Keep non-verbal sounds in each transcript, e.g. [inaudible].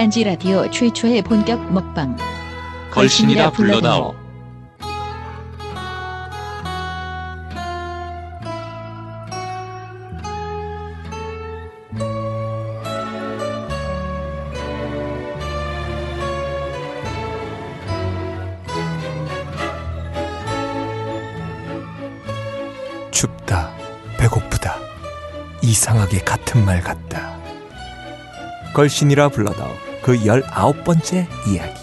딴지 라디오 최초의 본격 먹방. 걸신이라 불러다오. 춥다, 배고프다, 이상하게 같은 말 같다. 걸신이라 불러다오 그 열아홉 번째 이야기.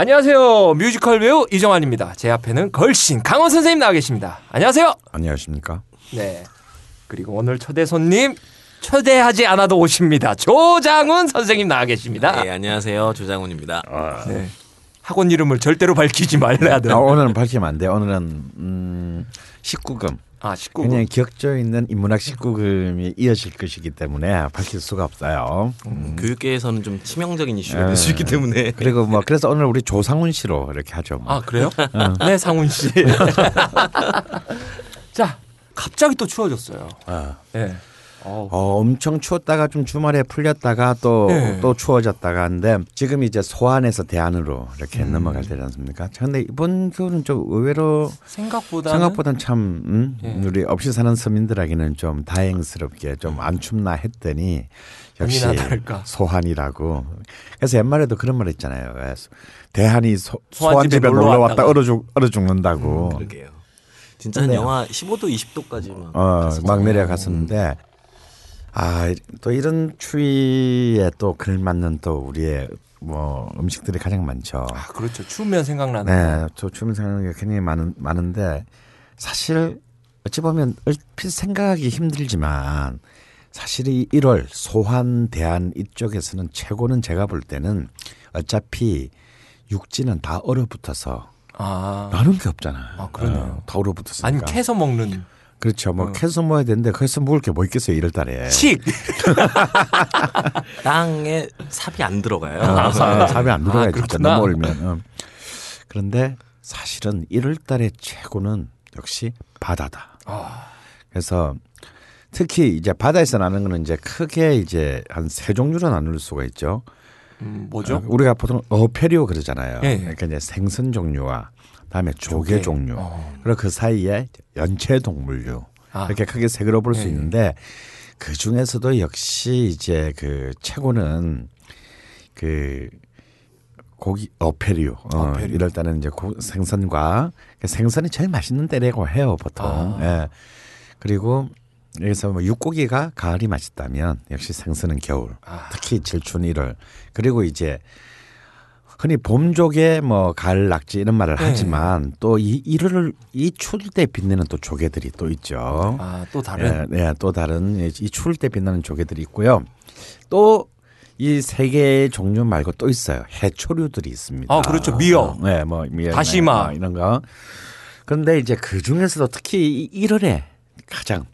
안녕하세요. 뮤지컬 배우 이정환입니다. 제 앞에는 걸신 강원 선생님 나와 계십니다. 안녕하세요. 안녕하십니까? 네. 그리고 오늘 초대 손님 초대하지 않아도 오십니다. 조장훈 선생님 나와 계십니다. 네, 안녕하세요. 조장훈입니다. 네. 학원 이름을 절대로 밝히지 말아야 돼. 아, 오늘은 밝히면 안 돼. 오늘은 음, 19금. 아, 19금. 그냥 기억져 있는 인문학 19금이 이어질 것이기 때문에 밝힐 수가 없어요. 음. 교육계에서는 좀 치명적인 이슈가 네. 될수 있기 때문에 그리고 뭐 그래서 오늘 우리 조상훈 씨로 이렇게 하죠. 뭐. 아, 그래요? 네, 상훈 씨. [laughs] 자, 갑자기 또 추워졌어요. 아. 네. 어, 어, 엄청 추웠다가 좀 주말에 풀렸다가 또, 네. 또 추워졌다가 하는데 지금 이제 소안에서 대안으로 이렇게 음. 넘어갈 때지 않습니까? 근데 이번 겨울은 좀 의외로 생각보다는 생각보다는 참 음? 예. 우리 없이 사는 서민들에게는 좀 다행스럽게 좀 안 춥나 했더니 역시. 소환이라고. 그래서 옛말에도 그런 말 있잖아요. 왜 대한이 소, 소환 소환 집에 집에 놀러. 왔다 얼어 죽 얼어 죽는다고. 그러게요. 진짜 영하 15도, 20도까지 막 어. 막 내려갔었는데 아, 또 이런 추위에 또 걸맞는 또 우리의 뭐 음식들이 가장 많죠. 아, 그렇죠. 추우면 생각나는 네, 저 주문 생각하는 게 굉장히 많은, 많은데 사실 어찌 보면 얼핏 생각하기 힘들지만 사실 이 1월 소환 대한 이쪽에서는 최고는 제가 볼 때는 어차피 육지는 다 얼어붙어서 아, 나는 게 없잖아요. 아, 그러네요. 어, 다 얼어붙었으니까. 아니 캐서 먹는 그렇죠. 뭐 어. 캐서 먹어야 되는데 거기서 먹을 게 뭐 있겠어요, 1월 달에. 칡. [laughs] 땅에 삽이 안 들어가요. 어, 사- 삽이 안 들어가요. 진짜 그렇구나. 너무 얼면. 어. 그런데 사실은 1월 달에 최고는 역시 바다다. 아, 그래서 특히 이제 바다에서 나는 거는 이제 크게 이제 한 세 종류로 나눌 수가 있죠. 음, 뭐죠? 어, 우리가 보통 어패리오 그러잖아요. 예, 예. 그러니까 이제 생선 종류와 그 다음에 조개, 조개. 종류. 어. 그리고 그 사이에 연체 동물류. 아. 이렇게 크게 세 개로 볼수 예, 예. 있는데 그 중에서도 역시 이제 그 최고는 그 고기 어패류. 어, 어패류. 이럴 때는 이제 고, 생선과 생선이 제일 맛있는 때라고 해요 보통. 아. 예. 그리고 여기서 뭐 육고기가 가을이 맛있다면 역시 생선은 겨울. 아. 특히 추운 1월. 그리고 이제 흔히 봄 조개 뭐 가을 낙지 이런 말을 네. 하지만 또 이 이를 이 추울 때 빛내는 또 조개들이 또 있죠. 아, 또 다른 예, 예, 또 다른 이 추울 때 빛나는 조개들이 있고요. 또 이세 개의 종류 말고 또 있어요. 해초류들이 있습니다. 아, 그렇죠. 미어. 네, 뭐 미어, 다시마. 뭐 이런 거. 그런데 이제 그 중에서도 특히 이 1월에 가장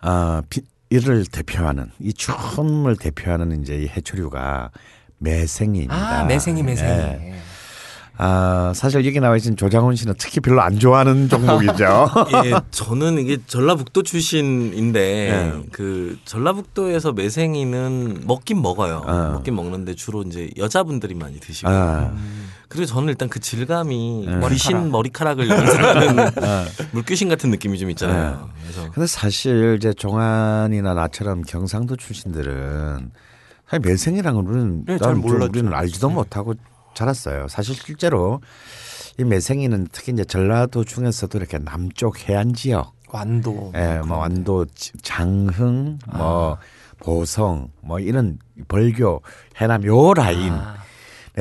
아, 비, 이를 대표하는 이 추움을 대표하는 이제 이 해초류가 매생이입니다. 아, 매생이 매생이. 예. 아, 사실 여기 나와 있는 조장훈 씨는 특히 별로 안 좋아하는 종목이죠. [laughs] 예, 저는 이게 전라북도 출신인데 예. 그 전라북도에서 매생이는 먹긴 먹어요. 어. 먹긴 먹는데 주로 이제 여자분들이 많이 드시고. 아, 그리고 저는 일단 그 질감이 예. 귀신 머리카락을 [laughs] 연상하는 물귀신 같은 느낌이 좀 있잖아요. 그래서 근데 사실 이제 종안이나 나처럼 경상도 출신들은 사실 매생이라는 건 우리는 네, 잘좀 몰랐죠. 우리는 알지도 못하고 자랐어요. 사실 실제로 이 매생이는 특히 이제 전라도 중에서도 이렇게 남쪽 해안 지역, 완도. 예, 뭐 완도, 지- 장흥, 뭐 보성, 뭐 이런 벌교, 해남 요 라인. 아,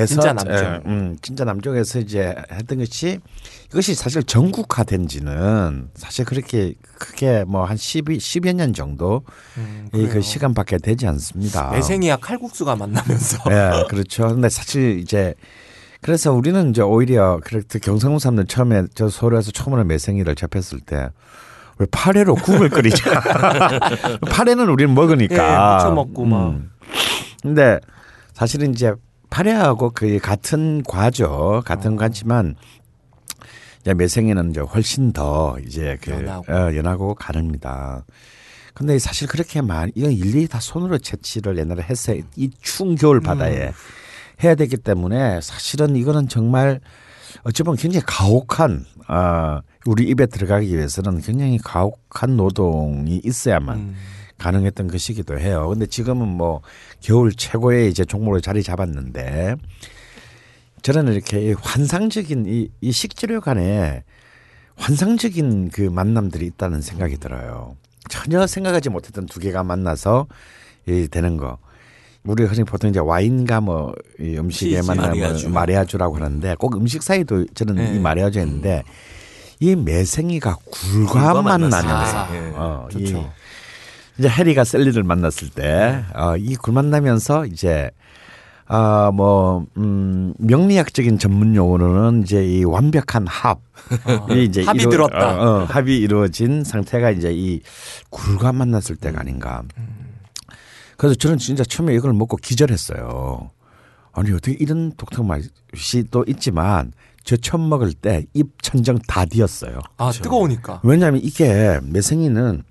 진짜 남쪽. 예, 음, 진짜 남쪽에서 이제 했던 것이 이것이 사실 전국화된 지는 사실 그렇게 크게 뭐 한 12, 10여 년 정도 음, 이 그. 시간밖에 되지 않습니다. 매생이와 칼국수가 만나면서 예, 그렇죠. 근데 사실 이제 그래서 우리는 이제 오히려 그렇게 경상도 사람들 처음에 저 서울에서 처음으로 매생이를 접했을 때 왜 파래로 국을 끓이자. 파래는 [laughs] 우리는 먹으니까. 예, 무쳐 먹고 막. 음. 근데 사실은 이제 파래하고 그 같은 과죠. 같은 어. 과지만 이제 매생이는 이제 훨씬 더 이제 그 연하고. 어, 연하고 가릅니다. 근데 사실 그렇게 많이 이건 일일이 다 손으로 채취를 옛날에 했어요. 이 추운 겨울 바다에 해야 되기 때문에 사실은 이거는 정말 어찌 보면 굉장히 가혹한 아 우리 입에 들어가기 위해서는 굉장히 가혹한 노동이 있어야만 음. 가능했던 것이기도 해요. 근데 지금은 뭐 겨울 최고의 이제 종목으로 자리 잡았는데 저는 이렇게 이 환상적인 이, 이 식재료 간에 환상적인 그 만남들이 있다는 생각이 들어요. 전혀 생각하지 못했던 두 개가 만나서 이 되는 거. 우리 흔히 보통 이제 와인과 뭐이 만남을 마리아주. 마리아주라고 하는데 꼭 음식 사이도 저는 네. 이 마리아주 했는데 이 매생이가 굴과 만나는 만났어요. 거. 예. 어, 이 좋죠. 이 제 해리가 셀리를 만났을 때, 어, 이굴 만나면서 이제, 아, 뭐, 음, 명리학적인 전문 용어로는 이제 이 완벽한 합. 이 이제 합이 이루- 들었다. 어, 어, 합이 이루어진 상태가 이제 이 굴과 만났을 때가 아닌가. 그래서 저는 진짜 처음에 이걸 먹고 기절했어요. 아니, 어떻게 이런 독특한 맛이 또 있지만, 저 처음 먹을 때 입 천정 다 뒤었어요. 아 뜨거우니까. 왜냐하면 이게 매생이는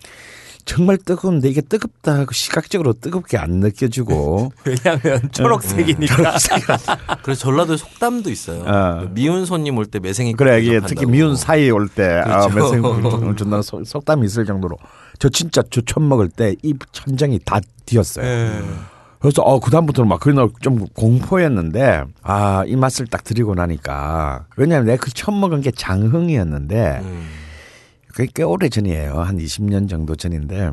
정말 뜨거운데 이게 뜨겁다 하고 시각적으로 뜨겁게 안 느껴지고 [laughs] 왜냐하면 초록색이니까. [laughs] 그래서 전라도에 속담도 있어요. 어. 미운 손님 올 때 매생이 그래 이게. 특히 미운 사이 올 때 아, 그렇죠. 매생이 [laughs] 준다는 속- 속담이 있을 정도로 저 진짜 저 처음 먹을 때 입 천장이 다 뒤었어요. 예. 그래서 어 그다음부터는 막 그날 좀 공포였는데 아 이 맛을 딱 드리고 나니까 왜냐하면 내가 그 처음 먹은 게 장흥이었는데 음. 그게 꽤 오래 전이에요. 한 20년 정도 전인데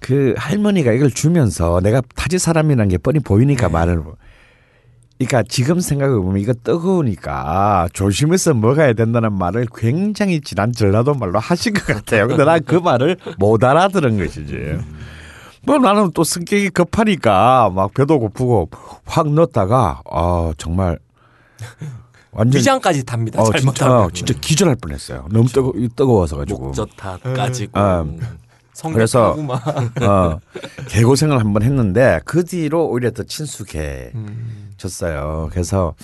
그 할머니가 이걸 주면서 내가 타지 사람이라는 게 뻔히 보이니까 말을 그러니까 지금 생각해 보면 이거 뜨거우니까 조심해서 먹어야 된다는 말을 굉장히 지난 전라도 말로 하신 것 같아요. 근데 난 그 말을 못 알아들은 것이지. 뭐 나는 또 성격이 급하니까 막 배도 고프고 확 넣었다가 아 정말 완전 위장까지 답니다. 어, 진짜 진짜 기절할 뻔했어요. 너무 뜨거 뜨거워서 가지고. 목젖 다 까지고 아, 성격하고 그래서- 막. 어, 개고생을 한번 했는데 그 뒤로 오히려 더 친숙해졌어요. 음. 그래서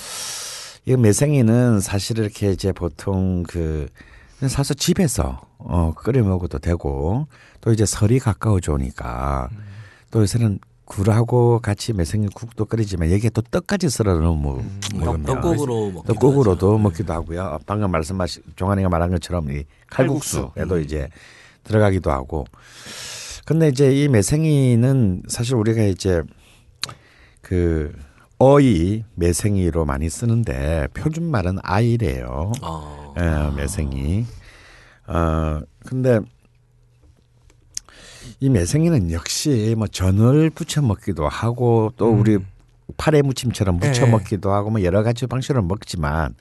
이 매생이는 사실 이렇게 이제 보통 그 사서 집에서 어 끓여 먹어도 되고 또 이제 설이 가까워져 오니까 또 요새는 굴하고 같이 매생이 국도 끓이지만 여기에 또 떡까지 썰어 넣어 먹- 먹으면 떡국으로 먹기도 떡국으로도 하죠. 먹기도 하고요. 방금 말씀하신 종환이가 말한 것처럼 이 칼국수에도 이제 들어가기도 하고. 근데 이제 이 매생이는 사실 우리가 이제 그 어이 매생이로 많이 쓰는데 표준 말은 아이래요. 어. 예, 매생이. 어 근데 이 매생이는 역시 뭐 전을 부쳐 먹기도 하고 또 우리 파래 무침처럼 무쳐 예. 먹기도 하고 뭐 여러 가지 방식으로 먹지만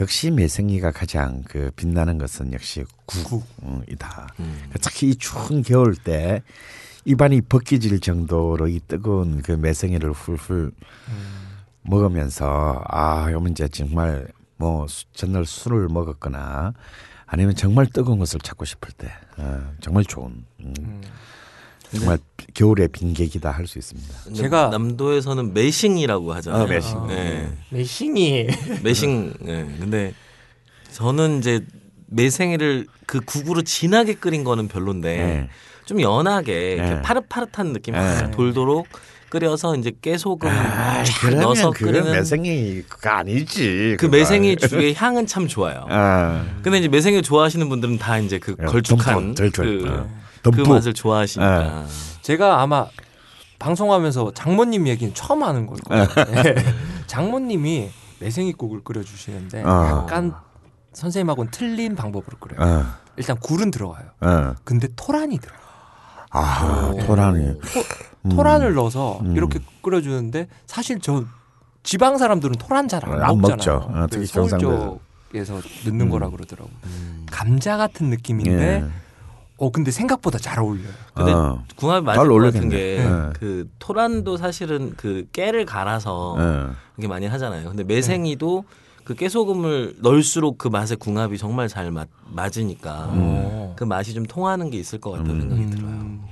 역시 매생이가 가장 그 빛나는 것은 역시 국이다. 음. 특히 이 추운 겨울 때 입안이 벗겨질 정도로 이 뜨거운 그 매생이를 훌훌 먹으면서 아, 요 문제 정말 뭐 수- 전날 술을 먹었거나 아니면 정말 뜨거운 것을 찾고 싶을 때 어, 정말 좋은. 음. 정말 비- 겨울의 빈객이다 할 수 있습니다. 제가- 남도에서는 매싱이라고 하잖아요. 어, 매싱. 네. 매싱이 [laughs] 매싱. 네. 근데 저는 이제 매생이를 그 국으로 진하게 끓인 거는 별론데 네. 좀 연하게 네. 파릇파릇한 느낌 네. 확 돌도록 끓여서 이제 깨소금 아, 쫙 넣어서 그 끓이는 매생이 그거 아니지. 그 그거. 매생이 죽의 향은 참 좋아요. 아, 근데 이제 매생이 좋아하시는 분들은 다 이제 그 야, 걸쭉한 덜, 그, 덜. 어. 그. 맛을 좋아하시니까. 제가 아마 방송하면서 장모님 얘기는 처음 하는 걸 거예요. 네. [laughs] 장모님이 매생이국을 끓여주시는데 어. 약간 선생님하고는 틀린 방법으로 끓여요. 어, 일단 굴은 들어가요. 어. 근데 토란이 들어요. 아, 토란이. 토 란을 넣어서 음. 이렇게 끓여주는데 사실 저 지방 사람들은 토란 잘안안 먹잖아요. 어, 특히 그 서울. 쪽에서 넣는 음. 거라 그러더라고. 감자 같은 느낌인데, 예. 어 근데 생각보다 잘 어울려요. 근데 어. 궁합이 맞을 잘것 같은 어울리겠네. 게 네. 그 토란도 사실은 그 깨를 갈아서 어. 이렇게 많이 하잖아요. 근데 매생이도 그 깨소금을 넣을수록 그 맛의 궁합이 정말 잘 맞, 맞으니까 어. 그 맛이 좀 통하는 게 있을 것 같다는 음. 생각이 들어요.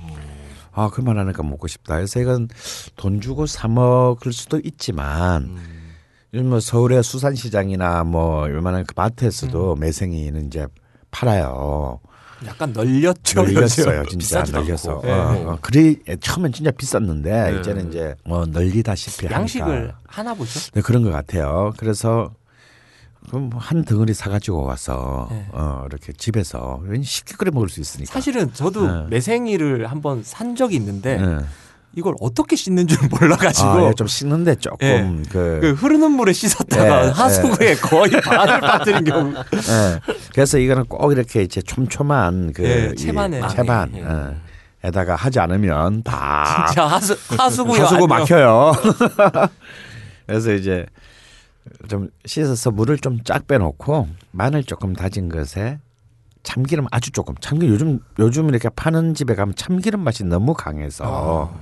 음. 아, 그 말하니까 먹고 싶다. 그래서 이건 돈 주고 사 먹을 수도 있지만, 음. 요즘 뭐 서울의 수산시장이나 뭐 웬만한 그 음. 마트에서도 매생이는 이제 팔아요. 약간 널렸죠. 널렸어요, 진짜 널렸어. 않고. 어, 네. 어. 그리 처음엔 진짜 비쌌는데 네. 이제는 이제 뭐 널리다시피 하니까. 양식을 하나 보죠. 네, 그런 것 같아요. 그래서 그럼 한 덩어리 사가지고 와서 네. 어, 이렇게 집에서 왠지 쉽게 끓여 먹을 수 있으니까. 사실은 저도 네. 매생이를 한번 산 적이 있는데 네. 이걸 어떻게 씻는 줄 몰라가지고 아, 예, 좀 씻는데 조금 예. 그, 그 흐르는 물에 씻었다가 예, 하수구에 거의 [laughs] 발을 빠뜨린 경우. 예. 그래서 이거는 꼭 이렇게 이제 촘촘한 그 채반에. 채반 예. 예. 에다가 하지 않으면 다 진짜 하수 [laughs] 하수구 완전- 막혀요. [laughs] 그래서 이제 좀 씻어서 물을 좀 쫙 빼놓고 마늘 조금 다진 것에 참기름 아주 조금 참기름 요즘 요즘 이렇게 파는 집에 가면 참기름 맛이 너무 강해서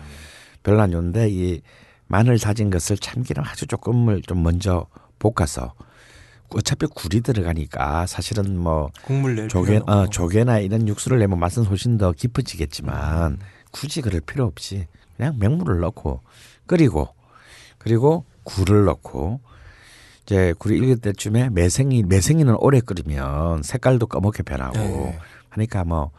별로 안 좋은데 이 마늘 다진 것을 참기름 아주 조금을 좀 먼저 볶아서 어차피 굴이 들어가니까 사실은 뭐 국물 낼 조개 어. 조개나 이런 육수를 내면 맛은 훨씬 더 깊어지겠지만 굳이 그럴 필요 없이 그냥 맹물을 넣고 끓이고 그리고 굴을 넣고 이제 굴이 익을 때쯤에 매생이 매생이는 오래 끓이면 색깔도 검게 변하고 네. 하니까 뭐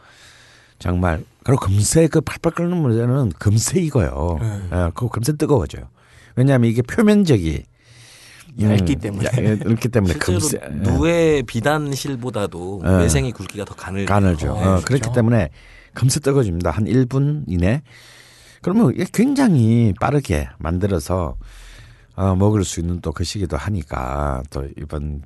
정말 그리고 금세 그 팔팔 끓는 물에는 금세 익어요. 네. 예, 그거 금세 뜨거워져요. 왜냐하면 이게 표면적이 얇기 때문에. 얇기 때문에 금세 예. 누에 비단실보다도 예. 매생이 굵기가 더 가늘. 줘. 어, 어, 네, 그렇기 그렇죠. 때문에 금세 뜨거워집니다. 한 1분 이내. 그러면 이게 굉장히 빠르게 만들어서 어, 먹을 수 있는 또 그 시기도 하니까 또 이번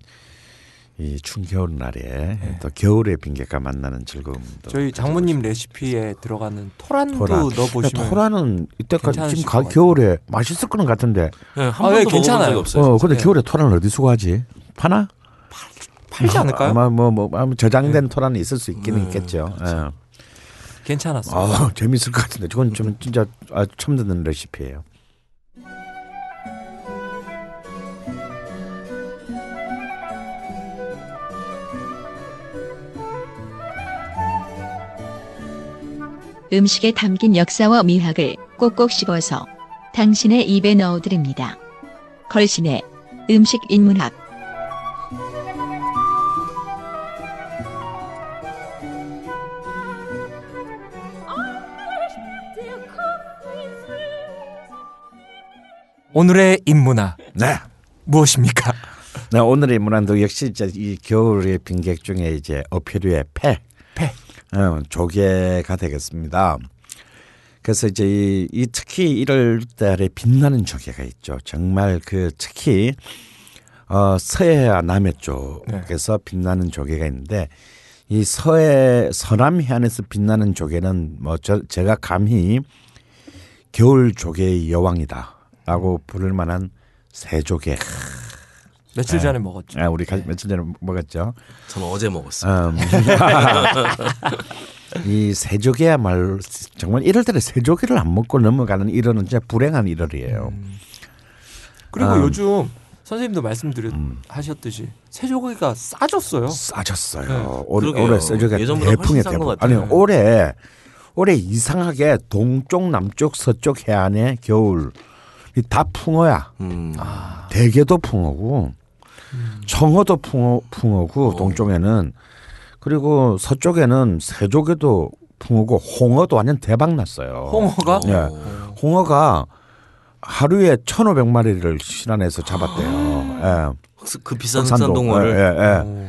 이 추운 겨울 날에 또 겨울의 빈객과 만나는 즐거움도 네. 저희 장모님 레시피에 들어가는 토란도 토란. 넣어보시면 토란은 이때까지 지금 것 가. 겨울에 맛있을 거는 같은데 네, 한 아, 번도 예, 먹어본 괜찮아요. 없어요. 어 근데 네. 겨울에 토란을 어디서 구하지 파나 팔지 않을까요? 아마 뭐, 뭐 아마 저장된 토란이 있을 수 있기는 네, 있겠죠 예. 괜찮았어요. 아, 재밌을 것 같은데. 저건 좀 진짜 아, 처음 듣는 레시피예요. 음식에 담긴 역사와 미학을 꼭꼭 씹어서 당신의 입에 넣어드립니다. 걸신의 음식 인문학 오늘의 인문화 네. 무엇입니까? 네, 오늘의 문안도 역시 이제 이 겨울의 빈객 중에 이제 어표류의 폐, 폐. 어, 조개가 되겠습니다. 그래서 이제 이, 이 특히 1월 달에 빛나는 조개가 있죠. 정말 그 특히 어, 서해와 남해 쪽에서 빛나는 조개가 있는데 이 서해 서남 해안에서 빛나는 조개는 뭐 저, 제가 감히 겨울 조개의 여왕이다라고 부를 만한 새조개. 며칠 전에 먹었죠. 아, 우리 가- 며칠 전에 먹었죠. 저는 어제 먹었어요. 음. [laughs] [laughs] 이 새조개야말로 정말 이럴 때는 새조개를 안 먹고 넘어가는 일은 진짜 불행한 일월이에요. 그리고 음. 요즘 선생님도 말씀드렸 하셨듯이 새조개가 싸졌어요. 싸졌어요. 네. 올해, 그러게요. 올해 새조개 예전보다 훨씬 싼것 대풍에 대풍. 같아요. 아니 올해 올해 이상하게 동쪽, 남쪽, 서쪽 해안의 겨울 이다 풍어야. 음. 대게도 풍어고 청어도 풍어, 풍어고 동쪽에는 그리고 서쪽에는 세조개도 풍어고 홍어도 완전 대박 났어요. 홍어가 예. 홍어가 하루에 1,500마리를 신안에서 잡았대요. 예. 흑- 그 비싼 흑산동. 흑산동어를 예, 예, 예. 오.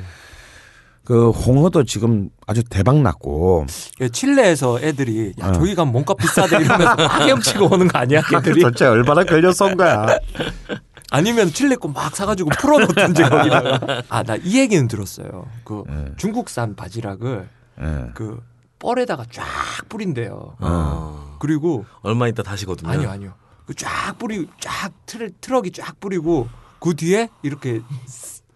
그 홍어도 지금 아주 대박 났고 예, 칠레에서 애들이 야 어. 저기 가면 몸값 비싸대 이러면서 막 헤엄치고 오는 거 아니야 [laughs] 걔들이 도대체 얼마나 걸려서 온 거야. [laughs] 아니면 칠레 거막 사가지고 풀어놓던지 거기다가 아 나 이 얘기는 들었어요 그 예. 중국산 바지락을 예. 그 뻘에다가 쫙 뿌린대요 어. 그리고 얼마 있다 다시거든요. 아니요 아니요 그 쫙 뿌리 쫙 트럭, 트럭이 쫙 뿌리고 그 뒤에 이렇게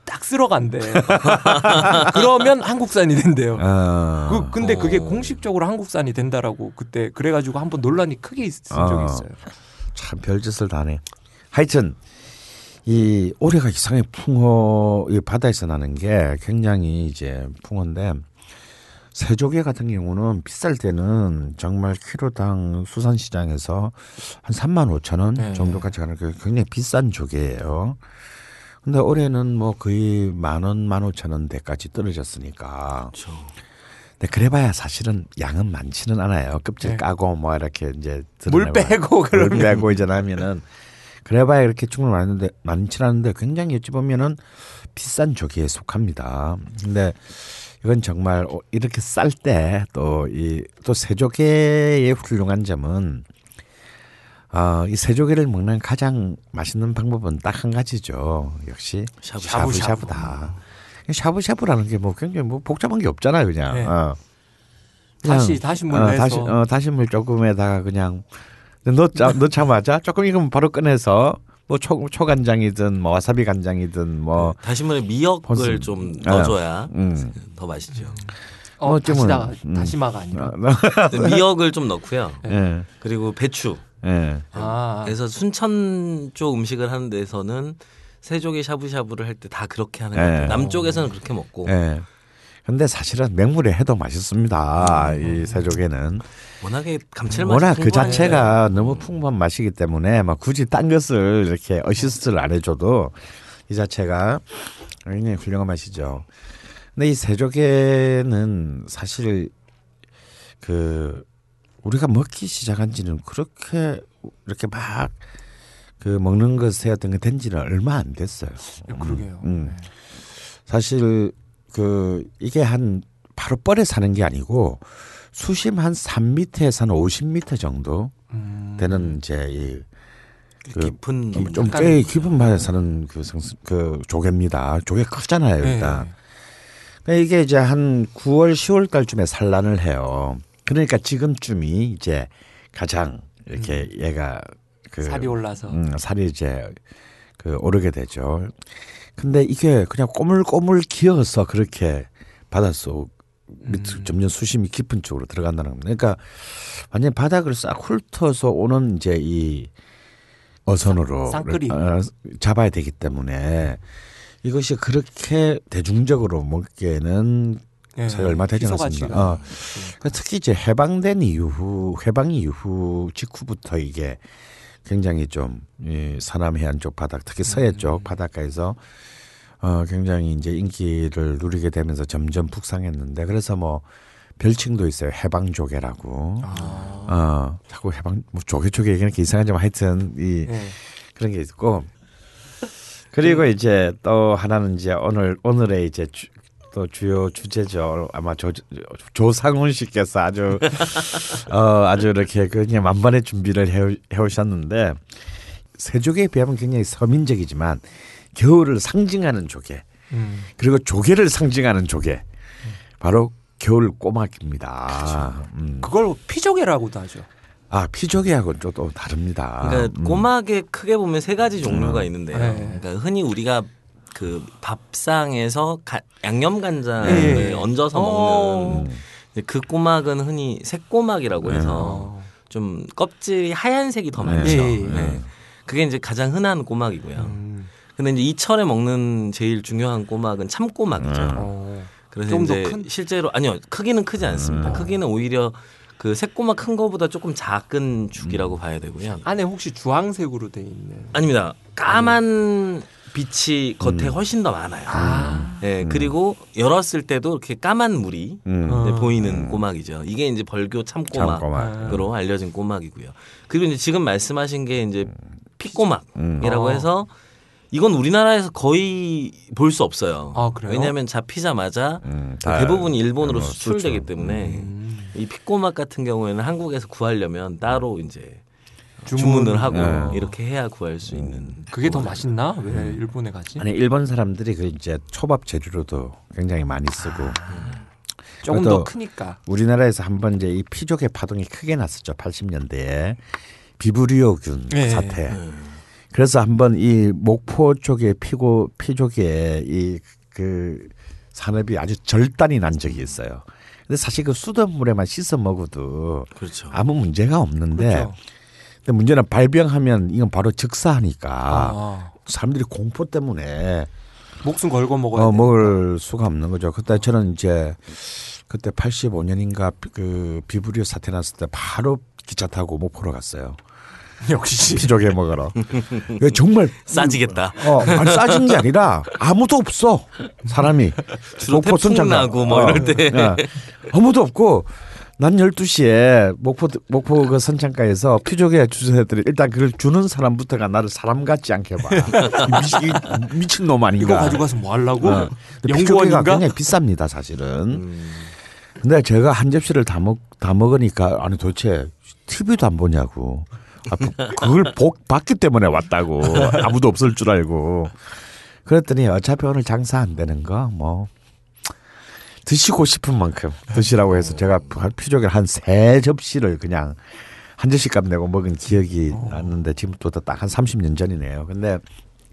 딱 쓸어간대 [laughs] 그러면 한국산이 된대요 어. 그 근데 그게 어. 공식적으로 한국산이 된다라고 그때 그래가지고 한번 논란이 크게 있은 어. 적이 있어요. 참 별짓을 다네. 하여튼 이 올해가 이상하게 풍어 이 바다에서 나는 게 굉장히 이제 풍어인데 세조개 같은 경우는 비쌀 때는 정말 키로당 수산시장에서 한 3만 5천 원 네. 정도까지 가는 그 굉장히 비싼 조개예요. 근데 올해는 뭐 거의 만 원, 만 오천 원대까지 떨어졌으니까. 그렇죠. 근데 그래봐야 사실은 양은 많지는 않아요. 껍질 네. 까고 뭐 이렇게 이제 물 빼고 물 그러면 빼고 이제 나면은 그래봐야 이렇게 충분히 많은데 많지 않은데 굉장히 어찌 보면은 비싼 조기에 속합니다. 근데 이건 정말 어, 이렇게 쌀 때 또 이또 세조개의 훌륭한 점은 어, 이 세조개를 먹는 가장 맛있는 방법은 딱 한 가지죠. 역시 샤브샤브. 샤브샤브다. 샤브샤브라는 게 뭐 굉장히 뭐 복잡한 게 없잖아요, 그냥. 네. 어. 그냥, 다시 다시 물 어, 다시 어, 다시물 조금에다가 그냥 넣자 넣자마자 조금 익으면 바로 꺼내서 뭐 초, 초간장이든 뭐 와사비 간장이든 뭐 다시마에 미역을 본스- 좀 아. 넣어줘야 음. 더 맛있죠. 어, 뭐 좀- 다시다가 음. 다시마가 아니라 근데 [laughs] 미역을 좀 넣고요. 예. 그리고 배추. 예. 아, 그래서 순천 쪽 음식을 하는 데서는 새조개 샤브샤브를 할 때 다 그렇게 하는 예. 것 같아요. 남쪽에서는 그렇게 먹고 예. 근데 사실은 맹물에 해도 맛있습니다. 음. 이 새조개는 워낙에 감칠맛이 워낙 그. 자체가 너무 풍부한 맛이기 때문에 막 굳이 딴 것을 이렇게 어시스트를 안 해줘도 이 자체가 굉장히 훌륭한 맛이죠. 근데 이 세조개는 사실 그 우리가 먹기 시작한 지는 그렇게 이렇게 막 그 먹는 것에 어떤 게 된지는 얼마 안 됐어요. 그러게요. 음. 네. 사실 그 이게 한 바로 뻘에 사는 게 아니고 수심 한 3m에서 한 50m 정도 음. 되는 이제 이 그 깊은 좀 약간- 꽤 깊은 바다에 사는 그, 성, 그 조개입니다. 조개 크잖아요, 네. 일단. 그러니까 이게 이제 한 9월, 10월 달쯤에 산란을 해요. 그러니까 지금쯤이 이제 가장 이렇게 얘가 그 살이 올라서 음, 살이 이제 그 오르게 되죠. 근데 이게 그냥 꼬물꼬물 기어서 그렇게 바닷속 밑으로 음. 점점 수심이 깊은 쪽으로 들어간다는 겁니다. 그러니까 완전 바닥을 싹 훑어서 오는 이제 이 어선으로 쌍끌이. 어, 잡아야 되기 때문에 이것이 그렇게 대중적으로 먹기에는 네. 사실 얼마 되지 않았습니다. 어. 그러니까 특히 이제 해방된 이후 해방 이후 직후부터 이게 굉장히 좀 이 서남 해안 쪽 바닥 특히 서해 음. 쪽 바닷가에서 어 굉장히 이제 인기를 누리게 되면서 점점 북상했는데 그래서 뭐 별칭도 있어요 해방조개라고 아. 어 자꾸 해방 뭐 조개 조개 얘기는 이렇게 이상하지만 하여튼 이 네. 그런 게 있고 그리고 이제 또 하나는 이제 오늘 오늘의 이제 주, 또 주요 주제죠 아마 조, 조상훈 씨께서 아주 [laughs] 어 아주 이렇게 그냥 만반의 준비를 해, 해오셨는데 세조개에 비하면 굉장히 서민적이지만 겨울을 상징하는 조개 음. 그리고 조개를 상징하는 조개 바로 겨울 꼬막입니다. 음. 그걸 피조개라고도 하죠. 아 피조개하고는 좀또 다릅니다. 그러니까 음. 꼬막에 크게 보면 세 가지 종류가 음. 있는데요. 네. 그러니까 흔히 우리가 그 밥상에서 가- 양념 간장을 네. 얹어서 어. 먹는 이제 그 꼬막은 흔히 새꼬막이라고 네. 해서 어. 좀 껍질이 하얀색이 더 네. 많죠. 네. 그게 이제 가장 흔한 꼬막이고요. 음. 근데 이제 이 철에 먹는 제일 중요한 꼬막은 참꼬막이죠. 음. 어. 그래서 이제 큰? 실제로 아니요 크기는 크지 않습니다. 음. 크기는 오히려 그 새꼬마 큰 거보다 조금 작은 죽이라고 봐야 되고요. 안에 혹시 주황색으로 돼 있는. 아닙니다. 까만 빛이 겉에 훨씬 더 많아요. 아. 예, 그리고 열었을 때도 이렇게 까만 물이 음. 어. 이제 보이는 꼬막이죠. 이게 이제 벌교 참꼬막. 참꼬막. 으로 알려진 꼬막이고요. 그리고 이제 지금 말씀하신 게 이제 피꼬막이라고 어. 해서 이건 우리나라에서 거의 볼 수 없어요. 아, 그래요? 왜냐하면 잡히자마자 음, 대부분 일본으로 뭐 수출되기 수출. 때문에 음. 이 피꼬막 같은 경우에는 한국에서 구하려면 따로 이제 주문. 주문 을 하고 네. 이렇게 해야 구할 수 있는. 그게 더 맛있나? 왜 일본에 가지? 아니 일본 사람들이 그 이제 초밥 재료로도 굉장히 많이 쓰고 조금 그래도 더 크니까. 우리나라에서 한번 이제 이 피족의 파동이 크게 났었죠. 80년대에 비브리오균 네. 사태. 그래서 한번 이 목포 쪽에 피고 피족의 이그 산업이 아주 절단이 난 적이 있어요. 근데 사실 그 수돗물에만 씻어 먹어도 그렇죠. 아무 문제가 없는데 그렇죠. 근데 문제는 발병하면 이건 바로 즉사하니까 아. 사람들이 공포 때문에 목숨 걸고 먹어야 어, 돼. 먹을 수가 없는 거죠. 그때 저는 이제 그때 85년인가 그 비브리오 사태 났을 때 바로 기차 타고 목포로 갔어요. 역시. [laughs] 피조개 먹으러. 정말 싸지겠다. 어, 아니 싸진 게 아니라 아무도 없어 사람이. 태풍 선착장. 나고 뭐 이럴 때. 예. 아무도 없고 난 12시에 목포 목포 그 선창가에서 피조개 주세들이 일단 그걸 주는 사람부터가 나를 사람 같지 않게 봐. [laughs] 미친, 미친 놈 아닌가. 이거 가지고 가서 뭐 하려고? 어. 연구원인가? 굉장히 비쌉니다, 사실은. 음. 근데 제가 한 접시를 다 먹, 다 먹으니까, 아니 도대체 TV도 안 보냐고. 아, 그걸 복, 봤기 때문에 왔다고. 아무도 없을 줄 알고. 그랬더니 어차피 오늘 장사 안 되는 거, 뭐. 드시고 싶은 만큼 드시라고 해서 제가 피조개 한세 접시를 그냥 한 접시값 내고 먹은 기억이 났는데 지금부터 딱 한 30년 전이네요. 근데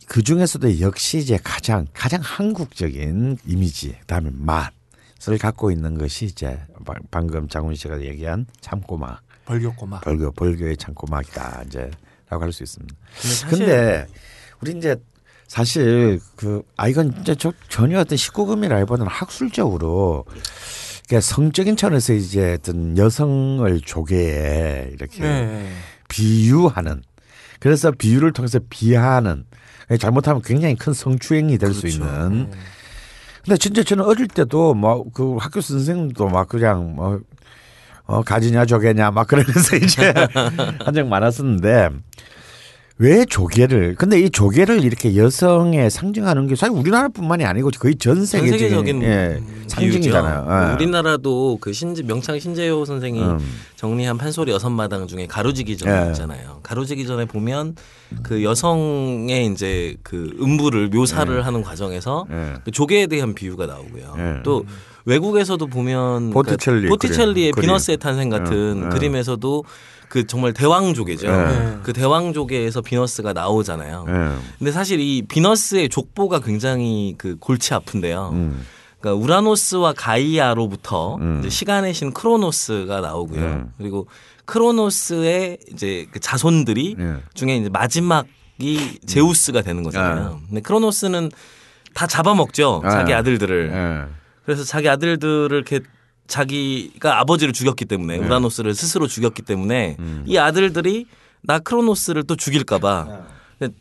그 중에서도 역시 이제 가장 가장 한국적인 이미지, 그다음에 맛을 갖고 있는 것이 이제 방- 방금 장훈 씨가 얘기한 참꼬막, 벌교꼬마. 벌교 벌교의 참꼬막이다 이제라고 할 수 있습니다. 근데 근데 우리 이제 사실 그 아 이건 이제 저, 전혀 어떤 19금이라기보다는 학술적으로 그러니까 성적인 차원에서 이제 어떤 여성을 조개에 이렇게 네. 비유하는 그래서 비유를 통해서 비하하는 잘못하면 굉장히 큰 성추행이 될수 그렇죠. 있는 근데 진짜 저는 어릴 때도 뭐 그 학교 선생님도 막 그냥 뭐 어, 가지냐 조개냐 막 그러면서 [laughs] 이제 한적 많았었는데 왜 조개를 근데 이 조개를 이렇게 여성에 상징하는 게 사실 우리나라뿐만이 아니고 거의 전전 세계적인 예, 상징이잖아요. 예. 우리나라도 그 신지 명창 신재호 선생이 음. 정리한 판소리 여섯 마당 중에 가로지기 전에 예. 있잖아요. 가로지기 전에 보면 그 여성의 이제 그 음부를 묘사를 하는 과정에서 예. 그 조개에 대한 비유가 나오고요. 예. 또 외국에서도 보면 보티첼리 그 보티첼리의 그림, 비너스의 탄생 같은 예, 예. 그림에서도 그 정말 대왕조개죠. 예. 그 대왕조개에서 비너스가 나오잖아요. 예. 근데 사실 이 비너스의 족보가 굉장히 그 골치 아픈데요. 음. 그러니까 우라노스와 가이아로부터 음. 이제 시간의 신 크로노스가 나오고요. 음. 그리고 크로노스의 이제 그 자손들이 예. 중에 이제 마지막이 제우스가 되는 거잖아요. 근데 크로노스는 다 잡아먹죠. 예. 자기 아들들을. 예. 그래서 자기 아들들을 이렇게 자기가 아버지를 죽였기 때문에 네. 우라노스를 스스로 죽였기 때문에 음. 이 아들들이 나 크로노스를 또 죽일까봐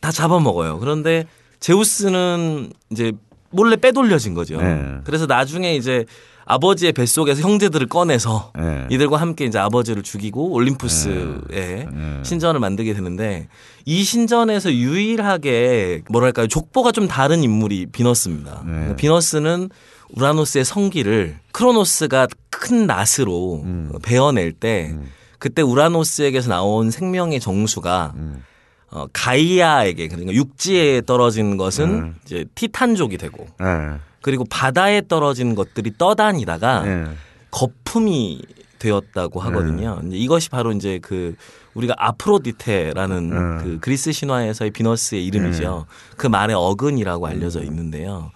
다 잡아먹어요. 그런데 제우스는 이제 몰래 빼돌려진 거죠. 네. 그래서 나중에 이제 아버지의 뱃속에서 형제들을 꺼내서 네. 이들과 함께 이제 아버지를 죽이고 올림푸스의 네. 신전을 만들게 되는데 이 신전에서 유일하게 뭐랄까요 족보가 좀 다른 인물이 비너스입니다. 네. 그러니까 비너스는 우라노스의 성기를 크로노스가 큰 낫으로 음. 베어낼 때 그때 우라노스에게서 나온 생명의 정수가 음. 어, 가이아에게 그러니까 육지에 떨어진 것은 음. 이제 티탄족이 되고 예. 그리고 바다에 떨어진 것들이 떠다니다가 예. 거품이 되었다고 하거든요. 이제 이것이 바로 이제 그 우리가 아프로디테라는 음. 그 그리스 신화에서의 비너스의 이름이죠. 그 말의 어근이라고 알려져 있는데요.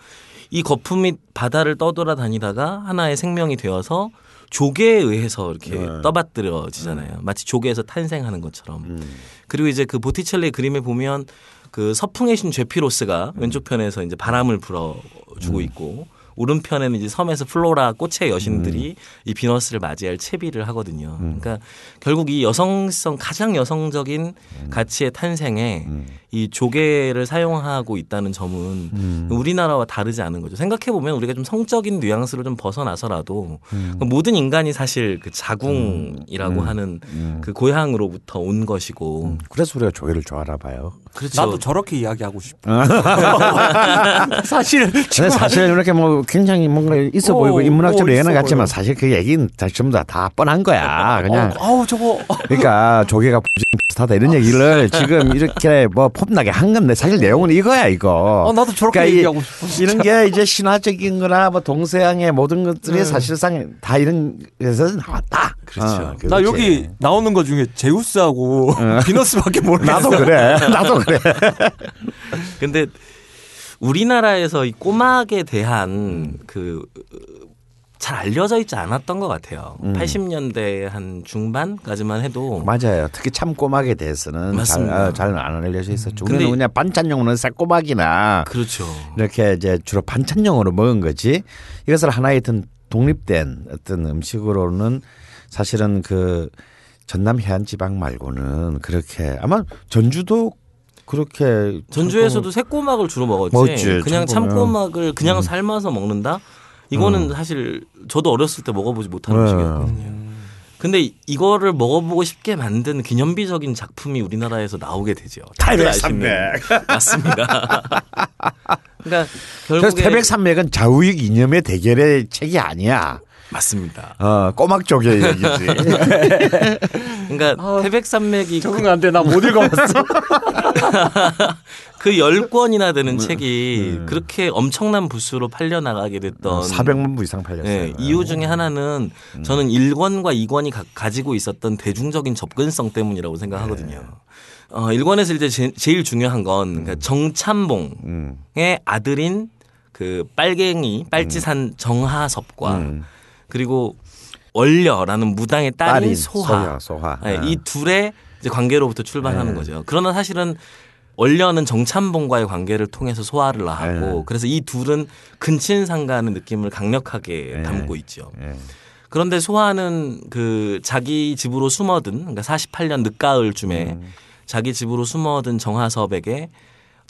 이 거품이 바다를 떠돌아다니다가 하나의 생명이 되어서 조개에 의해서 이렇게 네. 떠받들어지잖아요. 마치 조개에서 탄생하는 것처럼. 음. 그리고 이제 그 보티첼리의 그림에 보면 그 서풍의 신 제피로스가 왼쪽 편에서 이제 바람을 불어주고 있고 오른편에는 이제 섬에서 플로라 꽃의 여신들이 이 비너스를 맞이할 채비를 하거든요. 그러니까 결국 이 여성성 가장 여성적인 가치의 탄생에 이 조개를 사용하고 있다는 점은 우리나라와 다르지 않은 거죠. 생각해 보면 우리가 좀 성적인 뉘앙스를 좀 벗어나서라도 그 모든 인간이 사실 그 자궁이라고 하는 그 고향으로부터 온 것이고 그래서 우리가 조개를 좋아하나 봐요. 그렇죠. 나도 저렇게 이야기하고 싶어. [laughs] 사실 사실 이렇게 뭐 굉장히 뭔가 있어 어, 보이고 인문학적으로 어, 예나 같지만. 사실 그 얘기는 다 전부 다, 다 뻔한 거야. 그냥 어, 아우 저거 그러니까 조개가 비슷하다 이런 얘기를 지금 이렇게 뭐 폼나게 한 건데 사실 내용은 이거야 이거. 어, 나도 저렇게 그러니까 이- 얘기하고 싶어. 진짜. 이런 게 이제 신화적인 거나 뭐 동서양의 모든 것들이 네. 사실상 다 이런 데서 나왔다. 그렇죠. 어, 나. 여기 나오는 것 중에 제우스하고 [laughs] 비너스밖에 모르겠어. 나도 그래. 나도 그래. 근데 우리나라에서 이 꼬막에 대한 음. 그 잘 알려져 있지 않았던 것 같아요. 음. 80년대 한 중반까지만 해도 맞아요. 특히 참꼬막에 대해서는. 잘안 알려져 있었죠. 근데- 우리는 그냥 반찬용으로는 새꼬막이나 그렇죠. 이렇게 이제 주로 반찬용으로 먹은 거지. 이것을 하나의 어떤 독립된 어떤 음식으로는 사실은 그 전남 해안 지방 말고는 그렇게 아마 전주도 그렇게 전주에서도 새꼬막을 주로 먹었지. 먹었지, 그냥 참꼬막. 참꼬막을 그냥 음. 삶아서 먹는다? 이거는 사실 저도 어렸을 때 먹어보지 못한 네. 음식이었거든요. 근데 이- 이거를 먹어보고 싶게 만든 기념비적인 작품이 우리나라에서 나오게 되죠. 다들 아시는 맞습니다. [laughs] 그러니까 그래서 결국에 태백 산맥은 좌우익 이념의 대결의 책이 아니야. 맞습니다. 어, 꼬막 쪽의 얘기지. [laughs] 그러니까 아, 태백산맥이 적응 안 돼. 나 못 읽어봤어. [laughs] 그 열 권이나 되는 음. 책이 그렇게 엄청난 부수로 팔려 나가게 됐던 400만 부 이상 팔렸어요. 네, 이유 중에 하나는 저는 1권과 2권이 가, 가지고 있었던 대중적인 접근성 때문이라고 생각하거든요. 어, 1권에서 이제 제, 제일 중요한 건 그러니까 정참봉의 음. 아들인 그 빨갱이 빨치산 정하섭과 음. 그리고 원려라는 무당의 딸인 딸인 소하, 소하, 소하. 네, 네. 이 둘의 이제 관계로부터 출발하는 네. 거죠. 그러나 사실은 원려는 정참봉과의 관계를 통해서 소화를 낳았고 네. 그래서 이 둘은 근친 상가하는 느낌을 강력하게 네. 담고 있죠. 예. 그런데 소화는 그 자기 집으로 숨어든 그러니까 48년 늦가을쯤에 음. 자기 집으로 숨어든 정하섭에게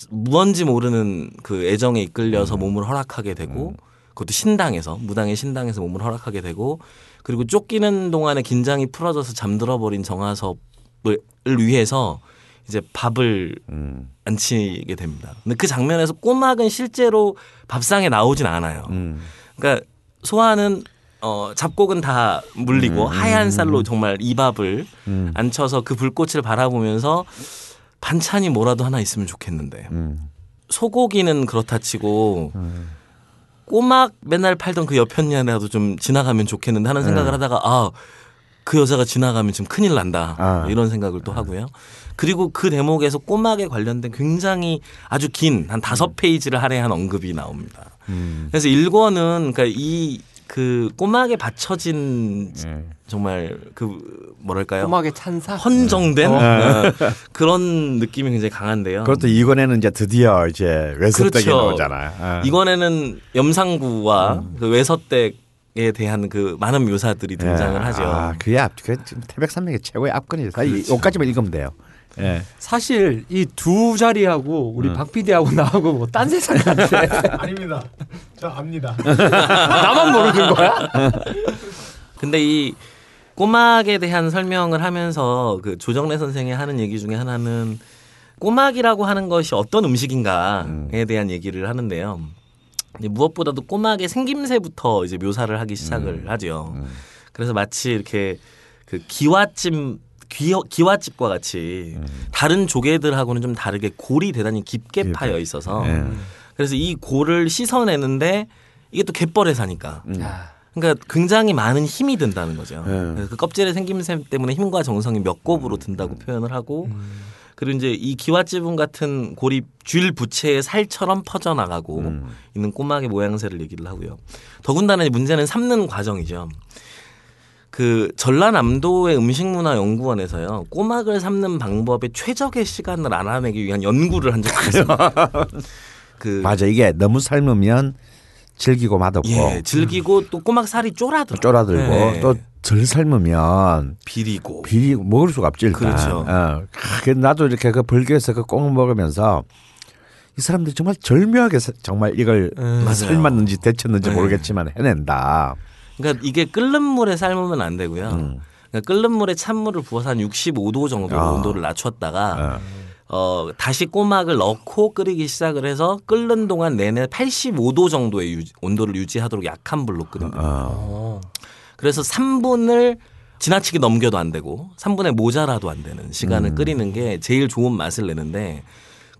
무언지 모르는 그 애정에 이끌려서 몸을 허락하게 되고 그것도 신당에서 무당의 신당에서 몸을 허락하게 되고 그리고 쫓기는 동안에 긴장이 풀어져서 잠들어 버린 정하섭을 위해서 이제 밥을 음. 안 치게 됩니다. 근데 그 장면에서 꼬막은 실제로 밥상에 나오진 않아요. 음. 그러니까 소화는 어 잡곡은 다 물리고 하얀 쌀로 정말 이 밥을 음. 앉혀서 그 불꽃을 바라보면서 반찬이 뭐라도 하나 있으면 좋겠는데 음. 소고기는 그렇다 치고 꼬막 맨날 팔던 그 여편녀라도 좀 지나가면 좋겠는데 하는 생각을 하다가 아 그 여자가 지나가면 좀 큰일 난다 아. 이런 생각을 또 하고요. 그리고 그 대목에서 꼬막에 관련된 굉장히 아주 긴 한 다섯 페이지를 할애한 언급이 나옵니다. 음. 그래서 일권은 그러니까 이 그 꼬막에 받쳐진 예. 정말 그 뭐랄까요 꼬막의 찬사. 헌정된 어. 어, 그런 느낌이 굉장히 강한데요. 그것도 이번에는 이제 드디어 이제 외섭댁이 그렇죠. 나오잖아요. 아. 이번에는 염상구와 그 외서댁 에 대한 그 많은 묘사들이 등장을 예. 하죠. 아, 그게 앞, 그 태백산맥의 최고의 압권이죠. 그렇죠. 여기까지만 읽으면 돼요. 예. 사실 이 두 자리하고 우리 박 PD하고 나하고 뭐 딴 세상 같아. [laughs] 아닙니다. 저 압니다. [laughs] 나만 모르는 거야? 근데 이 꼬막에 대한 설명을 하면서 그 조정래 선생이 하는 얘기 중에 하나는 꼬막이라고 하는 것이 어떤 음식인가에 대한 얘기를 하는데요. 무엇보다도 꼬막의 생김새부터 이제 묘사를 하기 시작을 하죠. 그래서 마치 이렇게 그 기와찜 귀, 기와집과 같이 다른 조개들하고는 좀 다르게 골이 대단히 깊게 파여 있어서 예. 그래서 이 골을 씻어내는데 이게 또 갯벌에 사니까 야, 그러니까 굉장히 많은 힘이 든다는 거죠. 네. 그래서 그 껍질의 생김새 때문에 힘과 정성이 몇 곱으로 든다고 표현을 하고 그리고 이제 이 기와지분 같은 고리 줄 부채의 살처럼 퍼져나가고 음. 있는 꼬막의 모양새를 얘기를 하고요. 더군다나 이 문제는 삶는 과정이죠. 그 전라남도의 음식문화연구원에서요 꼬막을 삶는 방법의 최적의 시간을 알아내기 위한 연구를 한 적이 있습니다. [laughs] 그 맞아. 이게 너무 삶으면 질기고 맛없고 예, 즐기고 또 꼬막 살이 쫄아들어. 쫄아들고 네. 또덜 삶으면 비리고. 비리 먹을 수가 없지 일단. 그렇죠. 어. 그 나도 이렇게 그 벌교에서 그 꽁 먹으면서 이 사람들이 정말 절묘하게 사- 정말 이걸 음. 삶았는지 데쳤는지 네. 모르겠지만 해낸다. 그러니까 이게 끓는 물에 삶으면 안 되고요. 음. 그러니까 끓는 물에 찬물을 부어서 한 65도 정도로 아. 온도를 낮췄다가 어. 어, 다시 꼬막을 넣고 끓이기 시작을 해서 끓는 동안 내내 85도 정도의 유지- 온도를 유지하도록 약한 불로 끓입니다. 어. 어. 그래서 3분을 지나치게 넘겨도 안 되고 3분의 모자라도 안 되는 시간을 음. 끓이는 게 제일 좋은 맛을 내는데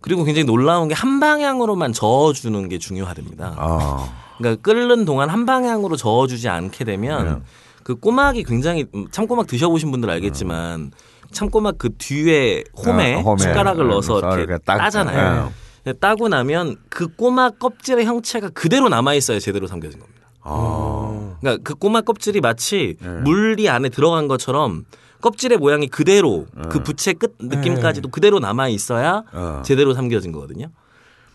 그리고 굉장히 놀라운 게 한 방향으로만 저어주는 게 중요하답니다. 어. 그러니까 끓는 동안 한 방향으로 저어주지 않게 되면 네. 그 꼬막이 굉장히 음, 참꼬막 드셔보신 분들 알겠지만 참꼬막 그 뒤에 홈에, 어, 홈에. 숟가락을 음, 넣어서 이렇게 이렇게 딱- 따잖아요. 근데 따고 나면 그 꼬막 껍질의 형체가 그대로 남아 있어야 제대로 삼겨진 겁니다. 어. 그러니까 그 꼬막 껍질이 마치 네. 물이 안에 들어간 것처럼 껍질의 모양이 그대로 그 부채 끝 느낌까지도 그대로 남아 있어야 네. 어. 제대로 삼겨진 거거든요.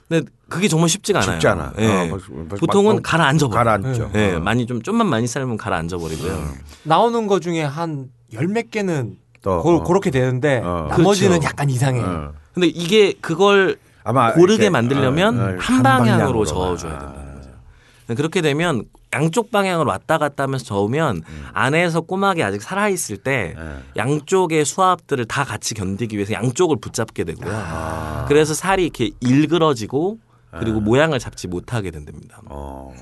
근데 그게 정말 쉽지가 않아요. 쉽지 않아. 예. 어, 보통은 막- 가라앉아 버려. 가라앉죠. 예, 어. 많이 좀 좀만 많이 삶으면 가라앉아 버리고요. 나오는 거 중에 한 열 몇 개는 또, 고, 어. 그렇게 되는데 어. 나머지는 그렇죠. 약간 이상해. 어. 근데 이게 그걸 아마 고르게 이렇게, 만들려면 어, 어, 한한 방향으로 방향으로만. 저어줘야 된다는 거죠. 그렇게 되면 양쪽 방향으로 왔다 갔다 하면서 저으면 안에서 꼬막이 아직 살아 있을 때 네. 양쪽의 수압들을 다 같이 견디기 위해서 양쪽을 붙잡게 되고요. 아. 그래서 살이 이렇게 일그러지고 그리고 모양을 잡지 못하게 된답니다. 어.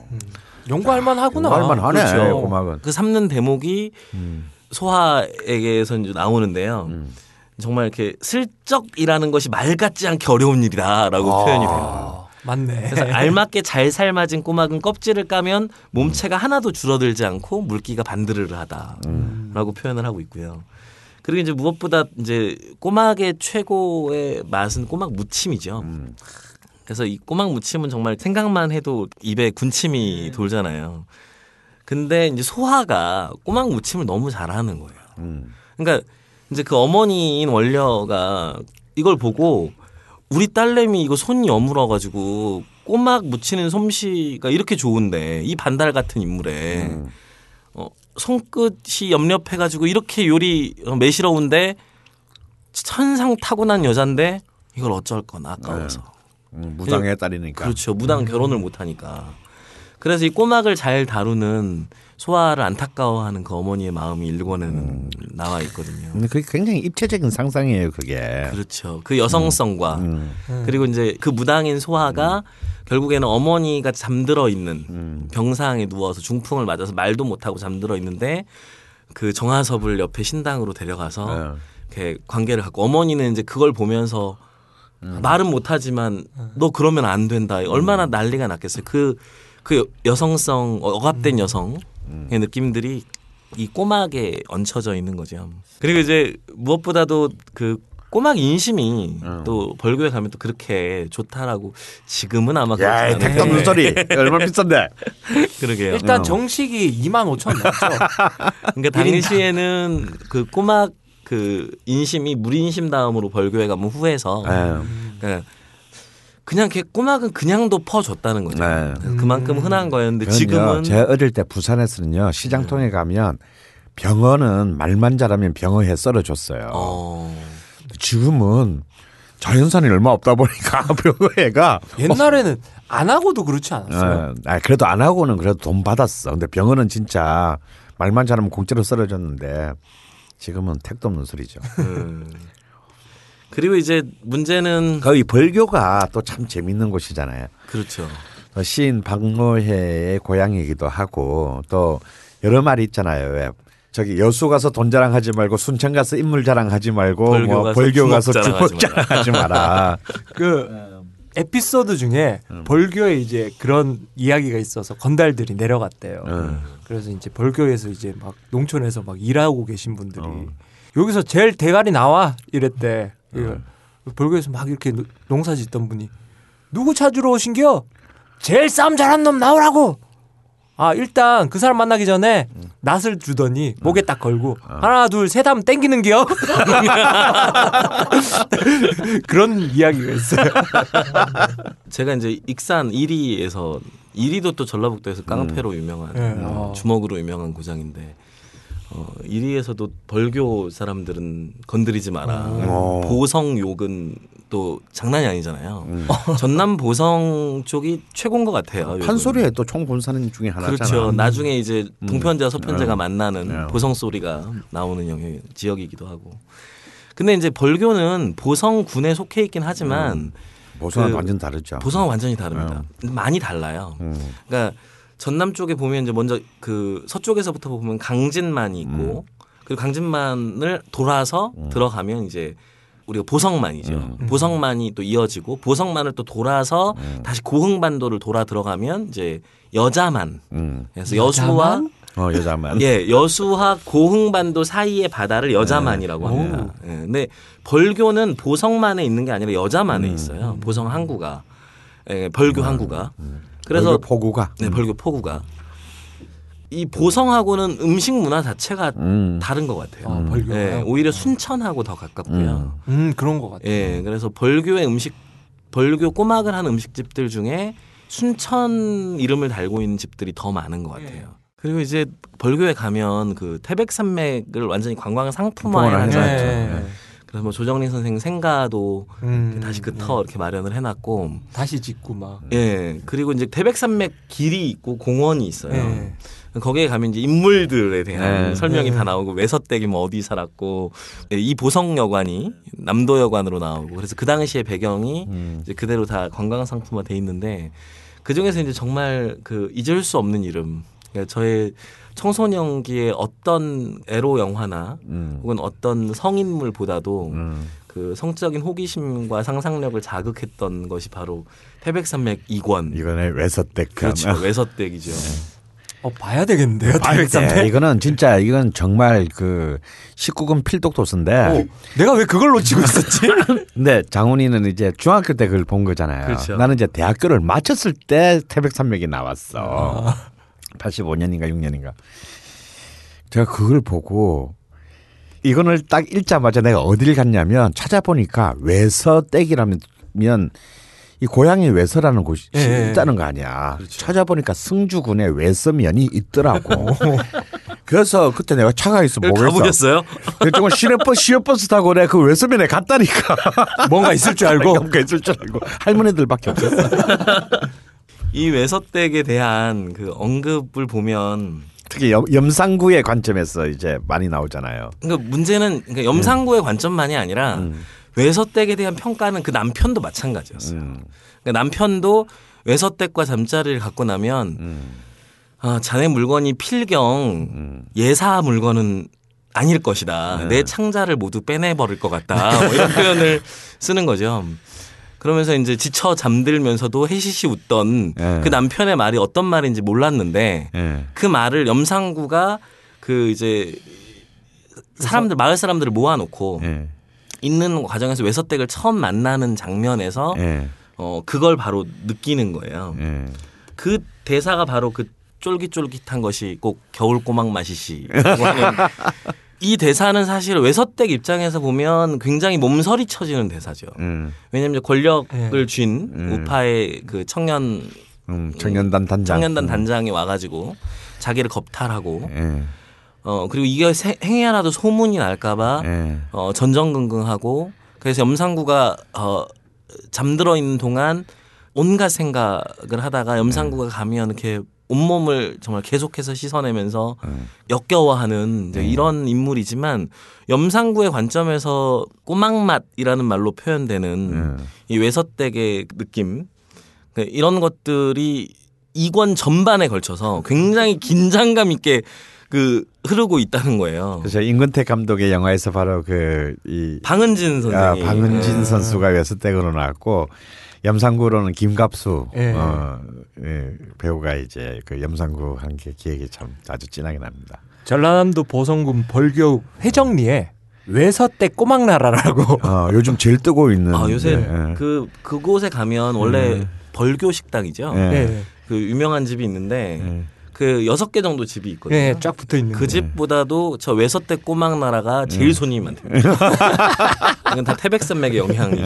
연구할 만하구나. 할만 하네. 그렇죠. 고막은. 그 삶는 대목이 음. 소화에게서 이제 나오는데요. 음. 정말 이렇게 슬쩍이라는 것이 말 같지 않게 어려운 일이다라고 아. 표현이 돼요. 아, 맞네. 그래서 알맞게 잘 삶아진 꼬막은 껍질을 까면 몸체가 하나도 줄어들지 않고 물기가 반드르르하다라고 음. 표현을 하고 있고요. 그리고 이제 무엇보다 이제 꼬막의 최고의 맛은 꼬막 무침이죠. 음. 그래서 이 꼬막 무침은 정말 생각만 해도 입에 군침이 돌잖아요. 근데 이제 소화가 꼬막 무침을 너무 잘하는 거예요. 음. 그러니까 이제 그 어머니인 원녀가 이걸 보고 우리 딸내미 이거 손이 여물어 가지고 꼬막 묻히는 솜씨가 이렇게 좋은데 이 반달 같은 인물에. 음. 어, 손끝이 염렵해 가지고 이렇게 요리 어, 매시러운데 천상 타고난 여잔데 이걸 어쩔 거나 아까워서. 음, 무당의 딸이니까. 그렇죠. 무당 결혼을 못 하니까. 그래서 이 꼬막을 잘 다루는 소아를 안타까워하는 그 어머니의 마음이 일권에는 나와 있거든요. 근데 그게 굉장히 입체적인 상상이에요, 그게. 그렇죠. 그 여성성과 음. 그리고 이제 그 무당인 소아가 결국에는 어머니가 잠들어 있는 음. 병상에 누워서 중풍을 맞아서 말도 못하고 잠들어 있는데 그 정하섭을 옆에 신당으로 데려가서 네. 이렇게 관계를 갖고 어머니는 이제 그걸 보면서 음. 말은 못하지만 너 그러면 안 된다. 얼마나 난리가 났겠어요. 그, 그 여성성, 억압된 음. 여성 의 느낌들이 이 꼬막에 얹혀져 있는 거죠. 그리고 이제 무엇보다도 그 꼬막 인심이 음. 또 벌교에 가면 또 그렇게 좋다라고 지금은 아마 야, 이 그렇지 택도 않은데. 소리. [laughs] 얼마 나 비싼데. 그러게요. 일단 어. 정식이 2만 5천 넘죠. 그러니까 당시에는 그 꼬막 그 인심이 물인심 다음으로 벌교에 가면 후해서 네. 그러니까 그냥 걔 꼬막은 그냥도 퍼줬다는 거죠. 네. 그만큼 흔한 거였는데 지금은 제 어릴 때 부산에서는요 시장통에 가면 병어는 말만 잘하면 병어회 썰어줬어요. 어, 지금은 자연산이 얼마 없다 보니까 [laughs] 병어회가 옛날에는 안 하고도 그렇지 않았어요. 어, 아, 그래도 안 하고는 그래도 돈 받았어. 근데 병어는 진짜 말만 잘하면 공짜로 썰어줬는데 지금은 택도 없는 소리죠. 음. 그리고 이제 문제는 거의 벌교가 또 참 재밌는 곳이잖아요. 그렇죠. 어, 시인 박노해의 고향이기도 하고 또 여러 말이 있잖아요. 왜 저기 여수 가서 돈 자랑하지 말고 순천 가서 인물 자랑하지 말고 벌교 뭐 가서 벌교 가서 주먹 자랑하지 자랑하지 마라. [laughs] 그 에피소드 중에 벌교에 이제 그런 이야기가 있어서 건달들이 내려갔대요. 음. 그래서 이제 벌교에서 이제 막 농촌에서 막 일하고 계신 분들이 어. 여기서 제일 대가리 나와 이랬대. 이거 벌교에서 막 이렇게 노- 농사 짓던 분이 누구 찾으러 오신겨? 제일 싸움 잘하는 놈 나오라고. 아 일단 그 사람 만나기 전에 낫을 주더니 목에 딱 걸고 하나 둘셋 하면 땡기는겨 [laughs] 그런 이야기가 있어요. [laughs] 제가 이제 익산 1위에서 이리도 또 전라북도에서 깡패로 유명한 네. 어, 아. 주먹으로 유명한 고장인데 어, 이리에서도 벌교 사람들은 건드리지 마라. 오. 보성 욕은 또 장난이 아니잖아요. 음. [laughs] 전남 보성 쪽이 최고인 것 같아요. 욕은. 판소리에 또 총 본사는 중에 하나잖아. 그렇죠. 나중에 이제 음. 동편제와 서편제가 음. 만나는 음. 보성 소리가 나오는 영역 지역이기도 하고. 근데 이제 벌교는 보성 군에 속해 있긴 하지만 보성은 그 완전 다르죠. 보성은 완전히 다릅니다. 많이 달라요. 음. 그러니까 전남 쪽에 보면 이제 먼저 그 서쪽에서부터 보면 강진만이 있고 그리고 강진만을 돌아서 들어가면 이제 우리가 보성만이죠. 보성만이 또 이어지고 보성만을 또 돌아서 다시 고흥반도를 돌아 들어가면 이제 여자만. 음. 그래서 여수와 어 여자만. 예, 여수와 고흥반도 사이의 바다를 여자만이라고 합니다. 예, 근데 벌교는 보성만에 있는 게 아니라 여자만에 있어요. 보성 항구가. 예, 벌교 항구가. 그래서 벌교 포구가. 네, 벌교 포구가. 이 보성하고는 음식 문화 자체가 음. 다른 것 같아요. 아, 벌교가. 예, 오히려 순천하고 더 가깝고요. 음 그런 것 같아요. 예, 그래서 벌교의 음식, 벌교 꼬막을 하는 음식집들 중에 순천 이름을 달고 있는 집들이 더 많은 것 같아요. 그리고 이제 벌교에 가면 그 태백산맥을 완전히 관광 상품화해 상품화를 놨죠. 해놨죠. 네. 그래서 뭐 조정린 선생 생가도 음, 다시 그터 이렇게 마련을 해놨고, 다시 짓고 막. 예, 그리고 이제 태백산맥 길이 있고 공원이 있어요. 네. 거기에 가면 이제 인물들에 대한 네. 설명이 네. 다 나오고 외서댁이 뭐 어디 살았고 예, 이 보성 여관이 남도 여관으로 나오고 그래서 그 당시의 배경이 음. 이제 그대로 다 관광 상품화 돼 있는데 그 중에서 이제 정말 그 잊을 수 없는 이름 그러니까 저의 청소년기의 어떤 에로 영화나 음. 혹은 어떤 성인물보다도 음. 그 성적인 호기심과 상상력을 자극했던 것이 바로 태백산맥 이권 이거는 외서댁. 그렇죠 [laughs] 외서댁이죠. 어 봐야 되겠는데요. 아, 네. 태백산맥. 이거는 진짜 이건 정말 그 19금 필독 도서인데. 어, 내가 왜 그걸 놓치고 있었지? [laughs] 근데 장훈이는 이제 중학교 때 그걸 본 거잖아요. 그렇죠. 나는 이제 대학교를 마쳤을 때 태백산맥이 나왔어. 85년인가 6년인가. 제가 그걸 보고 이거를 딱 읽자마자 내가 어딜 갔냐면 찾아보니까 외서댁이라면 이 고향이 외서라는 곳이 예, 예. 있다는 거 아니야. 찾아보니까 승주군에 외서면이 있더라고. [laughs] 그래서 그때 내가 차가 있어 뭐겠어. 가보셨어요? 정말 시내버스, 시외버스 타고 내가 그 외서면에 갔다니까. 뭔가 있을 줄 알고. [laughs] 뭔가 있을 줄 알고. 할머니들밖에 없었어. [laughs] 이 외서댁에 대한 그 언급을 보면 특히 염, 염상구의 관점에서 이제 많이 나오잖아요. 그러니까 문제는 그러니까 염상구의 관점만이 아니라 외서댁에 대한 평가는 그 남편도 마찬가지였어요. 음. 그러니까 남편도 외서댁과 잠자리를 갖고 나면 음. 아, 자네 물건이 필경 음. 예사 물건은 아닐 것이다. 네. 내 창자를 모두 빼내버릴 것 같다. 뭐 이런 표현을 쓰는 거죠. 그러면서 이제 지쳐 잠들면서도 해시시 웃던 네. 그 남편의 말이 어떤 말인지 몰랐는데 예. 그 말을 염상구가 그 이제 사람들 마을 사람들을 모아놓고 예. 있는 과정에서 외서댁을 처음 만나는 장면에서 예. 어 그걸 바로 느끼는 거예요. 예. 그 대사가 바로 그 쫄깃쫄깃한 것이 꼭 겨울 꼬막 맛이시. 이 대사는 사실 외서댁 입장에서 보면 굉장히 몸서리 쳐지는 대사죠. 음. 왜냐하면 권력을 네. 쥔 음. 우파의 그 청년 음. 청년단 단장. 청년단 음. 단장이 와가지고 자기를 겁탈하고 예. 어 그리고 이게 하나도 소문이 날까봐 예. 어 전전긍긍하고 그래서 염상구가 어 잠들어 있는 동안 온갖 생각을 하다가 염상구가 가면 이렇게 온몸을 정말 계속해서 씻어내면서 음. 역겨워하는 이제 이런 인물이지만 염상구의 관점에서 꼬막맛이라는 말로 표현되는 음. 이 외서댁의 느낌 그 이런 것들이 이권 전반에 걸쳐서 굉장히 긴장감 있게 그 흐르고 있다는 거예요. 그래서 임근택 감독의 영화에서 바로 그 이 방은진 선생이 아, 방은진 예. 선수가 외서댁으로 나왔고 염상구로는 김갑수 예. 어, 예, 배우가 이제 그 염상구 한 게 기억이 참 아주 진하게 납니다. 전라남도 보성군 벌교 회정리에 외서댁 꼬막나라라고. 어, 요즘 제일 뜨고 있는 아 요새 예, 예. 그 그곳에 가면 원래 음. 벌교 식당이죠. 예. 예. 그 유명한 집이 있는데 예. 그 여섯 개 정도 집이 있거든요. 예, 쫙 붙어 있는. 그 집보다도 저 외서댁 꼬막 나라가 제일 손님이 많대요. 이건 다 태백산맥의 영향이죠.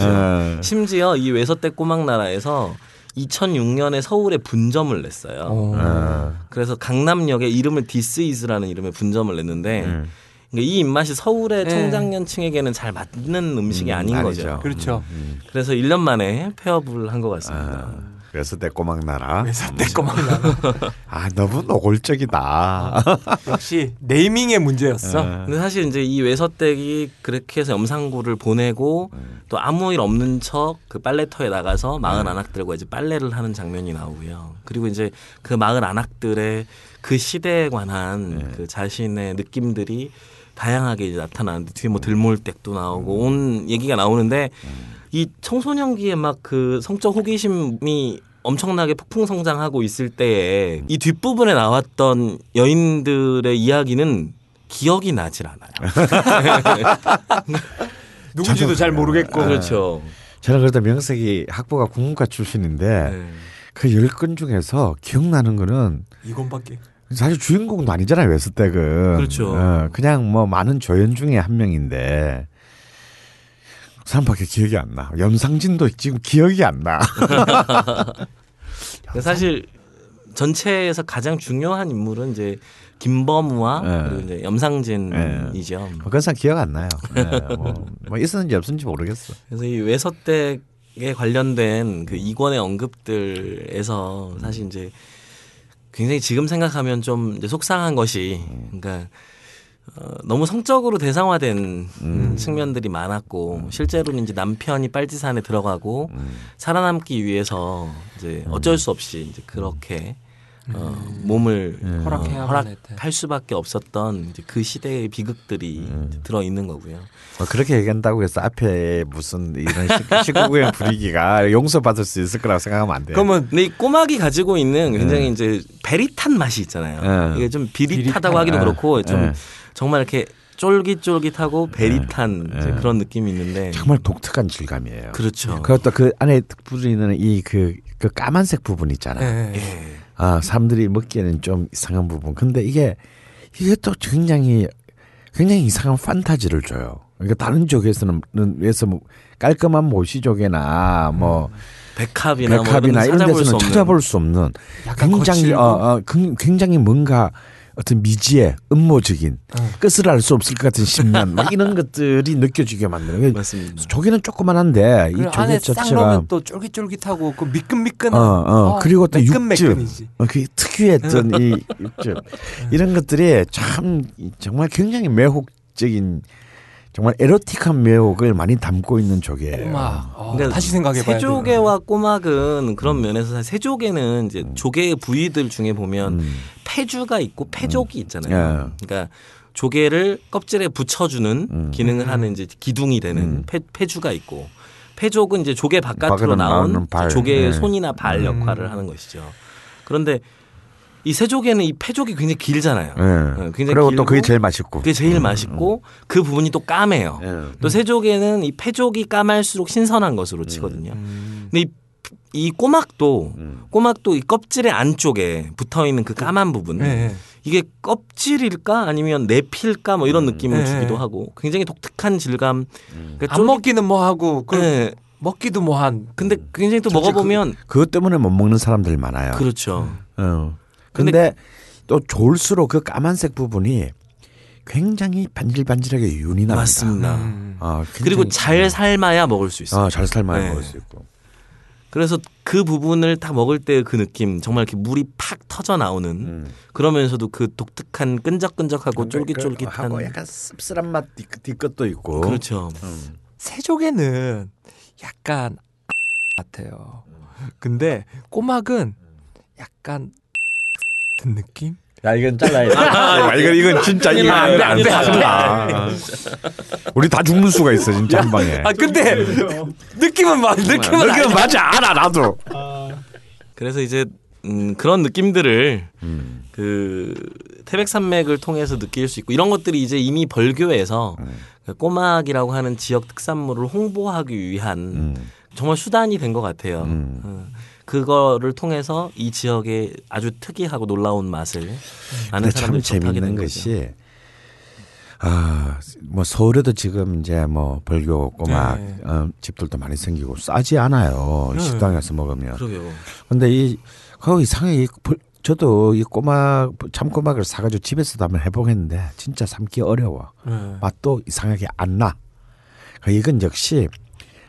예. 심지어 이 외서댁 꼬막 나라에서 2006년에 서울에 분점을 냈어요. 어. 어. 그래서 강남역에 이름을 디스이즈라는 이름의 분점을 냈는데 음. 그러니까 이 입맛이 서울의 네. 청장년층에게는 잘 맞는 음식이 음, 아닌 아니죠. 거죠. 그렇죠. 그래서 1년 만에 폐업을 한 것 같습니다. 아, 그래서 내 꼬막 나라. 회사 때 거만 나. 아 너무 노골적이다. 역시 네이밍의 문제였어. 어. 근데 사실 이제 이 외서댁이 그렇게 해서 염상구를 보내고 또 아무 일 없는 척 그 빨래터에 나가서 마을 안악들과 이제 빨래를 하는 장면이 나오고요. 그리고 이제 그 마을 안악들의 그 시대에 관한 그 자신의 느낌들이 다양하게 이제 나타나는데 뒤에 뭐 들몰댁도 나오고 온 얘기가 나오는데 이 청소년기에 막 그 성적 호기심이 엄청나게 폭풍 성장하고 있을 때에 이 뒷부분에 나왔던 여인들의 이야기는 기억이 나질 않아요. [laughs] 누군지도 잘 모르겠고. 그렇죠. 저는 그래도 명색이 학부가 국문과 출신인데 네. 그열 건 중에서 기억나는 거는 이건밖에. 사실 주인공도 아니잖아요 웨스텍은. 그렇죠. 어, 그냥 뭐 많은 조연 중에 한 명인데 그 사람밖에 기억이 안 나. 염상진도 지금 기억이 안 나. 사실 전체에서 가장 중요한 인물은 이제 김범우와 네. 그리고 이제 염상진이죠. 그건 상 기억 안 나요. 네, 뭐, 뭐 있었는지 없었는지 모르겠어. 그래서 이 외서댁에 관련된 그 이권의 언급들에서 사실 이제 굉장히 지금 생각하면 좀 속상한 것이 그러니까 어, 너무 성적으로 대상화된 측면들이 많았고 실제로는 이제 남편이 빨지산에 들어가고 살아남기 위해서 이제 어쩔 수 없이 이제 그렇게 어, 몸을 허락해야만 어. 허락할 수밖에 없었던 이제 그 시대의 비극들이 이제 들어 있는 거고요. 뭐 그렇게 얘기한다고 해서 앞에 무슨 이런 19구의 [laughs] 분위기가 용서받을 수 있을 거라고 생각하면 안 돼요. 그러면 근데 이 꼬막이 가지고 있는 굉장히 이제 베릿한 맛이 있잖아요. 네. 이게 좀 비릿하다고 비릿한, 하기도 네. 그렇고 좀 네. 정말 이렇게 쫄깃쫄깃하고 베릿한 이제 그런 느낌이 있는데 정말 독특한 질감이에요. 그렇죠. 그것도 그 안에 부분에 이그 그 까만색 부분 있잖아. 예. 예. 아 사람들이 먹기에는 좀 이상한 부분. 근데 이게 이게 또 굉장히 굉장히 이상한 판타지를 줘요. 그러니까 다른 쪽에서는 에서 뭐 깔끔한 모시족이나 뭐 백합이나, 뭐 백합이나 이런 이런 데서 찾아볼 수 데서는 없는 찾아볼 수 없는 굉장히. 어, 어, 굉- 굉장히 뭔가 어떤 미지의 음모적인 어. 끝을 알 수 없을 것 같은 심란 막 이런 것들이 느껴지게 만드는 맞습니다. 조개는 조그만한데 이그 조개 자체가 또 쫄깃쫄깃하고 그 미끈미끈한. 어, 어. 그리고 또 육즙. 어, 그 특유했던 이 육즙 이런 것들이 참 정말 굉장히 매혹적인 정말 에로틱한 매혹을 많이 담고 있는 조개예요. 꼬막. 어, 그러니까 다시 생각해봐야 돼. 새조개와 꼬막은 그런 면에서 사실 새조개는 이제 조개의 부위들 중에 보면 음. 폐주가 있고 폐족이 있잖아요. 예. 그러니까 조개를 껍질에 붙여주는 음. 기능을 하는 이제 기둥이 되는 폐, 폐주가 있고 폐족은 이제 조개 바깥으로 나온. 조개의 예. 손이나 발 역할을 하는 것이죠. 그런데 이 새조개는 이 폐족이 굉장히 길잖아요. 예. 어, 굉장히 그리고 또 길고 그게 제일 맛있고. 그게 제일 맛있고 그 부분이 또 까매요. 예. 또 새조개는 이 폐족이 까말수록 신선한 것으로 치거든요. 근데 이, 이 꼬막도 꼬막도 이 껍질의 안쪽에 붙어 있는 그 까만 부분 예, 예. 이게 껍질일까 아니면 내필까 뭐 이런 느낌을 네. 주기도 하고 굉장히 독특한 질감. 그러니까 안 먹기는 뭐 하고 그 네. 먹기도 뭐한. 근데 굉장히 또 먹어보면 그 것 때문에 못 먹는 사람들 많아요. 그렇죠. 어. 근데 또 좋을수록 그 까만색 부분이 굉장히 반질반질하게 윤이 납니다. 맞습니다. 음. 어, 그리고 굉장히- 잘 삶아야 먹을 수 있어요. 어, 잘 삶아야 네. 먹을 수 있고. 그래서 그 부분을 딱 먹을 때 그 느낌 정말 이렇게 물이 팍 터져 나오는 음. 그러면서도 그 독특한 끈적끈적하고 하고 쫄깃쫄깃한 약간 씁쓸한 맛 뒤, 뒤끝도 있고. 그렇죠. 새조개는 약간 같아요. 근데 꼬막은 약간 같은 느낌? 야 이건 잘라야 돼. 야, 이건 이건 진짜 이거 안 돼, 안. 아. 우리 다 죽는 수가 있어 진짜 한 방에. 아 근데 느낌은 막 느낌은 이거 알죠. 맞아 알아 나도. 그래서 이제 음, 그런 느낌들을 음. 그 태백산맥을 통해서 느낄 수 있고 이런 것들이 이제 이미 벌교에서 음. 그 꼬막이라고 하는 지역 특산물을 홍보하기 위한 음. 정말 수단이 된 것 같아요. 음. 어, 그거를 통해서 이 지역의 아주 특이하고 놀라운 맛을 아는 참 사람들이 된 재밌는. 것이 아뭐 서울에도 지금 이제 뭐 벌교 꼬막 네. 어, 집들도 많이 생기고 싸지 않아요 네. 식당에서 먹으면. 그러게요. 근데 이 거기 이상하게 이 벌- 저도 이 꼬막 참꼬막을 사가지고 집에서도 한번 해보겠는데 진짜 삶기 어려워. 네. 맛도 이상하게 안 나. 그러니까 이건 역시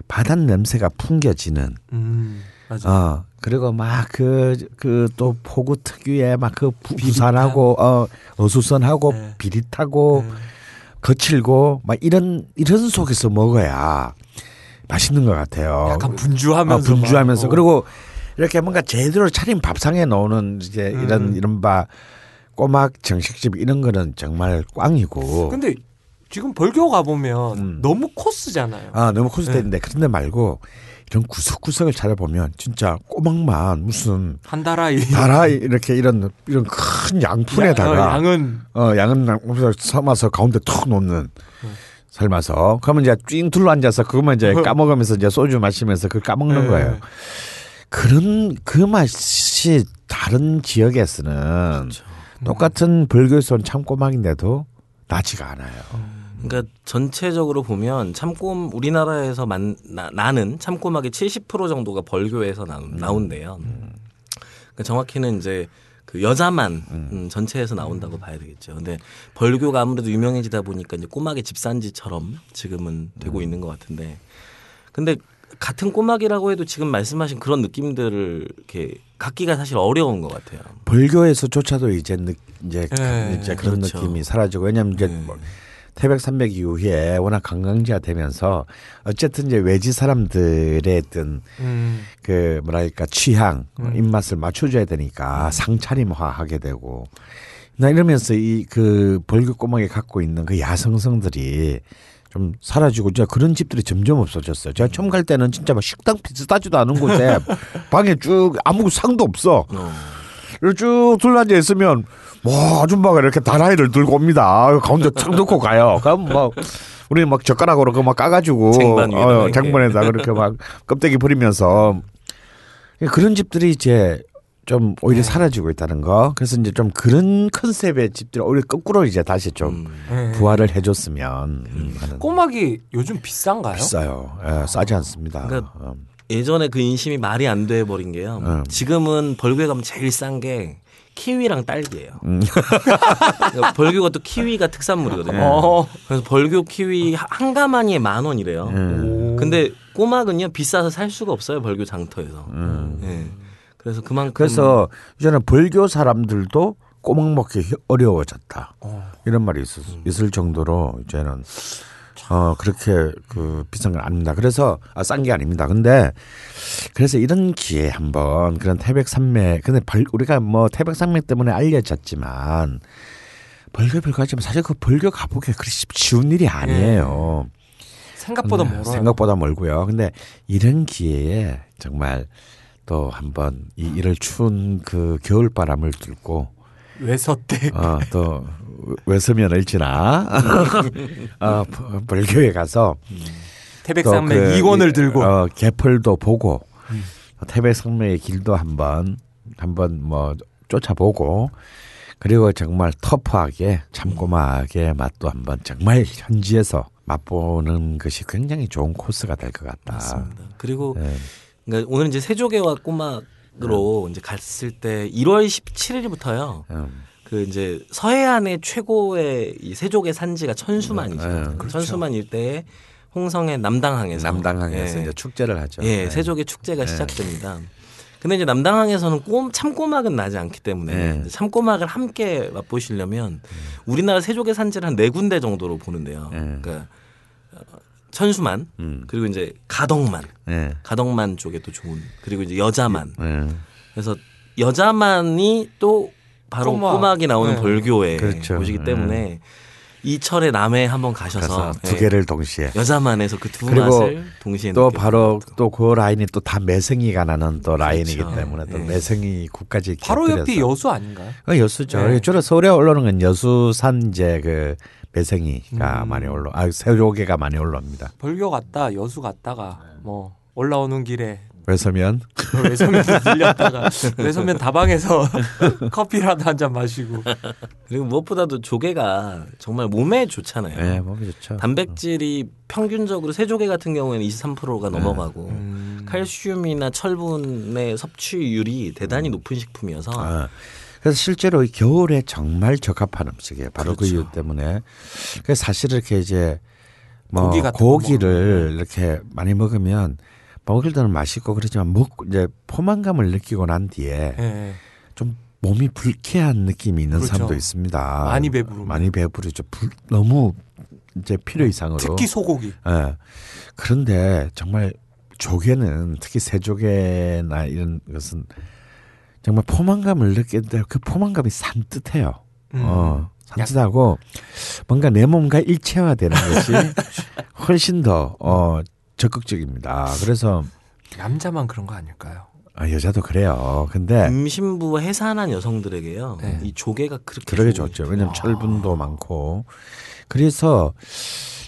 바닷 냄새가 풍겨지는. 음, 맞아. 어 그리고 막 그 그 또 포구 특유의 막 그 부산하고 어 어수선하고 네. 비릿하고 네. 거칠고 막 이런 이런 속에서 먹어야 맛있는 것 같아요. 약간 어, 분주하면서 분주하면서 막, 어. 그리고 이렇게 뭔가 제대로 차린 밥상에 나오는 이제 이런 음. 이른바 꼬막 정식집 이런 거는 정말 꽝이고. 근데 지금 벌교 가 보면 음. 너무 코스잖아요. 아 너무 코스인데 네. 그런데 말고 이런 구석구석을 찾아보면 진짜 꼬막만 무슨 한 다라이 달아 이렇게 이런 이런 큰 양푼에다가 양은 어 양은 양푼에서 삶아서 가운데 툭 놓는 삶아서 그러면 이제 삥 둘러 앉아서 그것만 이제 까먹으면서 이제 소주 마시면서 그걸 까먹는 네. 거예요. 그런 그 맛이 다른 지역에서는 똑같은 벌교에서 온 참꼬막인데도 나지가 않아요. 그러니까 전체적으로 보면 참꼼 우리나라에서 만, 나, 나는 참꼬막의 70% 정도가 벌교에서 나, 나온대요. 그러니까 정확히는 이제 그 여자만 음, 전체에서 나온다고 봐야 되겠죠. 근데 벌교가 아무래도 유명해지다 보니까 이제 꼬막의 집산지처럼 지금은 되고 있는 것 같은데. 근데 같은 꼬막이라고 해도 지금 말씀하신 그런 느낌들을 이렇게 갖기가 사실 어려운 것 같아요. 벌교에서조차도 이제 느, 이제, 네, 이제 그런 그렇죠. 느낌이 사라지고 왜냐하면 이제 네. 뭐 태백 산맥 이후에 워낙 관광지가 되면서 어쨌든 이제 외지 사람들의 어떤 음, 그 뭐랄까 취향 음. 입맛을 맞춰줘야 되니까 상차림화하게 되고 나 이러면서 이 그 벌교 꼬막이 갖고 있는 그 야성성들이 좀 사라지고 이제 그런 집들이 점점 없어졌어요. 제가 처음 갈 때는 진짜 막 식당 비슷하지도 않은 곳에 [laughs] 방에 쭉 아무 상도 없어. 어. 쭉 둘러앉아 있으면 뭐 아줌마가 이렇게 다라이를 들고 옵니다. 가운데 탁 넣고 가요. 그럼 뭐 우리 막 젓가락으로 그 막 까가지고 쟁반 어. 쟁반에다 그렇게 막 껍데기 버리면서 그런 집들이 이제 좀 오히려 사라지고 있다는 거. 그래서 이제 좀 그런 컨셉의 집들이 오히려 거꾸로 이제 다시 좀 음. 네. 부활을 해줬으면 음, 하는. 꼬막이 요즘 비싼가요? 비싸요. 예, 싸지 않습니다. 그러니까 음. 예전에 그 인심이 말이 안 돼 버린 게요. 음. 지금은 벌교에 가면 제일 싼 게 키위랑 딸기예요. 음. 그러니까 벌교가 또 키위가 특산물이거든요. 어. 그래서 벌교 키위 한 가마니에 만 원이래요. 음. 근데 꼬막은요 비싸서 살 수가 없어요 벌교 장터에서. 음. 예. 그래서 그만큼 그래서 이제는 벌교 사람들도 꼬막 먹기 히- 어려워졌다. 어. 이런 말이 있을, 있을 정도로 이제는 어 그렇게 그 비싼 건 아닙니다. 그래서 아, 싼 게 아닙니다. 근데 그래서 이런 기회 에 한번 그런 태백 산맥 근데 벌, 우리가 뭐 태백 산맥 때문에 알려졌지만 벌교 별거 하지만 사실 그 벌교 가보기 그리 쉽- 쉬운 일이 아니에요. 생각보다 근데 멀어요. 생각보다 멀고요. 근데 이런 기회에 정말 또 한번 이 이를 추운 그 겨울 바람을 뚫고 외서댁. 어, 또 외서면 을지나 [laughs] 어, 버- 벌교에 가서 태백산맥 또그 이권을 이- 들고 어, 개펄도 보고 음. 태백산맥의 길도 한번 한번 뭐 쫓아보고 그리고 정말 터프하게 참고하게 맛도 한번 정말 현지에서 맛보는 것이 굉장히 좋은 코스가 될 것 같다. 맞습니다. 그리고 네. 그러니까 오늘 이제 세조개와 꼬막으로 이제 갔을 때 1월 17일부터요. 음. 그 이제 서해안의 최고의 이 세조개 산지가 천수만이죠. 네, 그렇죠. 천수만 일대에 홍성의 남당항에서 남당항에서 예. 이제 축제를 하죠. 예, 네. 세조개 축제가 시작됩니다. 근데 이제 남당항에서는 꼼, 참꼬막은 나지 않기 때문에 네. 참꼬막을 함께 맛보시려면 우리나라 세조개 산지를 한 네 군데 정도로 보는데요. 네. 그러니까 어, 천수만 음. 그리고 이제 가덕만 네. 가덕만 쪽에 또 좋은 그리고 이제 여자만 네. 그래서 여자만이 또 바로 꼬막. 꼬막. 이 나오는 네. 벌교의 그렇죠. 곳이기 때문에 이 철에 남해 한번 가셔서 두 예, 개를 동시에 여자만에서 그 두 맛을 동시에 또 바로 또 그 라인이 또 다 매성이가 나는 또 라인이기 그렇죠. 때문에 또 네. 매성이 국까지 바로 옆이 곁들여서. 여수 아닌가요? 어, 여수죠. 네. 주로 서울에 올라오는 건 여수산 이제 그 매생이가 음. 많이 올라, 아 새조개가 많이 올라옵니다. 벌교 갔다 여수 갔다가 뭐 올라오는 길에 외서면 [laughs] 외선면 들렸다가 외선면 다방에서 [laughs] 커피라도 한 잔 마시고 그리고 무엇보다도 조개가 정말 몸에 좋잖아요. 예, 몸이 좋죠. 단백질이 평균적으로 새조개 같은 경우에는 23%가 넘어가고 음. 칼슘이나 철분의 섭취율이 대단히 높은 식품이어서 아, 그래서 실제로 이 겨울에 정말 적합한 음식이에요. 바로 그 그렇죠. 이유 때문에. 그래서 사실 이렇게 이제 뭐 고기 고기 를 이렇게 많이 먹으면 먹을 때는 맛있고 그렇지만 먹고 이제 포만감을 느끼고 난 뒤에 예. 좀 몸이 불쾌한 느낌이 있는 그렇죠. 사람도 있습니다. 많이 배부르면. 많이 배부르죠. 불- 너무 이제 필요 이상으로. 특히 소고기. 예. 그런데 정말 조개는 특히 새조개나 이런 것은 정말 포만감을 느끼는데 그 포만감이 산뜻해요. 음. 어, 산뜻하고 뭔가 내 몸과 일체화되는 것이 [laughs] 훨씬 더 어, 적극적입니다. 그래서 남자만 그런 거 아닐까요? 아, 여자도 그래요. 근데 임신부 해산한 여성들에게요. 네. 이 조개가 그렇게 그러게 좋죠. 왜냐하면 철분도 많고 그래서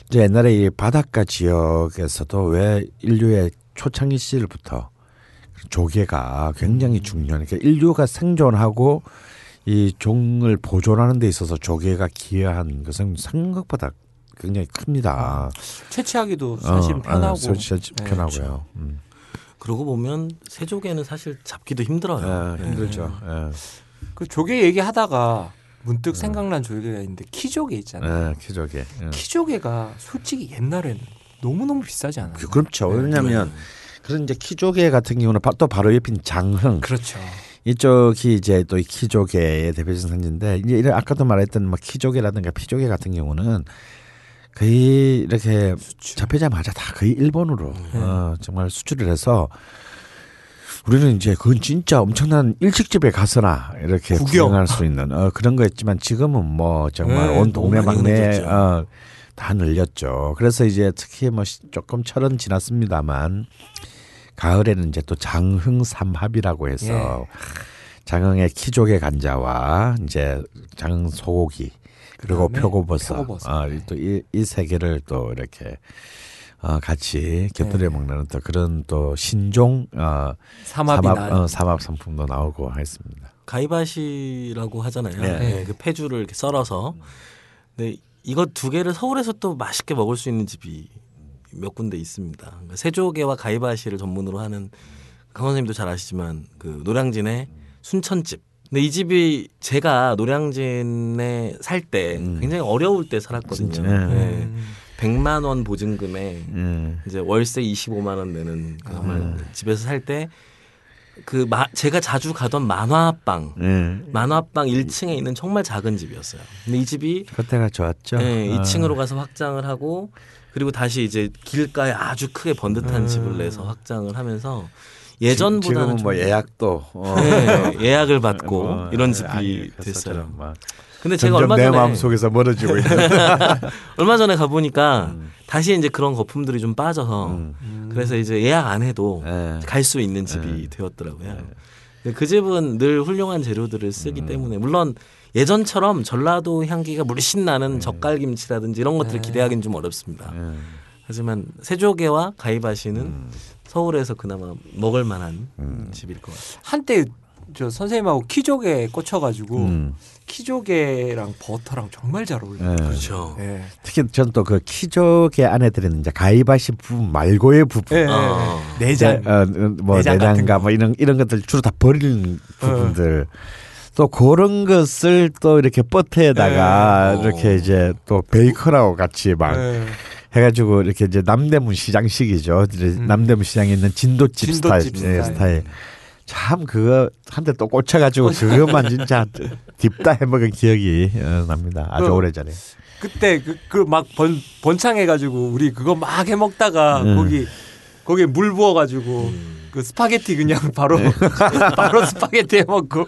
이제 옛날에 이 바닷가 지역에서도 왜 인류의 초창기 시절부터 조개가 굉장히 중요한 그러니까 인류가 생존하고 이 종을 보존하는 데 있어서 조개가 기여한 것은 생각보다 굉장히 큽니다. 채취하기도 사실 어, 편하고. 아, 설치 네, 편하고요. 음. 그러고 보면 새조개는 사실 잡기도 힘들어요. 예, 네. 힘들죠. 예. 그 조개 얘기하다가 문득 생각난 조개가 있는데 키조개 있잖아요. 예, 키조개. 예. 키조개가 솔직히 옛날에는 너무 너무 비싸지 않아요? 그- 그렇죠. 왜냐하면 그런 이제 키조개 같은 경우는 바- 또 바로 옆인 장흥 그렇죠. 이쪽이 이제 또 이 키조개의 대표적인 산지인데 이제 이런 아까도 말했던 뭐 키조개라든가 피조개 같은 경우는 거의 이렇게 잡히자마자 다 거의 일본으로 어, 정말 수출을 해서 우리는 이제 그건 진짜 엄청난 일식집에 가서나 이렇게 구경. 구경할 수 있는 어, 그런 거였지만 지금은 뭐 정말 네, 온 너무 동네 많이 막내 늘었죠. 어, 다 늘렸죠. 그래서 이제 특히 뭐 시- 조금 철은 지났습니다만 가을에는 이제 또 장흥 삼합이라고 해서 예. 장흥의 키조개 간자와 이제 장흥 소고기 그리고 표고버섯, 표고버섯. 아, 또이 이 세 개를 또 이렇게 어, 같이 곁들여 네. 먹는 또 그런 또 신종 어, 삼합, 나. 어, 삼합 상품도 나오고 했습니다. 가이바시라고 하잖아요. 네. 네, 그 폐주를 이렇게 썰어서. 근데 이거 두 개를 서울에서 또 맛있게 먹을 수 있는 집이 몇 군데 있습니다. 그러니까 세조개와 가이바시를 전문으로 하는 강 선생님도 잘 아시지만 그 노량진의 순천집. 근데 이 집이 제가 노량진에 살때 음. 굉장히 어려울 때 살았거든요. 네. 음. 100만 원 보증금에 음. 이제 월세 25만 원 내는 그 정말 음. 집에서 살때그 제가 자주 가던 만화방 음. 만화방 1층에 있는 정말 작은 집이었어요. 근데 이 집이 그때가 좋았죠. 네, 어. 2층으로 가서 확장을 하고 그리고 다시 이제 길가에 아주 크게 번듯한 음. 집을 내서 확장을 하면서 지- 예전보다는 지금은 뭐 좀- 예약도 어. 네, 예약을 받고 뭐, 이런 예, 집이 아니, 됐어요. 근데 제가 점점 얼마 내 전에 마음 속에서 멀어지고 있는. [laughs] 얼마 전에 가 보니까 음. 다시 이제 그런 거품들이 좀 빠져서 음. 그래서 이제 예약 안 해도 예. 갈수 있는 집이 되었더라고요. 근데 그 집은 늘 훌륭한 재료들을 쓰기 음. 때문에 물론 예전처럼 전라도 향기가 물씬 나는 젓갈김치라든지 이런 것들을 기대하기는 좀 어렵습니다. 예. 하지만 세조개와 가이바시는 음. 서울에서 그나마 먹을 만한 집일 것 같아요. 한때 저 선생님하고 키조개 꽂혀가지고 음. 키조개랑 버터랑 정말 잘 어울려요. 예. 그렇죠. 예. 특히 전또그 키조개 안에 들어있는 이제 가이바시 부분 말고의 부분. 예. 어. 내장. 이제, 어, 뭐 내장 같은 내장과 거. 뭐 이런 이런 것들 주로 다 버리는 부분들. 또 그런 것을 또 이렇게 버터에다가 네. 이렇게 어. 이제 또 베이컨하고 같이 막 예. 해가지고 이렇게 이제 남대문 시장식이죠. 음. 남대문 시장에 있는 진도집, 진도집 스타일, 예, 스타일. 참 그거 한 대 또 꽂혀가지고 그것만 [laughs] 진짜 딥다 해먹은 기억이 어, 납니다. 아주 그- 오래전에. 그때 그 막 번창해가지고 우리 그거 막 해먹다가 음. 거기 거기에 물 부어가지고 그 스파게티 그냥 바로 [laughs] 바로 스파게티 해먹고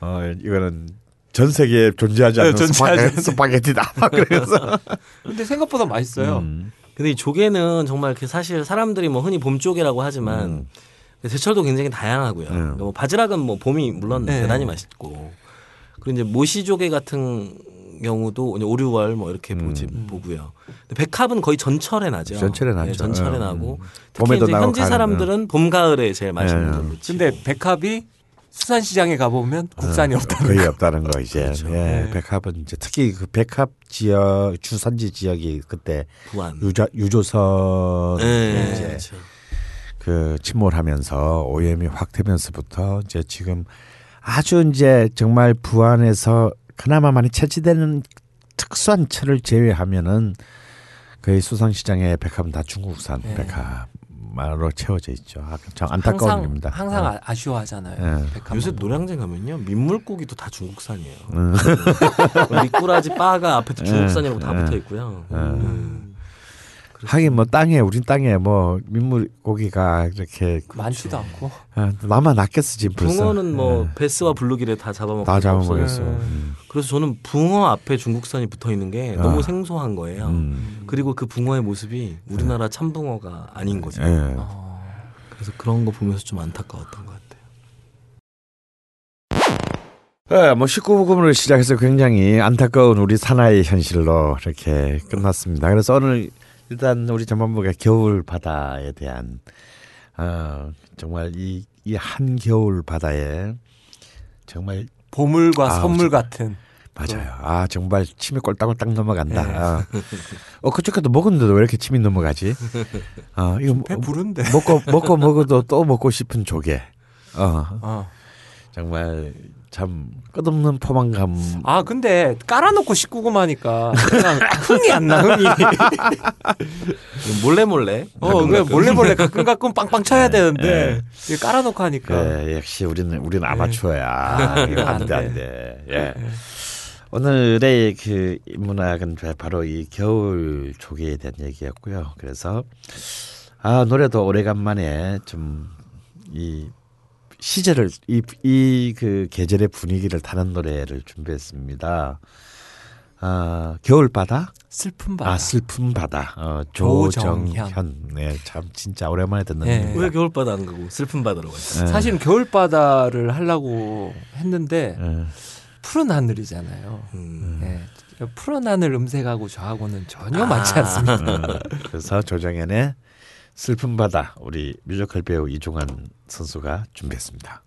어 이거는 전 세계에 존재하지 네, 않는 존재하지 스파게, 않는. 스파게티다. 막 그래서. [laughs] 근데 생각보다 맛있어요. 음. 근데 이 조개는 정말 그 사실 사람들이 뭐 흔히 봄조개라고 하지만 음. 제철도 굉장히 다양하고요. 음. 그러니까 뭐 바지락은 뭐 봄이 물론 네. 대단히 맛있고 그리고 이제 모시조개 같은 경우도 5, 6월 뭐 이렇게 보지 보고요. 근데 백합은 거의 전철에 나죠. 음. 전철에 나죠. 네, 전철에 음. 나고 특히 봄에도 이제 현지. 사람들은 봄 가을에 제일 맛있는 네. 걸로. 근데 백합이 수산시장에 가보면 국산이 없다. 거의 없다는 거 이제. 그렇죠. 예, 네. 백합은 이제 특히 그 백합 지역 주산지 지역이 그때 부안. 유자 유조선 네, 이제 그렇죠. 그 침몰하면서 오염이 확 되면서부터 이제 지금 아주 이제 정말 부안에서 그나마 많이 채취되는 특수한 철을 제외하면은 거의 수상시장의 백합은 다 중국산 네. 백합 으로 채워져 있죠. 아, 참 안타까운 항상 일입니다. 항상 어. 아- 아쉬워하잖아요. 네. 요새. 노량진 가면요 민물고기도 다 중국산이에요. 음. 미꾸라지 바가 앞에도 중국산이라고 다 네. 붙어 있고요. 음. 하긴 뭐 땅에 우린 땅에 뭐 민물 고기가 이렇게 많지도 않고. 아, 나만 낚였어 지금 벌써. 붕어는 뭐 예. 베스와 블루기를 다 잡아먹고 다 잡아먹었어. 네. 음. 그래서 저는 붕어 앞에 중국산이 붙어 있는 게 너무 아. 생소한 거예요. 음. 그리고 그 붕어의 모습이 우리나라 참붕어가 아닌 거죠. 예. 어. 그래서 그런 거 보면서 좀 안타까웠던 것 같아요. 네, 뭐 19부금으로 시작해서 굉장히 안타까운 우리 산하의 현실로 이렇게 끝났습니다. 그래서 오늘 일단 우리 전반부가 겨울 바다에 대한 어, 정말 이, 이 한 겨울 바다에 정말 보물과 아, 선물 저- 같은. 맞아요. 아 정말 침이 꼴딱꼴딱 넘어간다. 네. 아. 어 그저께도 먹었는데도 왜 이렇게 침이 넘어가지? 어 이거 배 부른데. 먹고 먹고 먹어도 또 먹고 싶은 조개. 어 어. 정말 참 끝없는 포만감. 아 근데 깔아놓고 19금 하니까 그냥 흥이 안 나 흥이. 몰래 몰래. 어, 그 몰래 몰래 가끔 가끔 빵빵 쳐야 되는데 이게 깔아놓고 하니까. 네, 역시 우리는 우리는 아마추어야. [laughs] 이거 안 안돼 돼. 안돼. 예. 오늘의 그 문학은 바로 이 겨울 조개에 대한 얘기였고요. 그래서 아 노래도 오래간만에 좀 이 시절을 이이 그 계절의 분위기를 타는 노래를 준비했습니다. 아 겨울 바다, 슬픈 바다. 아 슬픈 바다, 어, 조정현. 조정현, 네, 참 진짜 오랜만에 듣는 네. 왜 겨울 바다 안 가고 슬픈 바다로 가요? 네. 사실은 겨울 바다를 하려고 했는데 예. 푸른 하늘이잖아요. 음. 네. 푸른 하늘 음색하고 저하고는 전혀 아. 맞지 않습니다. 어, 그래서 조정현의 슬픈 바다 우리 뮤지컬 배우 이종환 선수가 준비했습니다.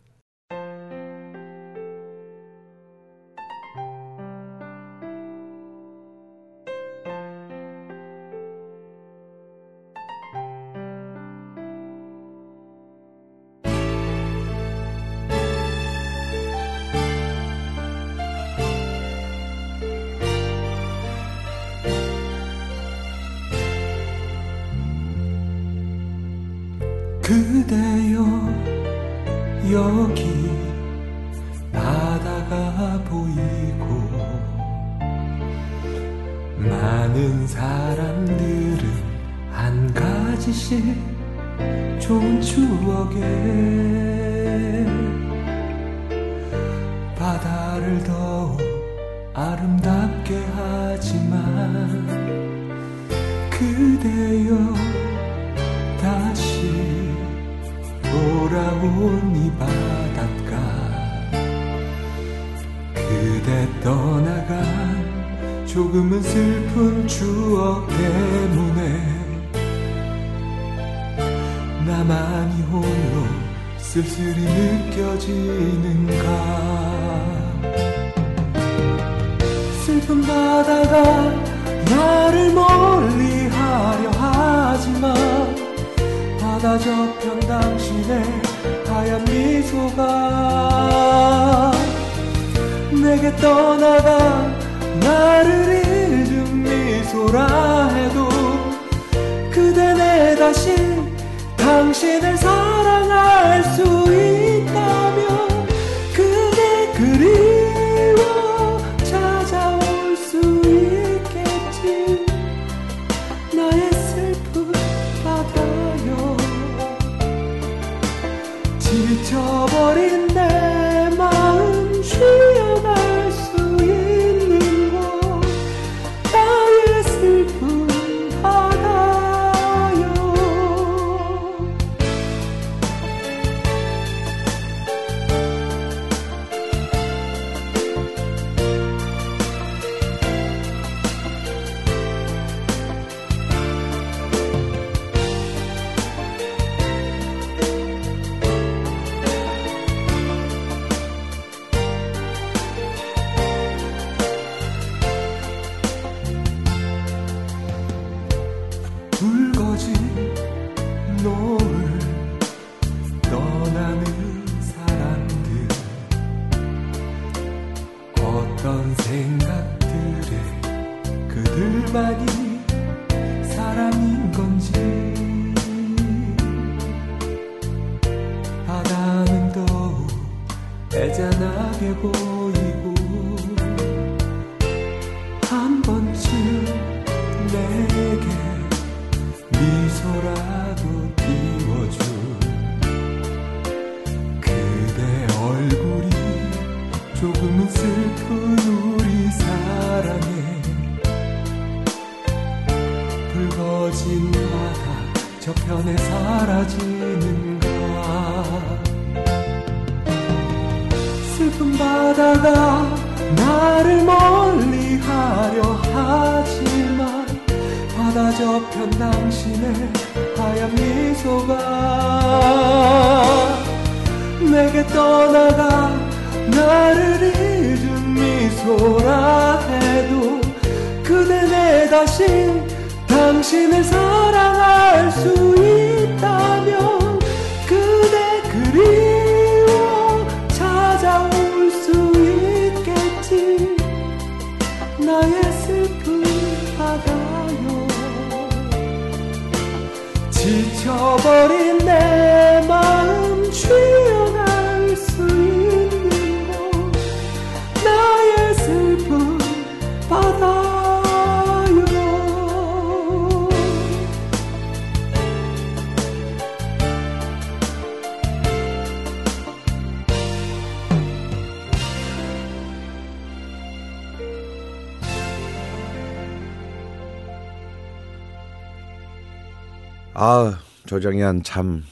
그대 떠나간 조금은 슬픈 추억 때문에 나만이 홀로 쓸쓸히 느껴지는가. 슬픈 바다가 나를 멀리 하려 하지만 바다 저편 당신의 하얀 미소가 내게 떠나가 나를 잊은 미소라 해도 그대 내 다시 당신을 사랑할 수 있 아 조정현 참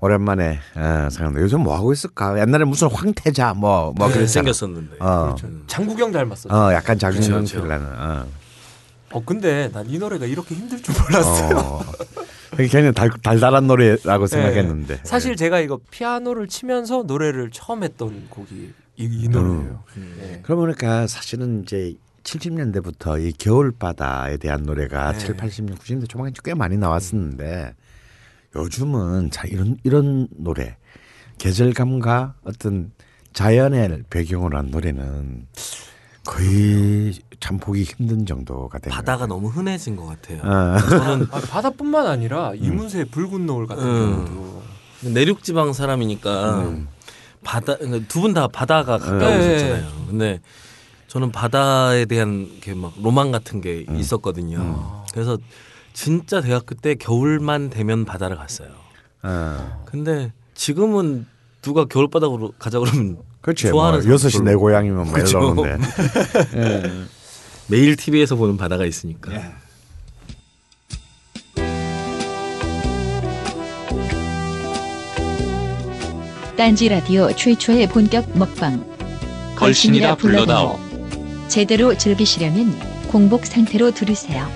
오랜만에 어, 생각나. 요즘 뭐 하고 있을까? 옛날에 무슨 황태자 뭐뭐 네, 그랬잖아. 생겼었는데. 어, 장국영 닮았어. 어 약간 자긍심 그렇죠, 그렇죠. 필라는. 어. 어 근데 난 이 노래가 이렇게 힘들 줄 몰랐어요. 어. 굉장히 달, 달달한 노래라고 생각했는데. 네. 사실 제가 이거 피아노를 치면서 노래를 처음 했던 곡이 이, 이 노래예요. 네. 그러고 보니까 사실은 이제 70년대부터 이 겨울바다에 대한 노래가 네. 7, 80년, 90년대 초반에 꽤 많이 나왔었는데 요즘은 자 이런 이런 노래 계절감과 어떤 자연을 배경으로 한 노래는 거의 참 보기 힘든 정도가 되는 바다가 너무 흔해진 것 같아요. 어. 저는 [laughs] 아, 바다뿐만 아니라 이문세의 붉은 노을 같은 음. 경우도 내륙 지방 사람이니까 바다 두 분 다 바다가 가까우셨잖아요. 근데 저는 바다에 대한 이렇게 막 로망 같은 게 있었거든요. 그래서 진짜 대학교 때 겨울만 되면 바다를 갔어요. 어. 근데 지금은 누가 겨울바닥으로 가자 그러면 그렇지. 좋아하는 뭐 사람 6시 별로 내 고향이면 뭐 그죠. 이러는데. [laughs] 매일 TV에서 보는 바다가 있으니까. 딴지 라디오 최초의 본격 먹방. 걸신이라 불러다오. 제대로 즐기시려면 공복 상태로 들으세요.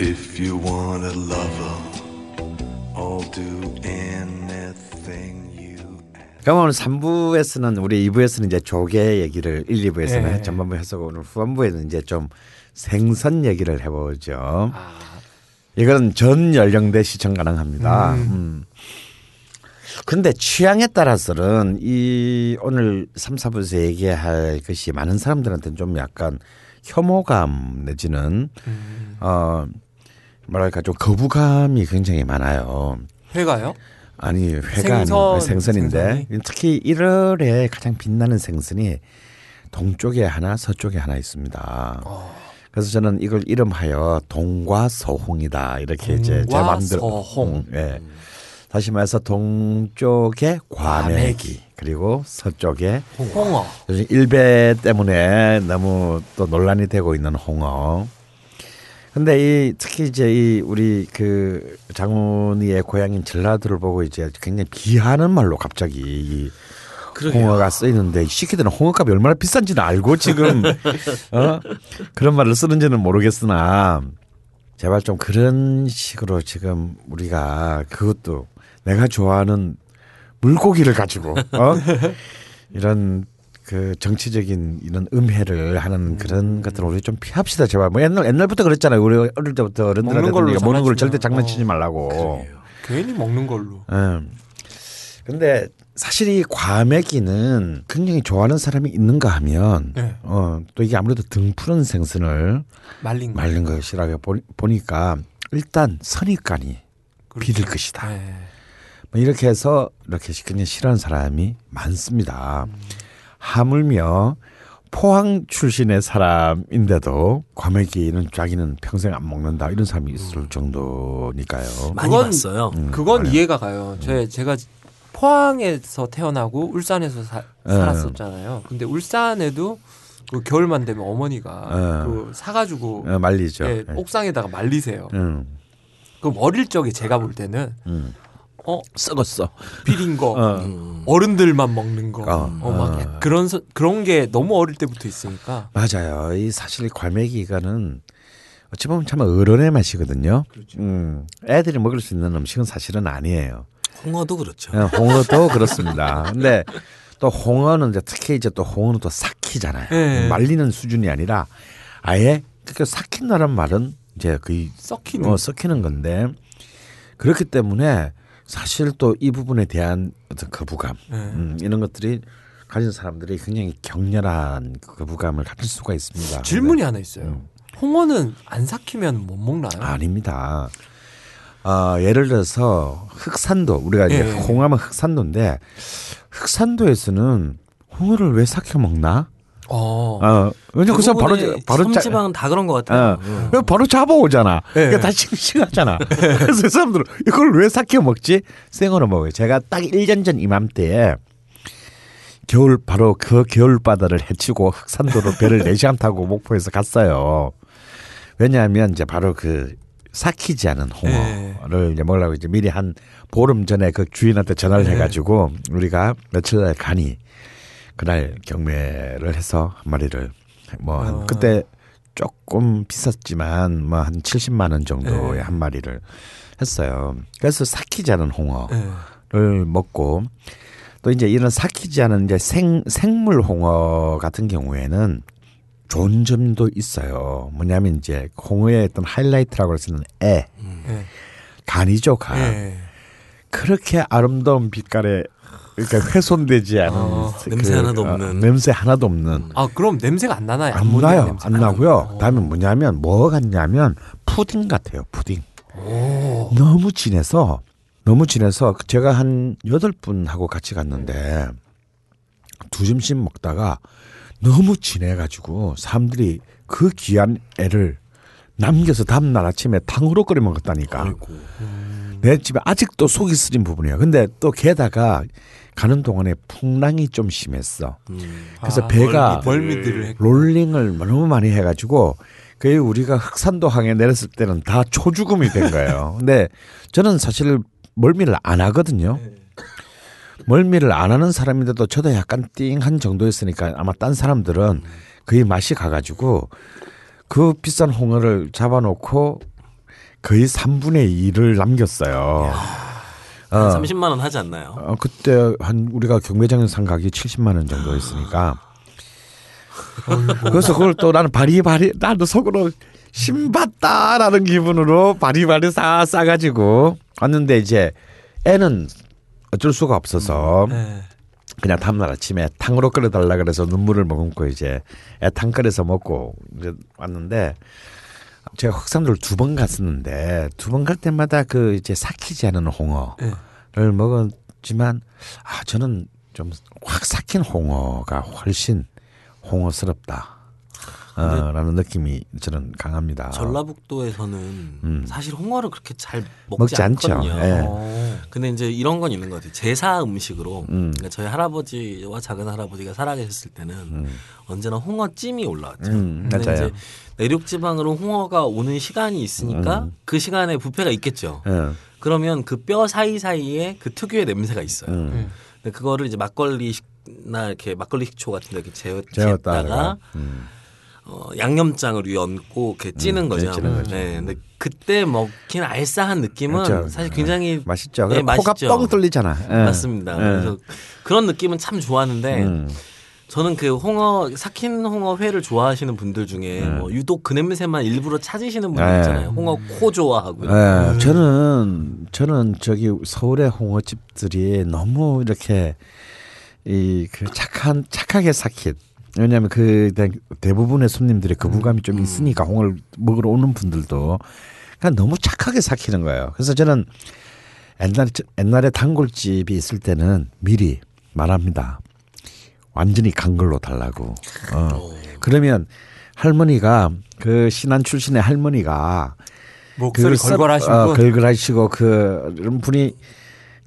If you want a lover, I'll do anything you 그럼 오늘 3부에서는 우리 2부에서는 이제 조개 얘기를 1, 2부에서는 네. 전반부 했었고 오늘 후반부에는 이제 좀 생선 얘기를 해보죠. 이건 전 연령대 시청 가능합니다. 음. 근데 취향에 따라서는 이 오늘 3, 4부에서 얘기할 것이 많은 사람들한테는 좀 약간 혐오감 내지는 어 뭐랄까 좀 거부감이 굉장히 많아요. 회가요? 아니 회가 생선, 생선인데 생선이? 특히 1월에 가장 빛나는 생선이 동쪽에 하나 서쪽에 하나 있습니다. 어. 그래서 저는 이걸 이름하여 동과서홍이다 이렇게 이제 제 마음대로 동과서홍. 예. 다시 말해서 동쪽에 과메기 그리고 서쪽에 홍어. 요즘 일배 때문에 너무 또 논란이 되고 있는 홍어. 근데 이 특히 이제 이 우리 그 장훈이의 고향인 전라도를 보고 이제 굉장히 비하는 말로 갑자기 이 홍어가 쓰이는데 이 시키들은 홍어값이 얼마나 비싼지는 알고 지금 [laughs] 어? 그런 말을 쓰는지는 모르겠으나 제발 좀 그런 식으로 지금 우리가 그것도 내가 좋아하는 물고기를 가지고 어? [laughs] 이런 그 정치적인 이런 음해를 하는 그런 것들을 우리 좀 피합시다 제발 뭐 옛날 옛날부터 그랬잖아요 우리 어릴 때부터 어른들한테 먹는 먹는 걸. 절대 장난치지 어. 말라고 괜히 먹는 걸로. 음. 근데 사실 이 과메기는 굉장히 좋아하는 사람이 있는가 하면 네. 어, 또 이게 아무래도 등 푸른 생선을 말린 거. 말린 것이라고 보니, 보니까 일단 선입관이 비릴 것이다. 네. 뭐 이렇게 해서 이렇게 그냥 싫어하는 사람이 많습니다. 하물며 포항 출신의 사람인데도 과메기는 자기는 평생 안 먹는다 이런 사람이 있을 정도니까요. 많이 그건- 봤어요. 음, 그건 그래요. 이해가 가요. 제 제가 포항에서 태어나고 울산에서 사- 네. 살았었잖아요. 근데 울산에도 그 겨울만 되면 어머니가 네. 그 사가지고 어, 말리죠. 예, 예. 옥상에다가 말리세요. 음, 그럼 어릴 적에 제가 볼 때는 음. 어 썩었어. 비린 거 어. 음. 어른들만 먹는 거, 어. 어, 막 어. 그런 서- 그런 게 너무 어릴 때부터 있으니까. 맞아요. 이 사실 과메기가는 어찌 보면 참 어른의 맛이거든요. 그렇죠. 음, 애들이 먹을 수 있는 음식은 사실은 아니에요. 홍어도 그렇죠. 어, 홍어도 그렇습니다. 근데 또 홍어는 이제 특히 이제 또 홍어는 또 삭히잖아요. 예. 말리는 수준이 아니라 아예 그 삭힌다는 말은 이제 거의 썩히는. 어, 썩히는 건데 그렇기 때문에 사실 또 이 부분에 대한 어떤 거부감 예. 음, 이런 것들이 가진 사람들이 굉장히 격렬한 거부감을 가질 수가 있습니다. 질문이 하나 있어요. 홍어는 안 삭히면 못 먹나요? 음. 아닙니다. 어, 예를 들어서 흑산도 우리가 이제 예. 홍하면 흑산도인데 흑산도에서는 홍어를 왜 삭혀 먹나? 어. 어, 왜냐 그 사람 바로 바로 짜, 섬지방은 다 그런 것 같아요. 어, 음. 바로 잡아오잖아. 예. 그러니까 다 싱싱하잖아. [laughs] 그래서 그 사람들은 이걸 왜 삭혀 먹지? 생으로 먹어요. 제가 딱 1년 전 이맘때에 겨울 바로 그 겨울 바다를 헤치고 흑산도로 배를 4시간 타고 목포에서 갔어요. 왜냐하면 이제 바로 그 삭히지 않은 홍어를 이제 먹으려고 이제 미리 한 보름 전에 그 주인한테 전화를 네. 해가지고 우리가 며칠 날 가니 그날 경매를 해서 한 마리를 뭐한 어. 그때 조금 비쌌지만 뭐 한 70만 원 정도의 네. 한 마리를 했어요. 그래서 삭히지 않은 홍어를 예. 먹고 또 이제 이런 삭히지 않은 이제 생 생물 홍어 같은 경우에는 좋은 점도 있어요. 뭐냐면 이제 홍어의 어떤 하이라이트라고 할 수 있는 애, 예. 간이죠, 간. 예. 그렇게 아름다운 빛깔에 그러니까 훼손되지 않은 어, 그, 냄새 하나도 어, 없는. 냄새 하나도 없는 아 그럼 냄새가 안 나나요? 안 암모니아 나요. 안 나고요. 어. 그다음에 뭐냐면 뭐 같냐면 푸딩 같아요. 푸딩. 너무 진해서 너무 진해서 제가 한 여덟 분하고 같이 갔는데 두 점씩 먹다가 너무 진해가지고 사람들이 그 귀한 애를 남겨서 다음날 아침에 탕으로 끓여 먹었다니까. 내 집에 아직도 속이 쓰린 부분이야. 근데 또 게다가 가는 동안에 풍랑이 좀 심했어. 그래서 아, 배가 멀미들을 했 롤링을 너무 많이 해가지고 그 우리가 흑산도 항에 내렸을 때는 다 초죽음이 된 거예요. [laughs] 근데 저는 사실 멀미를 안 하거든요. 멀미를 안 하는 사람인데도 저도 약간 띵한 정도였으니까 아마 딴 사람들은 거의 맛이 가가지고 그 비싼 홍어를 잡아놓고 거의 3분의 2을 남겼어요. 한 어. 30만 원 하지 않나요? 어, 그때 한 우리가 경매장에서 산 가격이 70만 원 정도였으니까. 그래서 그걸 또 나는 바리바리 나도 속으로 신받다라는 기분으로 바리바리 싸 싸가지고 왔는데 이제 애는 어쩔 수가 없어서 예. 그냥 다음날 아침에 탕으로 끓여달라 그래서 눈물을 머금고 이제 애탕 끓여서 먹고 이제 왔는데 제가 흑산도를 두 번 갔었는데 두 번 갈 때마다 그 이제 삭히지 않은 홍어를 예. 먹었지만 아 저는 좀 확 삭힌 홍어가 훨씬 홍어스럽다. 어, 라는 느낌이 저는 강합니다. 전라북도에서는 음. 사실 홍어를 그렇게 잘 먹지, 먹지 않죠. 않거든요. 예. 어. 근데 이제 이런 건 있는 것 같아요. 제사 음식으로 음. 그러니까 저희 할아버지와 작은 할아버지가 살아계셨을 때는 음. 언제나 홍어찜이 올라왔죠. 음, 근데 맞아요. 이제 내륙 지방으로 홍어가 오는 시간이 있으니까 음. 그 시간에 부패가 있겠죠. 예. 그러면 그 뼈 사이 사이에 그 특유의 냄새가 있어요. 음. 근데 그거를 이제 막걸리 나 이렇게 막걸리 식초 같은 데 이렇게 재웠다가 음. 어, 양념장을 위에 얹고 이렇게 찌는 음, 거죠. 찌는 거죠. 네, 근데 그때 먹힌 알싸한 느낌은 그렇죠. 사실 굉장히 맛있죠. 네, 코가 맛있죠. 뻥 뚫리잖아. 예. 맞습니다. 예. 그래서 그런 느낌은 참 좋았는데 음. 저는 그 홍어 삭힌 홍어 회를 좋아하시는 분들 중에 뭐 유독 그 냄새만 일부러 찾으시는 분들 네. 있잖아요. 홍어 코 좋아하고요. 예, 저는 저는 저기 서울의 홍어집들이 너무 이렇게 이 그 착한 착하게 삭힌 왜냐하면 그 대- 대부분의 손님들의 거부감이 좀 있으니까 홍어를 먹으러 오는 분들도 그냥 너무 착하게 삭히는 거예요. 그래서 저는 옛날에 옛날에 단골집이 있을 때는 미리 말합니다. 완전히 간 걸로 달라고. 어. 그러면 할머니가 그 신안 출신의 할머니가 목소리 그 썰- 걸걸하신 어, 분. 걸걸하시고 그 이런 분이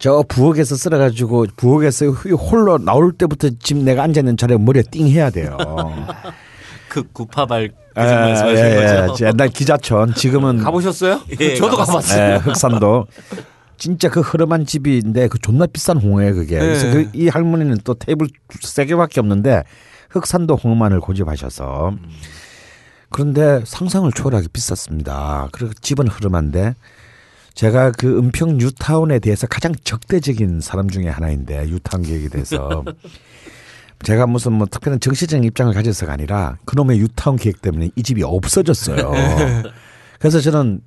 저 부엌에서 쓸어가지고 부엌에서 홀로 나올 때부터 지금 내가 앉아 있는 자리에 머리에 띵 해야 돼요. [laughs] 그 구파발 그 예, 집 말씀하시는 예, 거죠? 예. 옛날 기자촌 지금은 [laughs] 가보셨어요? 예, 저도 가봤어요. 예, 흑산도 진짜 그 흐름한 집인데 그 존나 비싼 홍어예요 그게. 그래서 네. 그이 할머니는 또 테이블 세 개밖에 없는데 흑산도 홍어만을 고집하셔서 그런데 상상을 초월하게 비쌌습니다. 그리고 집은 흐름한데 제가 그 은평 뉴타운에 대해서 가장 적대적인 사람 중에 하나인데 뉴타운 계획에 대해서 [laughs] 제가 무슨 뭐 특별한 정치적인 입장을 가져서가 아니라 그놈의 뉴타운 계획 때문에 이 집이 없어졌어요. [laughs] 그래서 저는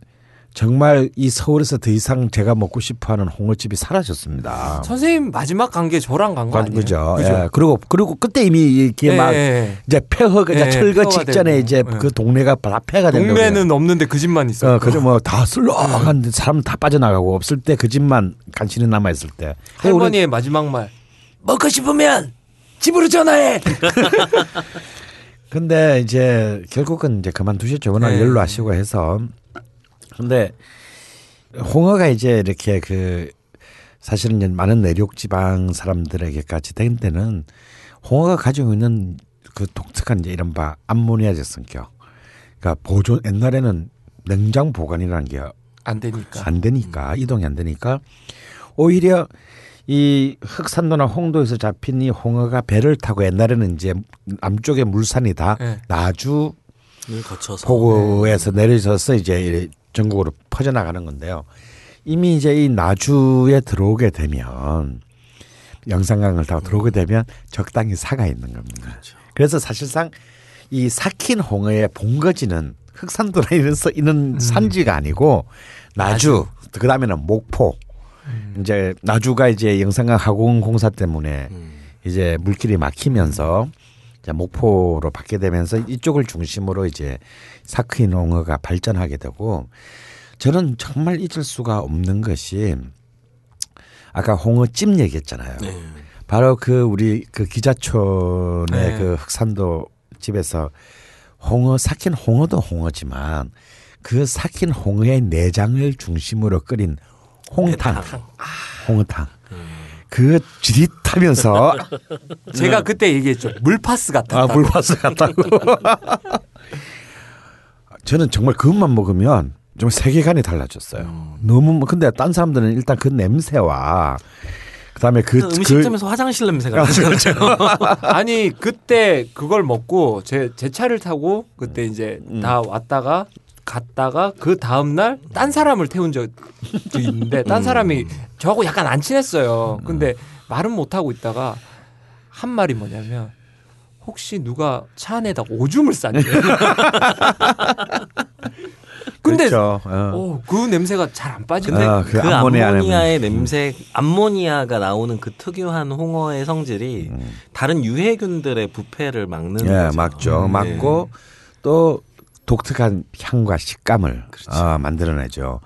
정말 이 서울에서 더 이상 제가 먹고 싶어하는 홍어집이 사라졌습니다. 선생님 마지막 간 게 저랑 간거 아니에요? 그죠. 예. 그리고 그리고 그때 이미 이게 예, 막 예. 이제 폐허가 이제 예, 철거 폐허가 직전에 되고. 이제 예. 그 동네가 다 폐가 된 거예요. 동네는 없는데 그 집만 있어. 어, 그죠. 뭐다 슬렁한데 사람 다 빠져나가고 없을 때 그 집만 간신히 남아 있을 때. 할머니의 마지막 말. 먹고 싶으면 집으로 전화해. [laughs] 근데 이제 결국은 이제 그만두셨죠. 워낙 네. 연로하시고 해서. 근데 홍어가 이제 이렇게 그 사실은 이제 많은 내륙 지방 사람들에게까지 된 때는 홍어가 가지고 있는 그 독특한 이제 이른바 암모니아적 성격. 그러니까 보존 옛날에는 냉장 보관이라는 게 안 되니까. 안 되니까 이동이 안 되니까 오히려 이 흑산도나 홍도에서 잡힌 이 홍어가 배를 타고 옛날에는 이제 남쪽의 물산이 다 네. 나주 을 거쳐서 포구에서 내려져서 이제 전국으로 퍼져나가는 건데요. 이미 이제 이 나주에 들어오게 되면 영산강을 타고 들어오게 되면 적당히 사가 있는 겁니다. 그래서 사실상 이 삭힌 홍어의 본거지는 흑산도나 이런 서 있는 산지가 아니고 나주, 그 다음에는 목포. 이제 나주가 이제 영산강 하공 공사 때문에 이제 물길이 막히면서 이제 목포로 받게 되면서 이쪽을 중심으로 이제 사크인 홍어가 발전하게 되고 저는 정말 잊을 수가 없는 것이 아까 홍어찜 얘기했잖아요. 네. 바로 그 우리 그 기자촌의 네. 그 흑산도 집에서 홍어 삭힌 홍어도 홍어지만 그 삭힌 홍어의 내장을 중심으로 끓인 홍탕, 홍어탕. 그 지릿하면서 [laughs] 제가 그때 얘기했죠. 물파스 같았다. 아, 물파스 같다고. [laughs] 저는 정말 그것만 먹으면 좀 세계관이 달라졌어요. 너무 뭐- 근데 딴 사람들은 일단 그 냄새와 그다음에 그, 그 음식점에서 화장실 냄새가 나죠. [laughs] 아니 그때 그걸 먹고 제 제 차를 타고 그때 이제 음. 다 왔다가 갔다가 그 다음 날 딴 사람을 태운 적도 있는데 딴 음. 사람이 저하고 약간 안 친했어요. 근데 말은 못 하고 있다가 한 말이 뭐냐면 혹시 누가 차 안에다 오줌을 쌌니? [laughs] 근데 그렇죠. 어. 어, 그 냄새가 잘 안 빠지네. 근데 아, 그, 그 암모니아 암모니아의 냄새, 암모니아가 나오는 그 특유한 홍어의 성질이 다른 유해균들의 부패를 막는 음. 예, 거죠. 맞죠. 음, 맞고 또 독특한 향과 식감을 그렇죠. 어, 만들어내죠.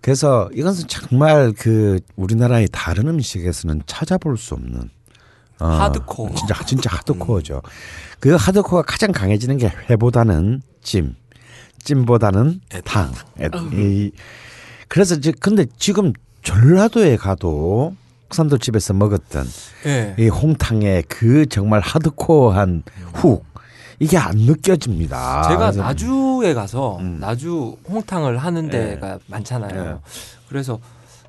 그래서 이것은 정말 그 우리나라의 다른 음식에서는 찾아볼 수 없는 어, 하드코어. 진짜 진짜 하드코어죠. 그 하드코어가 가장 강해지는 게 회보다는 찜, 찜보다는 탕. 애- 이, 그래서 이제 근데 지금 전라도에 가도 산도 집에서 먹었던 예. 이 홍탕의 그 정말 하드코어한 훅 이게 안 느껴집니다. 제가 그래서 나주에 가서 음. 나주 홍탕을 하는 데가 많잖아요. 그래서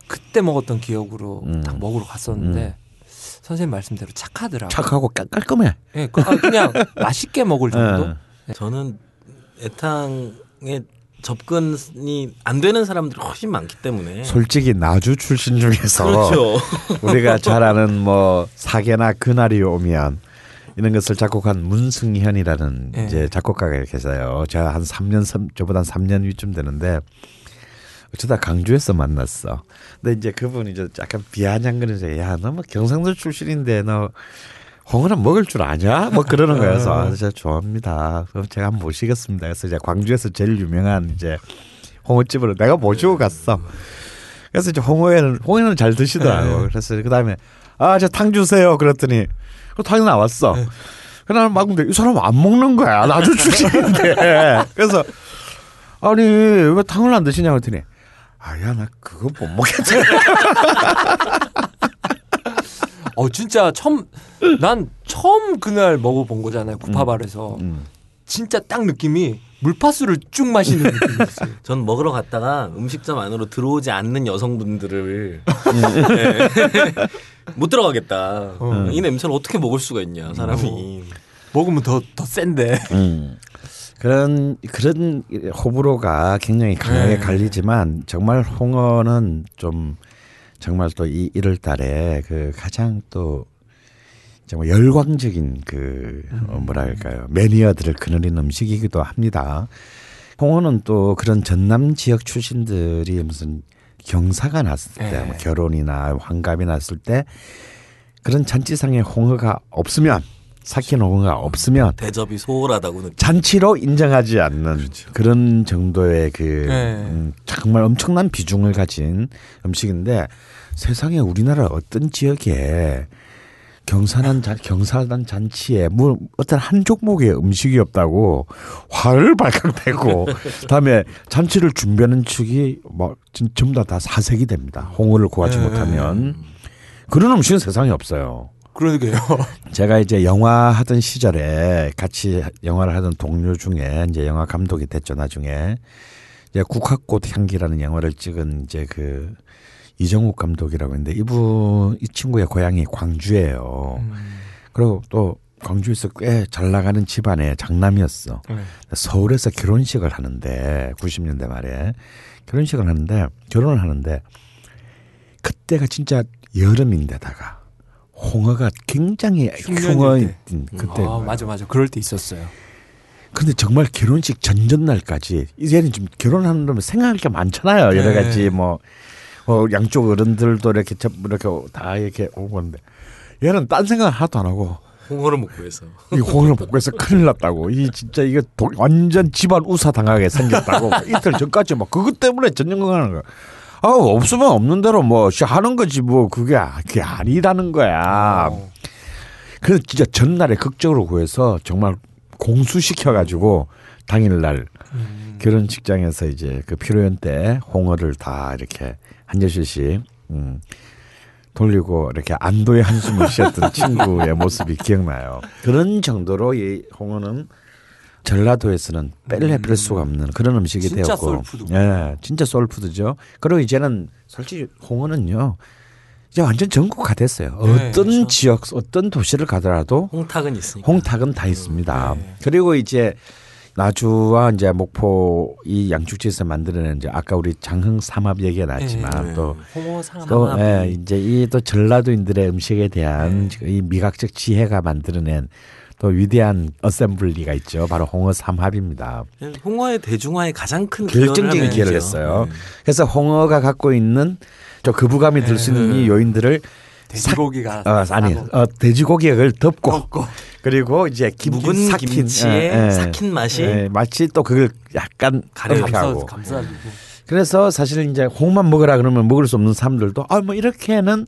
그때 먹었던 기억으로 음. 딱 먹으러 갔었는데 선생님 말씀대로 착하더라고요. 착하고 깔- 깔끔해. 예, 그- 아, 그냥 [laughs] 맛있게 먹을 정도. 예. 저는 애탕에 접근이 안 되는 사람들이 훨씬 많기 때문에 솔직히 나주 출신 중에서 그렇죠. 우리가 잘 아는 뭐 사계나 그날이 오면 이런 것을 작곡한 문승현이라는 예. 이제 작곡가가 계세요. 제가 한 3년 삼- 저보다 한 3년 위쯤 되는데 어쩌다 강주에서 만났어. 근데 이제 그분이 이제 약간 비아냥거리면서 야, 너 뭐 경상도 출신인데 너 홍어는 먹을 줄 아냐? 뭐 그러는. [laughs] 그래서 아, 제가 좋아합니다. 그럼 제가 한번 모시겠습니다. 그래서 이제 광주에서 제일 유명한 이제 홍어집으로 내가 모시고 갔어. 그래서 이제 홍어에는 홍어는 잘 드시더라고. 그래서 그 다음에 아 저 탕 주세요. 그랬더니 그 탕이 나왔어. 그날 막 근데 이 사람 안 먹는 거야. 나도 주시는데. [laughs] 그래서 아니 왜 탕을 안 드시냐고 했더니 아야 나 그거 못 먹겠지. 어 진짜 처음 난 처음 그날 먹어본 거잖아요 구파발에서 음. 진짜 딱 느낌이 물파스를 쭉 마시는 느낌이었어요. [laughs] 전 먹으러 갔다가 음식점 안으로 들어오지 않는 여성분들을 음. [laughs] 네. 못 들어가겠다. 어. 이 냄새를 어떻게 먹을 수가 있냐 사람이. 먹으면 더 더 센데. 음. 그런 그런 호불호가 굉장히 강하게 네. 갈리지만 정말 홍어는 좀 정말 또이 1월 달에 그 가장 또 정말 열광적인 그 어, 뭐랄까요 매니아들을 거느린 음식이기도 합니다. 홍어는 또 그런 전남 지역 출신들이 무슨 경사가 났을 때 네. 뭐 결혼이나 환갑이 났을 때 그런 잔치상에 홍어가 없으면 삭힌 홍어가 없으면 대접이 소홀하다고 느끼. 잔치로 인정하지 않는 그런 정도의 그 네. 음, 정말 엄청난 비중을 가진 음식인데 세상에 우리나라 어떤 지역에 경사난 잔, 경사난 잔치에 뭐 어떤 한 종목의 음식이 없다고 화를 발칵대고 그다음에 [laughs] 잔치를 준비하는 측이 뭐 진- 전부 다, 다 사색이 됩니다. 홍어를 구하지 네. 못하면 그런 음식은 세상에 없어요. 그러게요. [laughs] 제가 이제 영화 하던 시절에 같이 영화를 하던 동료 중에 이제 영화 감독이 됐죠 나중에 이제 국화꽃 향기라는 영화를 찍은 이제 그 이정욱 감독이라고 있는데 이분 이 친구의 고향이 광주예요. 그리고 또 광주에서 꽤 잘 나가는 집안의 장남이었어. 네. 서울에서 결혼식을 하는데 90년대 말에 결혼식을 하는데 결혼을 하는데 그때가 진짜 여름인데다가 홍어가 굉장히 흉어인 때. 그때 아 맞아 맞아 그럴 때 있었어요. 근데 정말 결혼식 전전날까지 이제는 좀 결혼하는 면 생각할 게 많잖아요 여러 네. 가지 뭐 어, 양쪽 어른들도 이렇게 접- 이렇게 다 이렇게 오는데 얘는 딴 생각 하나도 안 하고 홍어를 먹고 해서. 이 홍어를 먹고 해서 큰일 났다고. 이 진짜 이거 도- 완전 집안 우사 당하게 생겼다고. 이틀 전까지 막 그것 때문에 전쟁하는 거야. 아 없으면 없는 대로 뭐 씨, 하는 거지 뭐 그게 아- 그게 아니라는 거야. 그래서 진짜 전날에 극적으로 구해서 정말 공수시켜 가지고 당일날 결혼식장에서 이제 그 피로연 때 홍어를 다 이렇게 한 젓씩 음, 돌리고 이렇게 안도의 한숨을 쉬었던 [laughs] 친구의 모습이 기억나요. 그런 정도로 이 홍어는 전라도에서는 뺄래 뺄 수가 없는 그런 음식이 진짜 되었고, 소울푸드고. 예, 진짜 소울푸드죠. 그리고 이제는 솔직히 홍어는요, 이제 완전 전국화 됐어요. 네, 어떤 그렇죠. 지역, 어떤 도시를 가더라도 홍탁은 있으니까. 홍탁은 다 있습니다. 네. 그리고 이제 나주와 이제 목포 이 양축지에서 만들어낸 이제 아까 우리 장흥 삼합 얘기가 나왔지만 네. 또또 삼합이. 예, 이제 이 또 전라도인들의 음식에 대한 이 미각적 지혜가 만들어낸 또 위대한 어셈블리가 있죠. 바로 홍어 삼합입니다. 홍어의 대중화에 가장 큰 결정적인 기여를. 했어요. 네. 그래서 홍어가 갖고 있는 저 거부감이 들 수 있는 이 요인들을 돼지고기가 어, 아니 어, 돼지고기를 덮고, 꺾고. 그리고 이제 묵은 삭힌 김치의 예, 예. 삭힌 맛이 예, 마치 또 그걸 약간 가려요. 은폐하고 감싸 감싸주고. 그래서 사실 이제 홍만 먹으라 그러면 먹을 수 없는 사람들도 아 뭐 이렇게는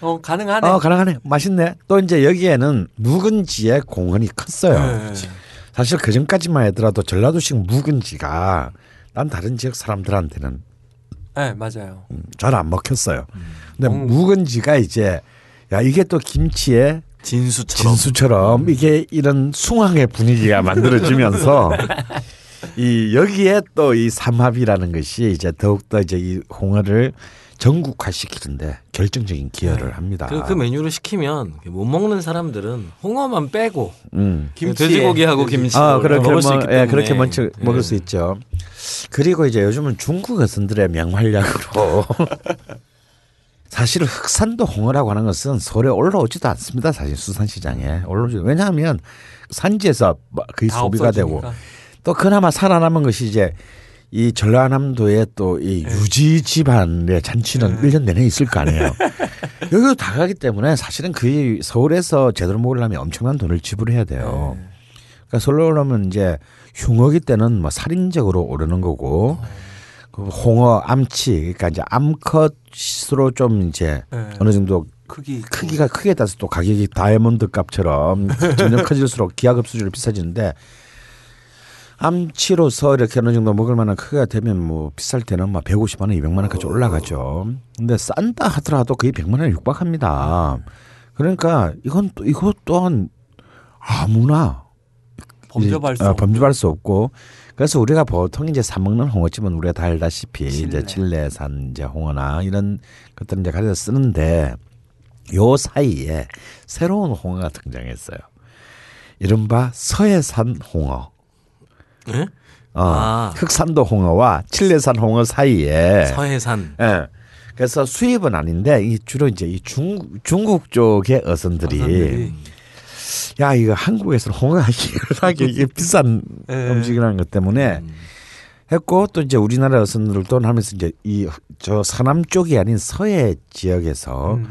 어 가능하네. 어 가능하네 맛있네 또 이제 여기에는 묵은지의 공헌이 컸어요 네. 사실 그 전까지만 하더라도 전라도식 묵은지가 난 다른 지역 사람들한테는 네 맞아요. 잘 안 먹혔어요 근데 음. 묵은지가 이제 야 이게 또 김치에 진수처럼. 진수처럼 이게 이런 숭앙의 분위기가 만들어지면서 [laughs] 이 여기에 또 이 삼합이라는 것이 이제 더욱더 이제 이 홍어를 전국화시키는데 결정적인 기여를 합니다. 그, 그 메뉴를 시키면 못 먹는 사람들은 홍어만 빼고 음. 김치에. 돼지고기하고 김치 아, 그렇게 먹을 수 뭐, 있기 예, 때문에 그렇게 먼저 예. 먹을 수 있죠. 그리고 이제 요즘은 중국 어선들의 명활약으로 [laughs] 사실 흑산도 홍어라고 하는 것은 서울에 올라오지도 않습니다. 사실 수산시장에 올라오지 왜냐하면 산지에서 뭐 거의 다 소비가 되고 없어지니까. 또 그나마 살아남은 것이 이제 이 전라남도의 또이 네. 유지 집안의 잔치는 일 1년 내내 있을 거 아니에요. [laughs] 여기로 다 가기 때문에 사실은 그 서울에서 제대로 먹으려면 엄청난 돈을 지불해야 돼요. 네. 그러니까 서울로 오면 이제 흉어기 때는 뭐 살인적으로 오르는 거고 그 홍어 암치 그러니까 이제 암컷으로 좀 이제 네. 어느 정도 크기. 크기가 크기에 따라서 또 가격이 다이아몬드 값처럼 [laughs] 점점 커질수록 기하급수적으로 비싸지는데 암치로서 이렇게 어느 정도 먹을 만한 크기가 되면 뭐 비쌀 때는 막 150만 원, 200만 원까지 올라가죠. 근데 싼다 하더라도 거의 100만 원에 육박합니다. 그러니까 이건 또 이것 또한 아무나 범접할 수 어, 없고. 범접할 수 없고 그래서 우리가 보통 이제 사 먹는 홍어집은 우리가 다 알다시피 칠레. 이제 칠레산 이제 홍어나 이런 것들을 이제 가져다 쓰는데 요 사이에 새로운 홍어가 등장했어요. 이른바 서해산 홍어. 예? 어, 아. 흑산도 홍어와 칠레산 홍어 사이에 서해산. 예. 그래서 수입은 아닌데 이 주로 이제 이 중, 중국 쪽의 어선들이, 어선들이. 야 이거 한국에서는 홍어가 [laughs] 희한하게 이게 비싼 예. 음식이라는 것 때문에 했고 또 이제 우리나라 어선들도 하면서 이제 이 저 서남 쪽이 아닌 서해 지역에서 음.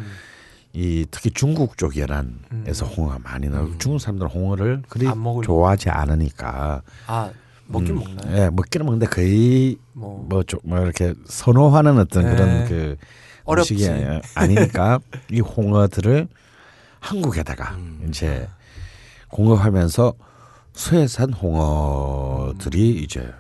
이 특히 중국 쪽 연안에서 홍어가 많이 나오고 중국 사람들은 홍어를 그리 좋아하지 않으니까 아 먹긴 음, 먹나요? 예, 먹기는 먹는데 거의 뭐 뭐, 좀, 뭐 이렇게 선호하는 어떤 네. 그런 그 어렵지. 음식이 아니니까 [laughs] 이 홍어들을 한국에다가 음. 이제 공급하면서 서해산 홍어들이 음. 이제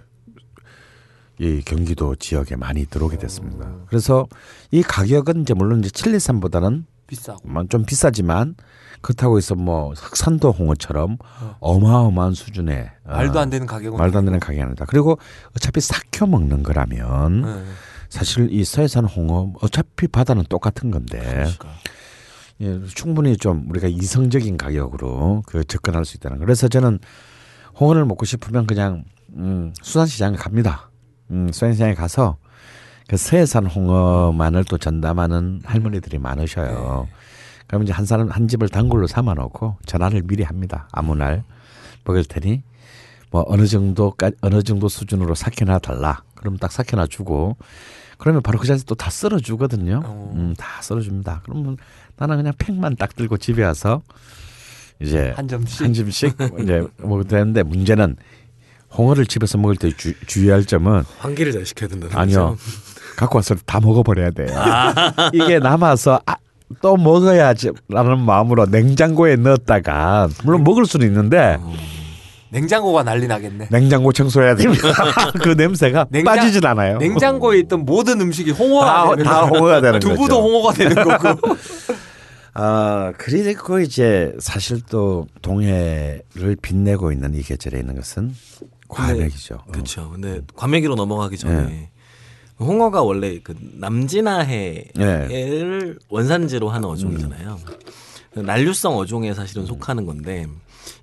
이 경기도 지역에 많이 들어오게 됐습니다. 그래서 이 가격은 이제 물론 이제 칠레산보다는 비싸고. 뭐좀 비싸지만 그렇다고 해서 뭐 흑산도 홍어처럼 어마어마한 수준의 어, 말도 안 되는 가격은 말도 안 되는 가격이 아니다. 그리고 어차피 삭혀 먹는 거라면 네. 사실 이 서해산 홍어 어차피 바다는 똑같은 건데 그러니까. 예, 충분히 좀 우리가 이성적인 가격으로 그 접근할 수 있다는. 거. 그래서 저는 홍어를 먹고 싶으면 그냥 음, 수산시장에 갑니다. 음, 수산시장에 가서 그 서해산 홍어만을 또 전담하는 할머니들이 많으셔요. 그러면 이제 한 사람 한 집을 단골로 삼아 놓고 전화를 미리 합니다. 아무 날 먹을 테니 뭐 어느 정도까 어느 정도 수준으로 삭혀놔 달라. 그럼 딱 삭혀놔 주고 그러면 바로 그 자리에서 또 다 썰어 주거든요. 어. 음, 다 썰어 줍니다. 그러면 나는 그냥 팩만 딱 들고 집에 와서 이제 한 점씩. 한 점씩 이제 먹어도 되는데 문제는 홍어를 집에서 먹을 때 주, 주의할 점은 환기를 잘 시켜야 된다는 아니요. 갖고 와서 다 먹어버려야 돼. 이게 남아서 아, 또 먹어야지라는 마음으로 냉장고에 넣었다가 물론 먹을 수는 있는데 냉장고가 난리 나겠네. 냉장고 청소해야 됩니다. [laughs] 그 냄새가 냉장- 빠지질 않아요. 냉장고에 있던 모든 음식이 홍어가 다, 되는 다. 홍어가 되는 두부도 거죠. 홍어가 되는 거고. [laughs] 아 그리고 이제 사실 또 동해를 빛내고 있는 이 계절에 있는 것은 과메기죠. 그렇죠. 근데 과메기로 넘어가기 전에 홍어가 원래 그 남진아해를 원산지로 하는 어종이잖아요. 그 난류성 어종에 사실은 속하는 건데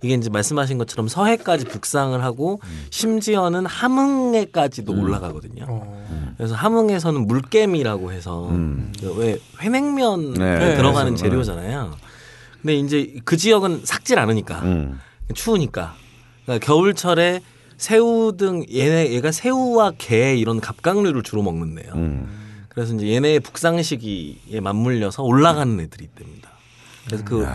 이게 이제 말씀하신 것처럼 서해까지 북상을 하고 심지어는 함흥에까지도 올라가거든요. 어. 그래서 함흥에서는 물개미라고 해서 그왜 회냉면에 네, 들어가는 그래서, 재료잖아요. 근데 이제 그 지역은 삭질 않으니까 음. 추우니까 그러니까 겨울철에 새우 등 얘네 얘가 새우와 게 이런 갑각류를 주로 먹는데요. 음. 그래서 이제 얘네의 북상 시기에 맞물려서 올라가는 애들이 있답니다. 그래서 그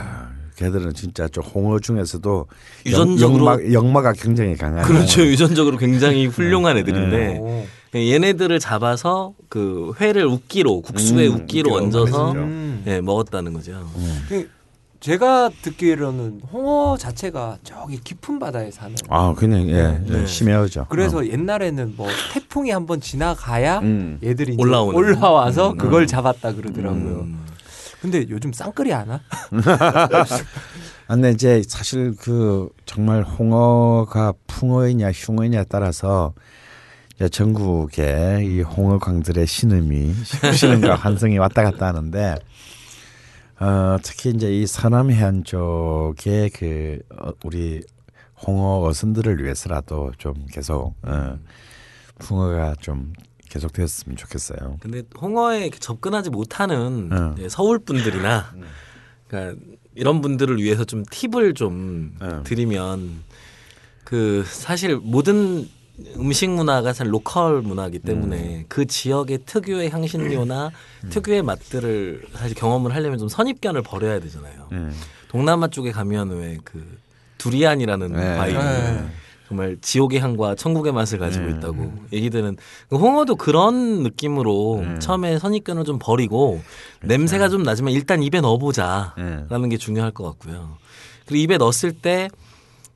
걔들은 진짜 저 홍어 중에서도 유전적으로- 역마, 역마가 굉장히 강한 그렇죠. 유전적으로 굉장히 훌륭한 애들인데 오. 얘네들을 잡아서 그 회를 우끼로 국수에 음, 우끼로 우끼로 얹어서 음. 예, 먹었다는 거죠. 그 제가 듣기로는 홍어 자체가 저기 깊은 바다에 사는. 아 그냥 예, 네. 예, 심해하죠. 그래서 옛날에는 뭐 태풍이 한번 지나가야 음. 얘들이 올라오는. 올라와서 음. 그걸 잡았다 그러더라고요. 음. 근데 요즘 쌍끌이 안 와? [laughs] 아, 근데 이제 사실 그 정말 홍어가 풍어이냐 흉어이냐에 따라서 전국에 이 홍어광들의 신음이 신음과 [laughs] 환성이 왔다 갔다 하는데 어, 특히 이제 이 서남 해안 쪽에 그 어, 우리 홍어 어선들을 위해서라도 좀 계속 어, 풍어가 좀 계속되었으면 좋겠어요. 근데 홍어에 접근하지 못하는 어. 이제 서울 분들이나 [laughs] 그러니까 이런 분들을 위해서 좀 팁을 좀 어. 드리면 그 사실 모든 음식 문화가 사실 로컬 문화이기 때문에 그 지역의 특유의 향신료나 특유의 맛들을 사실 경험을 하려면 좀 선입견을 버려야 되잖아요. 음. 동남아 쪽에 가면 왜 그 두리안이라는 네. 과일 네. 정말 지옥의 향과 천국의 맛을 가지고 네. 있다고 얘기들은 그 홍어도 그런 느낌으로 네. 처음에 선입견을 좀 버리고 그렇죠. 냄새가 좀 나지만 일단 입에 넣어보자라는 네. 게 중요할 것 같고요. 그리고 입에 넣었을 때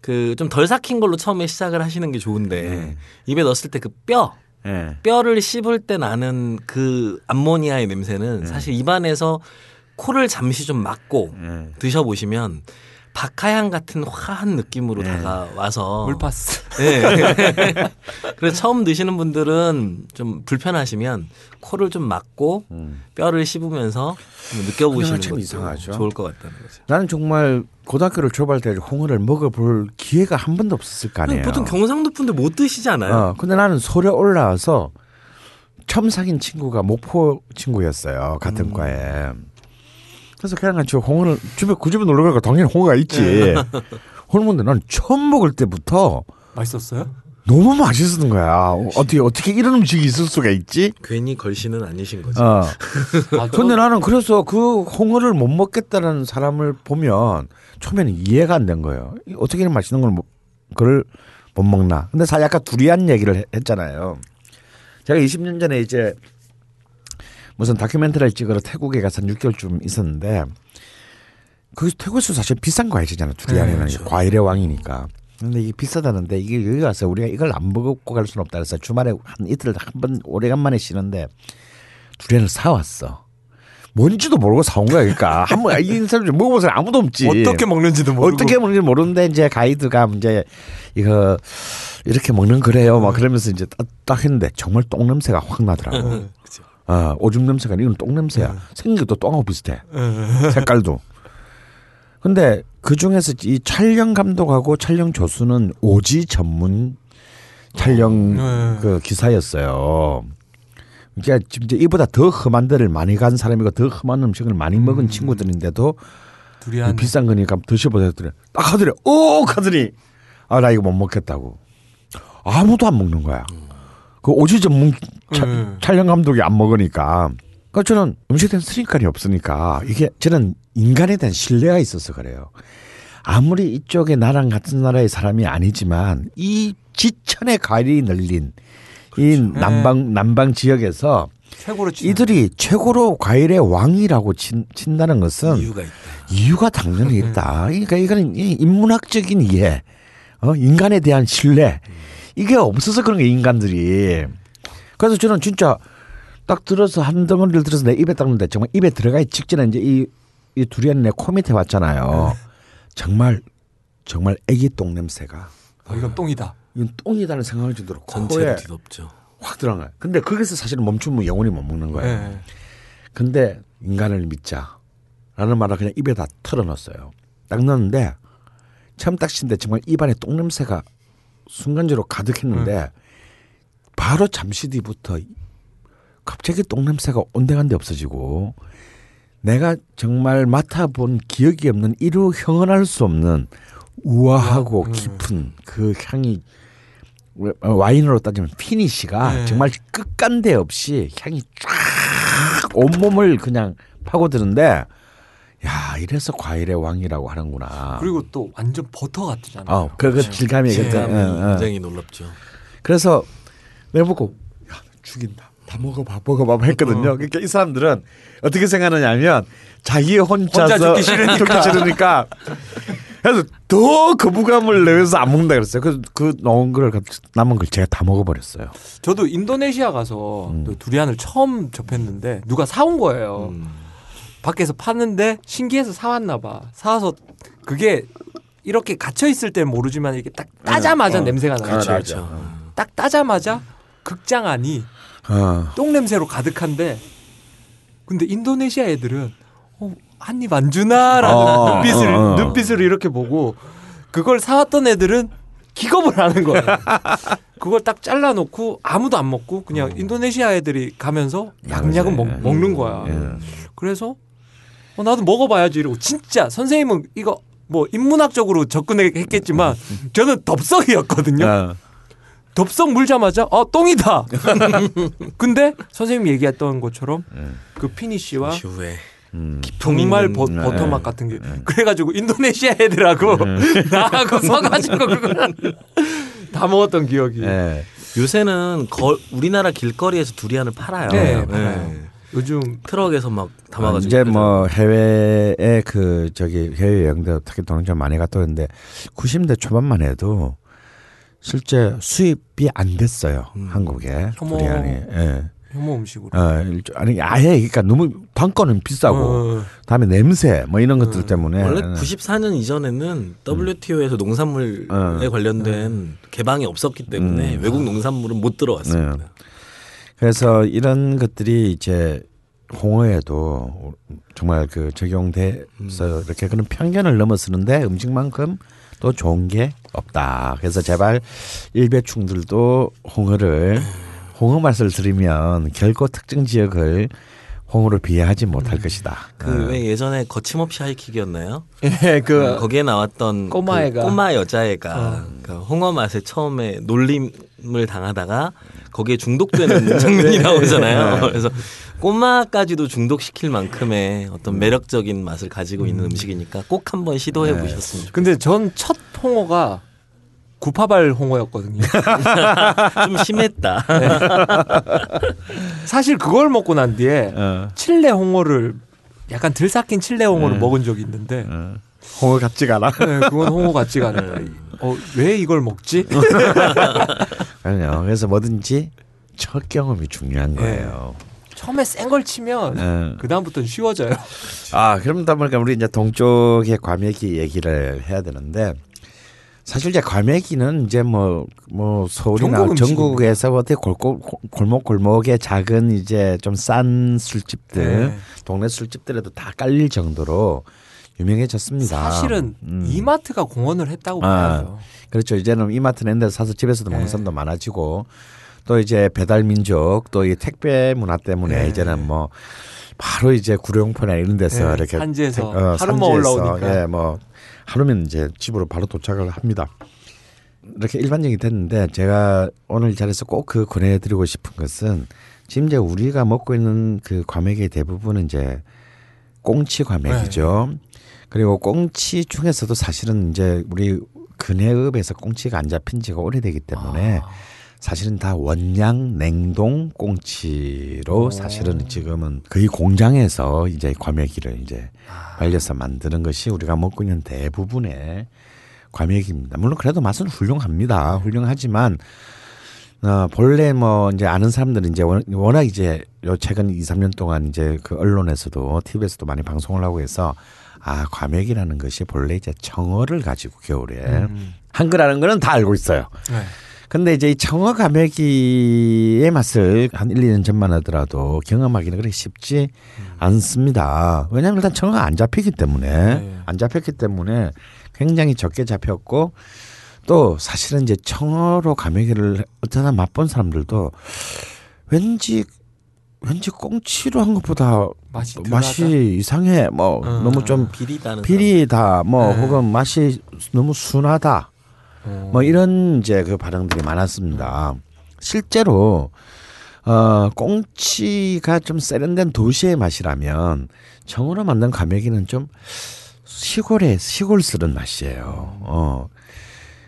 그 좀 덜 삭힌 걸로 처음에 시작을 하시는 게 좋은데 네. 입에 넣었을 때 그뼈 예. 뼈를 씹을 때 나는 그 암모니아의 네. 냄새는 사실 입안에서 코를 잠시 좀 막고 예. 드셔보시면 박하향 같은 화한 느낌으로 네. 다가와서 물파스. 네. [laughs] 그래서 처음 드시는 분들은 좀 불편하시면 코를 좀 막고 음. 뼈를 씹으면서 좀 느껴보시는 것도 이상하죠. 좋을 것 같다는 거죠. 나는 정말 고등학교를 졸업할 때 홍어를 먹어볼 기회가 한 번도 없었을 거 아니에요. 보통 경상도 분들 못 드시지 않아요? 어, 근데 나는 서울에 올라와서 처음 사귄 친구가 목포 친구였어요. 같은 음. 과에. 그래서 그냥 같이 홍어를 집에 그 집에 놀러 가니까 당연히 홍어가 있지. 네. 홍어인데 난 처음 먹을 때부터 맛있었어요? 너무 맛있었던 거야. 어떻게 어떻게 이런 음식이 있을 수가 있지? 괜히 걸씨는 아니신 거죠. 어. [laughs] 아, 근데 나는 그래서 그 홍어를 못 먹겠다는 사람을 보면 처음에는 이해가 안 된 거예요. 어떻게 이런 맛있는 걸 못, 그걸 못 먹나. 근데 사 약간 두리안 얘기를 했- 했잖아요. 제가 20년 전에 이제 무슨 다큐멘터리를 찍으러 태국에 가서 한 6개월쯤 있었는데 그 태국에서 사실 비싼 과일이잖아. 두리안이라는 게 과일의 왕이니까. 근데 이게 비싸다는데 이게 여기 와서 우리가 이걸 안 먹고 갈 수는 없다 그래서 주말에 한 이틀 한 번 오래간만에 쉬는데 두리안을 사왔어. 뭔지도 모르고 사온 거야. 그러니까 한번 이 사람 좀 먹어본 사람 아무도 없지. 어떻게 먹는지도 모르고. 어떻게 먹는지 모르는데 이제 가이드가 이제 이거 이렇게 먹는 거래요. 막 그러면서 이제 딱, 딱 했는데 정말 똥 냄새가 확 나더라고. 그죠. 어, 오줌 냄새가 아니라 이건 똥 냄새야. 생긴 것도 똥하고 비슷해. [laughs] 색깔도. 근데 그 중에서 이 촬영 감독하고 촬영 조수는 오지 전문 촬영 네. 그 기사였어요. 그러니까 진짜 이보다 더 험한 데를 많이 간 사람이고 더 험한 음식을 많이 먹은 친구들인데도 두리안. 비싼 거니까 했더니 딱 하더니 오 하더니 아 나 이거 못 먹겠다고 아무도 안 먹는 거야. 그 오지 전문 차- 음. 촬영 감독이 안 먹으니까 그러니까 저는 음식에 대한 선입관이 없으니까 이게 저는 인간에 대한 신뢰가 있어서 그래요. 아무리 이쪽에 나랑 같은 나라의 사람이 아니지만 이 지천의 과일이 널린 이 남방 남방 지역에서 최고로 치 이들이 최고로 과일의 왕이라고 친, 친다는 것은 이유가 있다. 이유가 당연히 있다. 그러니까 이거는 이 인문학적인 이해, 어, 인간에 대한 신뢰 이게 없어서 그런 게 인간들이. 그래서 저는 진짜 딱 들어서 한 덩어리를 들어서 내 입에 닦는데 정말 입에 들어가기 직전에 이제 이, 이 두리안이 내 코 밑에 왔잖아요. 정말 정말 애기 똥 냄새가 어, 이건 똥이다. 이건 똥이다는 생각을 주도록 전체로 코에 뒤덮죠. 확 들어가요. 근데 거기서 사실은 멈추면 영원히 못 먹는 거예요. 네. 근데 인간을 믿자라는 말을 그냥 입에다 털어넣었어요. 딱 넣었는데 처음 딱 씻는데 정말 입안에 똥 냄새가 순간적으로 가득했는데 바로 잠시 뒤부터 갑자기 똥 냄새가 온데간데 없어지고 내가 정말 맡아본 기억이 없는 이루 형언할 수 없는 우아하고 깊은 그 향이 와인으로 따지면 피니시가 네. 정말 끝간데 없이 향이 쫙 온몸을 그냥 파고드는데 야 이래서 과일의 왕이라고 하는구나. 그리고 또 완전 버터 같잖아요. 어, 그, 그 질감이 그때. 질감이 어, 어. 굉장히 놀랍죠. 그래서 내가 보고 야 죽인다. 다 먹어봐, 먹어봐 했거든요. 그러니까 이 사람들은 어떻게 생각하느냐면 자기 혼자서 혼자 죽기 싫으니까. [laughs] 죽기 싫으니까. 그래서 더 거부감을 내면서 안 먹는다 그랬어요. 그래서 그 넣은 걸 남은 걸 제가 다 먹어버렸어요. 저도 인도네시아 가서 음. 또 두리안을 처음 접했는데 누가 사온 거예요. 음. 밖에서 파는데 신기해서 사왔나 봐. 사와서 그게 이렇게 갇혀 있을 때는 모르지만 이게 딱 따자마자 어. 냄새가 나요. 그렇죠, 그렇죠. 딱 따자마자 극장 안이 어. 똥 냄새로 가득한데 근데 인도네시아 애들은 어, 한입 안 주나라는 어, 눈빛을 어, 어. 눈빛을 이렇게 보고 그걸 사왔던 애들은 기겁을 하는 거예요. 그걸 딱 잘라놓고 아무도 안 먹고 그냥 인도네시아 애들이 가면서 양약은 먹, 예. 먹는 거야. 예. 그래서 어, 나도 먹어봐야지 이러고 진짜 선생님은 이거 뭐 인문학적으로 접근했겠지만 [laughs] 저는 덥석이었거든요. 어. 덥석 물자마자 어 똥이다. [laughs] 근데 선생님이 얘기했던 것처럼 그 피니쉬와 음. 정말 버, 네. 터맛 같은 게 그래가지고 인도네시아 애들하고 [laughs] 나하고 서가지고 그걸 다 먹었던 기억이. 예. 요새는 거, 우리나라 길거리에서 두리안을 팔아요. 네, 팔아요. 요즘 트럭에서 막 담아가지고 이제 뭐 해외에 그 저기 해외 여행도 특히 돈을 좀 많이 갔다 오는데 90대 초반만 해도 실제 수입이 안 됐어요 한국에 혐오. 두리안이. 예. 혐오 음식으로. 어, 아니 아예 그러니까 너무 단가는 비싸고 어. 다음에 냄새 뭐 이런 것들 때문에 원래 94년 이전에는 WTO에서 농산물에 어. 관련된 개방이 없었기 때문에 음. 외국 농산물은 못 들어왔습니다. 네. 그래서 이런 것들이 이제 홍어에도 정말 그 적용돼서 이렇게 그런 편견을 넘어서는데 음식만큼 또 좋은 게 없다. 그래서 제발 일배충들도 홍어를 홍어 맛을 들으면 결코 특정 지역을 홍어로 비하하지 못할 것이다. 그왜 예전에 거침없이 하이킥이었나요? [laughs] 예, 그 거기에 나왔던 꼬마애가. 그 꼬마 여자애가 어. 그 홍어 맛에 처음에 놀림을 당하다가 거기에 중독되는 [laughs] 장면이 나오잖아요. 그래서 꼬마까지도 중독시킬 만큼의 어떤 매력적인 맛을 가지고 있는 음 식이니까 꼭 한번 시도해 보셨으면 좋겠어요. 근데 전 첫 홍어가 구파발 홍어였거든요. [laughs] 좀 심했다. 사실 그걸 먹고 난 뒤에 어, 칠레 홍어를 약간 들 삭힌 칠레 홍어를 네. 먹은 적이 있는데 어. 홍어 같지가 않아. 네, 그건 홍어 같지가 않아요. 어, 왜 이걸 먹지? [laughs] 아니요. 그래서 뭐든지 첫 경험이 중요한 거예요. 처음에 센 걸 치면 네. 그 다음부터는 쉬워져요. 아, 그러다 보니까 우리 이제 동쪽의 과메기 얘기를 해야 되는데 사실 이제 과메기는 이제 뭐뭐 서울이나 전국 음식입니다. 전국에서 어떻게 골골, 골목 골목의 작은 이제 좀 싼 술집들, 네. 동네 술집들에도 다 깔릴 정도로 유명해졌습니다. 사실은 음. 이마트가 공헌을 했다고 아. 봐요. 그렇죠. 이제는 이마트 낸 데서 사서 집에서도 먹는 네. 사람도 많아지고 또 이제 배달 민족 또 이 택배 문화 때문에 네. 이제는 뭐 바로 이제 구룡포나 이런 데서 네, 이렇게 산지에서 택- 어, 하루만 산지에서, 올라오니까. 예, 뭐 하루면 이제 집으로 바로 도착을 합니다. 이렇게 일반적이 됐는데 제가 오늘 이 자리에서 꼭 그 권해드리고 싶은 것은 지금 이제 우리가 먹고 있는 그 과메기의 대부분은 이제 꽁치 과메기죠. 그리고 꽁치 중에서도 사실은 이제 우리 근해읍에서 꽁치가 안 잡힌 지가 오래되기 때문에 사실은 다 원양 냉동 꽁치로 사실은 지금은 거의 공장에서 이제 과메기를 이제 말려서 만드는 것이 우리가 먹고 있는 대부분의 과메기입니다. 물론 그래도 맛은 훌륭합니다. 훌륭하지만 어, 본래 뭐 이제 아는 사람들은 이제 워- 워낙 이제 요 최근 2, 3년 동안 이제 그 언론에서도 TV에서도 많이 방송을 하고 해서 아, 과메기라는 것이 본래 이제 청어를 가지고 겨울에 음. 한 거라는 거는 다 알고 있어요. 네. 근데 이제 이 청어 과메기의 맛을 한 1, 2년 전만 하더라도 경험하기는 그렇게 쉽지 않습니다. 왜냐하면 일단 청어가 안 잡히기 때문에 네. 안 잡혔기 때문에 굉장히 적게 잡혔고 또 사실은 이제 청어로 과메기를 어쩌다 맛본 사람들도 왠지 왠지 꽁치로 한 것보다 맛이 덜하다? 맛이 이상해 뭐 음. 너무 좀 비리다 뭐 네. 혹은 맛이 너무 순하다 어. 뭐 이런 이제 그 반응들이 많았습니다. 실제로 어 꽁치가 좀 세련된 도시의 맛이라면 정으로 만든 과메기는 좀 시골의 시골스런 맛이에요. 어.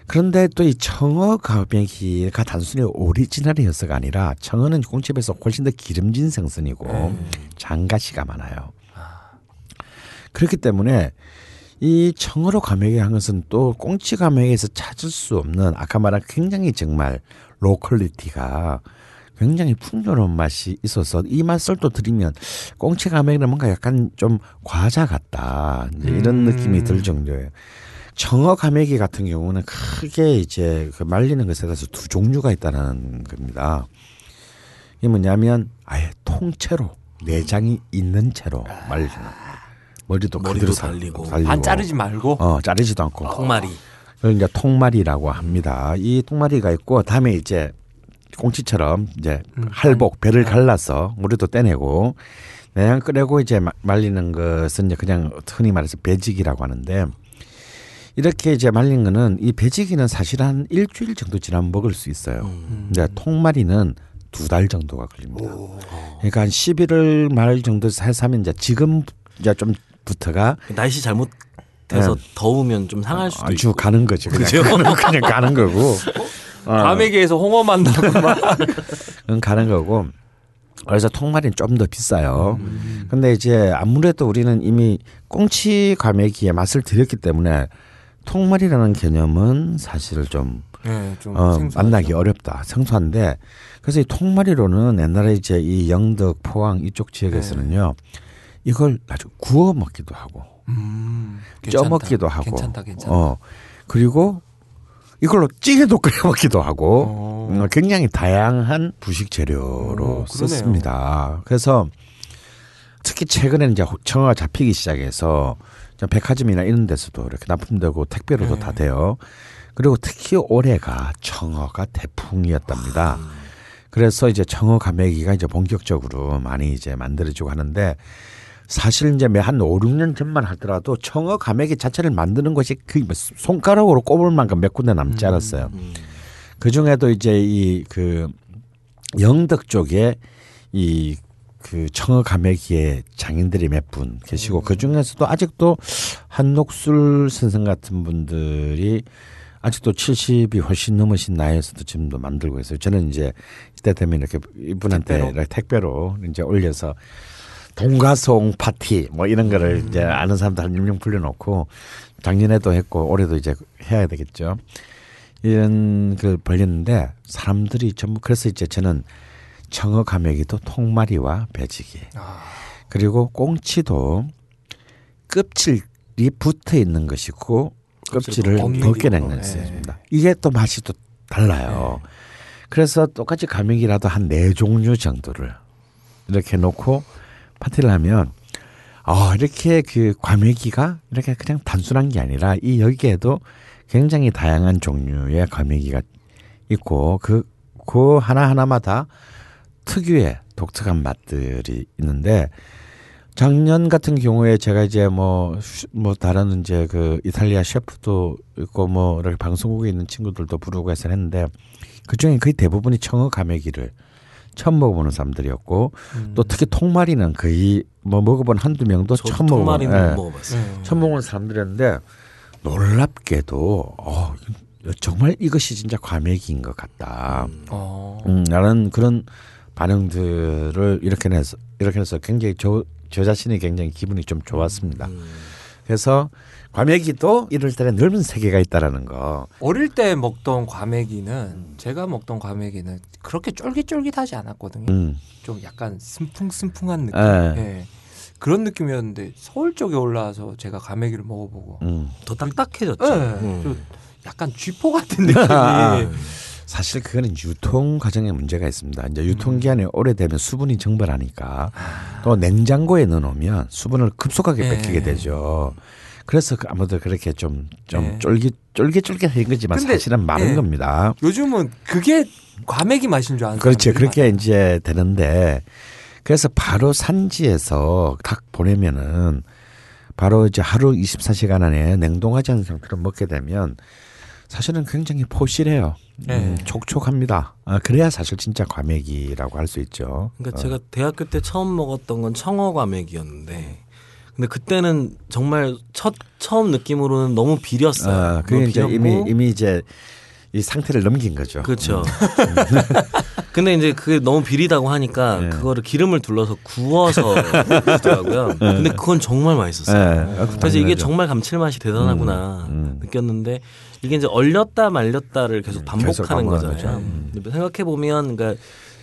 그런데 또 이 청어 과메기가 단순히 오리지널이어서가 아니라 청어는 꽁치에서 훨씬 더 기름진 생선이고 잔가시가 많아요. 그렇기 때문에 이 청어로 과메기 한 것은 또 꽁치 과메기에서 찾을 수 없는 아까 말한 굉장히 정말 locality가 굉장히 풍요로운 맛이 있어서 이 맛을 또 드리면 꽁치 과메기는 뭔가 약간 좀 과자 같다 이런 음. 느낌이 들 정도예요. 청어 과메기 같은 경우는 크게 이제 그 말리는 것에 대해서 두 종류가 있다는 겁니다. 이게 뭐냐면 아예 통째로 내장이 있는 채로 말리는 머리도 머리도 그대로 살- 달리고. 반 자르지 말고 어 자르지도 않고 그걸 이제 통마리라고 합니다. 이 통마리가 있고 다음에 이제 꽁치처럼 이제 음. 할복 배를 갈라서 물에도 떼내고 내장 끓이고 이제 마- 말리는 것은 이제 그냥 흔히 말해서 배지기라고 하는데 이렇게 이제 말린 거는 이 배지기는 사실 한 일주일 정도 지나면 먹을 수 있어요. 음. 이제 통마리는 두 달 정도가 걸립니다. 그러니까 한 11월 말 정도 해서 하면 이제 지금 이제 좀 부터가 날씨 잘못 돼서 네. 더우면 좀 상할 수도 아주 있고 가는 거지. 그냥 그죠? 가는, [laughs] 그냥 가는 거고. 과메기에서 홍어 만나고 막. [laughs] 응, 가는 거고. 그래서 통마리는 좀더 비싸요. 근데 이제 아무래도 우리는 이미 꽁치 과메기의 맛을 들였기 때문에 통마리라는 개념은 사실 좀 네, 좀 어. 만나기 어렵다. 생소한데 그래서 이 통마리로는 옛날에 이제 이 영덕, 포항 이쪽 지역에서는요. 이걸 아주 구워 먹기도 하고 음, 쪄. 먹기도 하고 괜찮다, 괜찮다. 어 그리고 이걸로 찌개도 [laughs] 끓여 먹기도 하고 어. 음, 굉장히 다양한 부식 재료로 오, 그러네요. 썼습니다. 그래서 특히 최근에 이제 청어가 잡히기 시작해서 백화점이나 이런 데서도 이렇게 납품되고 택배로도 네. 다 돼요. 그리고 특히 올해가 청어가 태풍이었답니다. 그래서 이제 청어 가메기가 이제 본격적으로 많이 이제 만들어지고 하는데 사실 이제 한 5, 6년 전만 하더라도 청어 가메기 자체를 만드는 것이 그 손가락으로 꼽을 만큼 몇 군데 남지 않았어요. 그 중에도 이제 이 그 영덕 쪽에 이 그 청어 가메기의 장인들이 몇 분 계시고 그 중에서도 아직도 한녹술 선생 같은 분들이 아직도 70이 훨씬 넘으신 나이에서도 지금도 만들고 있어요. 저는 이제 이때 되면 이렇게 이분한테 택배로? 택배로 이제 올려서 동가송 파티 뭐 이런 거를 이제 아는 사람들 한 1명 불려놓고 작년에도 했고 올해도 이제 해야 되겠죠. 이런 걸 벌렸는데 사람들이 전부 그래서 이제 저는 청어 가메기도 통마리와 배지기 아, 그리고 꽁치도 껍질이 붙어 있는 것이고 껍질을 벗기고. 벗겨낸 네. 것입니다. 이게 또 맛이 또 달라요. 그래서 똑같이 가메기라도 한 네 종류 정도를 이렇게 놓고 파티를 하면 아 이렇게 그 과메기가 이렇게 그냥 단순한 게 아니라 이 여기에도 굉장히 다양한 종류의 과메기가 있고 그 그 하나 하나마다 특유의 독특한 맛들이 있는데 작년 같은 경우에 제가 이제 뭐뭐 다른 이제 그 이탈리아 셰프도 있고 뭐 이렇게 방송국에 있는 친구들도 부르고 해서 했는데 그 중에 거의 대부분이 청어 가메기를 처음 먹어보는 사람들이었고 음. 또 특히 통마리는 거의 뭐 먹어본 한두 명도 처음 먹어본 예, 먹어봤어요. 네. 처음 먹어본 사람들이었는데 놀랍게도 어 정말 이것이 진짜 과메기인 것 같다. 어. 음, 라는 그런 반응들을 이렇게 해서 이렇게 해서 굉장히 저, 저 자신이 굉장히 기분이 좀 좋았습니다. 음. 그래서 과메기도 이럴 때는 넓은 세계가 있다라는 거. 어릴 때 먹던 과메기는 제가 먹던 과메기는 그렇게 쫄깃쫄깃하지 않았거든요. 음. 좀 약간 스풍스풍한 느낌. 예. 예. 그런 느낌이었는데 서울 쪽에 올라와서 제가 과메기를 먹어보고 음. 더 딱딱해졌죠. 예. 음. 좀 약간 쥐포 같은 느낌이 [laughs] 사실 그거는 유통 과정에 문제가 있습니다. 이제 유통 기한이 오래되면 수분이 증발하니까 또 냉장고에 넣어놓으면 수분을 급속하게 네. 뺏기게 되죠. 그래서 그 아무도 그렇게 좀, 좀 네. 쫄깃, 쫄깃쫄깃한 거지만 사실은 마른 예. 겁니다. 요즘은 그게 과메기 맛인 줄 아는. 사람들이 그렇게 이제 되는데 그래서 바로 산지에서 딱 보내면은 바로 이제 하루 24시간 안에 냉동하지 않은 상태로 먹게 되면 사실은 굉장히 포실해요. 음, 네. 촉촉합니다. 아, 그래야 사실 진짜 과메기라고 할 수 있죠. 그러니까 어. 제가 대학교 때 처음 먹었던 건 청어 과메기였는데 근데 그때는 정말 첫 처음 느낌으로는 너무 비렸어요. 아, 그게 너무 이제 이미 이미 이제 이 상태를 넘긴 거죠. 그렇죠. [laughs] 근데 이제 그게 너무 비리다고 하니까 네. 그거를 기름을 둘러서 구워서 [laughs] 주더라고요. 근데 그건 정말 맛있었어요. 네. 그래서 이게. 정말 감칠맛이 대단하구나 음, 음. 느꼈는데 이게 이제 얼렸다 말렸다를 계속 계속 반복하는 반복하는 거잖아요. 음. 생각해 보면 그러니까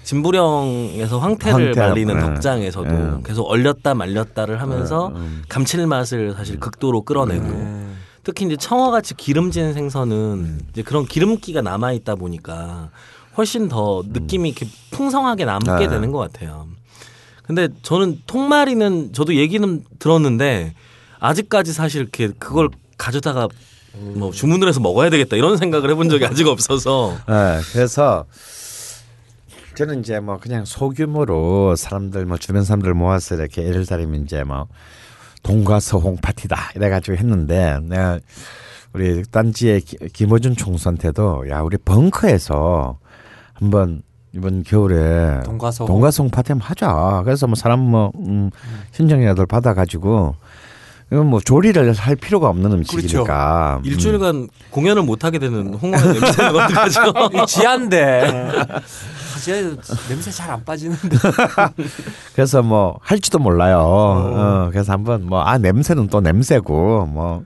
진부령에서 황태를 황태, 말리는 네. 덕장에서도 네. 계속 얼렸다 말렸다를 하면서 음. 감칠맛을 사실 극도로 끌어내고 네. 특히 이제 청어같이 기름진 생선은 이제 그런 기름기가 남아 있다 보니까 훨씬 더 느낌이 이렇게 풍성하게 남게 네. 되는 것 같아요. 근데 저는 통마리는 저도 얘기는 들었는데 아직까지 사실 이렇게 그걸 가져다가 뭐 주문을 해서 먹어야 되겠다 이런 생각을 해본 적이 아직 없어서 네, 그래서 저는 이제 뭐 그냥 소규모로 사람들 뭐 주변 사람들 모아서 이렇게 예를 들면 이제 뭐 동과서홍 파티다 이래가지고 했는데 내가 우리 딴지의 기- 김어준 총수한테도 야 우리 벙커에서 한번 이번 겨울에 동가서 동가송 파티 한번 하자. 그래서 뭐 사람 뭐 음, 신청이라도 받아가지고 이건 뭐 조리를 할 필요가 없는 음식이니까. 음. 일주일간 공연을 못 하게 되는 홍어의 냄새는 어떡하죠? 이 지한데. [laughs] 아, 제 냄새 잘 안 빠지는데. [laughs] 그래서 뭐 할지도 몰라요. 어, 그래서 한번 뭐 아 냄새는 또 냄새고 뭐.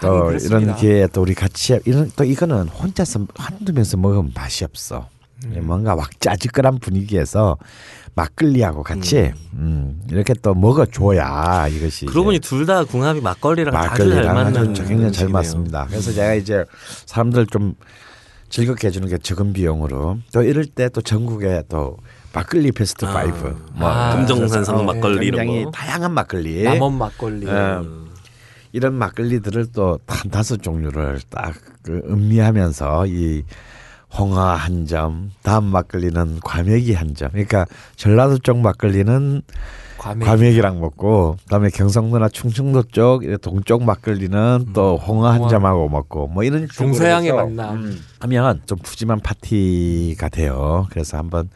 또 하긴 그렇습니다. 이런 기회에 또 우리 같이 이런 또 이거는 혼자서 한두 명서 먹으면 맛이 없어. 음. 뭔가 막 짜지근한 분위기에서 막걸리하고 같이 음, 이렇게 또 먹어줘야 이것이 그러고 보니 이제 둘다 궁합이 막걸리랑 아주 잘 막걸리랑 맞는 굉장히 잘. 맞습니다. 그래서 제가 이제 사람들 좀 즐겁게 해주는 게 적은 비용으로 또 이럴 때 또 전국에 또 막걸리 베스트 아. five 뭐 아, 금정산성 어, 막걸리 이런 굉장히 거. 다양한 막걸리 남원 막걸리. 예. 이런 막걸리들을 또 한 다섯 종류를 딱 그 음미하면서 이 홍어 한 점, 다음 막걸리는 과메기 한 점. 그러니까 전라도 쪽 막걸리는 과메기. 과메기랑 먹고, 그다음에 경상도나 충청도 쪽 동쪽 막걸리는 또 홍어 한. 점하고 먹고, 뭐 이런 해서 만남. 하면 좀 푸짐한 파티가 돼요. 그래서 한번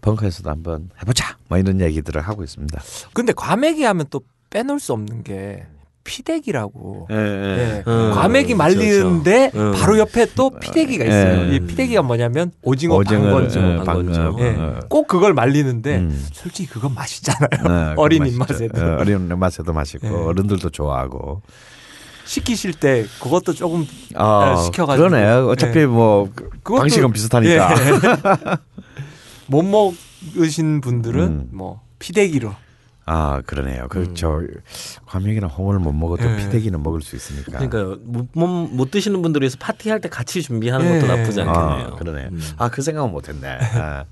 벙커에서도 한번 해보자. 뭐 이런 얘기들을 하고 있습니다. 근데 과메기 하면 또 빼놓을 수 없는 게 피대기라고. 예, 예. 음, 과메기 그렇죠, 말리는데 그렇죠. 음. 바로 옆에 또 피대기가 있어요. 예. 이 피대기가 뭐냐면 오징어 오징어를, 방건조. 예, 예. 어, 꼭 그걸 말리는데 음. 솔직히 그건 맛있잖아요. 어, 그 [laughs] 어린. 입맛에도. 어, 어린 입맛에도 맛있고 예. 어른들도 좋아하고. 시키실 때 그것도 조금 아, 시켜가지고. 그러네. 어차피 예. 뭐 그, 그것도- 방식은 비슷하니까. 예. [laughs] 못 먹으신 분들은 음. 뭐 피대기로 아 그러네요. 그저 음. 과메기나 홍어를 못 먹어도 예. 피대기는 먹을 수 있으니까. 그러니까 못, 못, 못 드시는 분들 위해서 파티할 때 같이 준비하는 예. 것도 나쁘지 않겠네요. 아 그러네. 음. 아그 생각은 못했네. 아.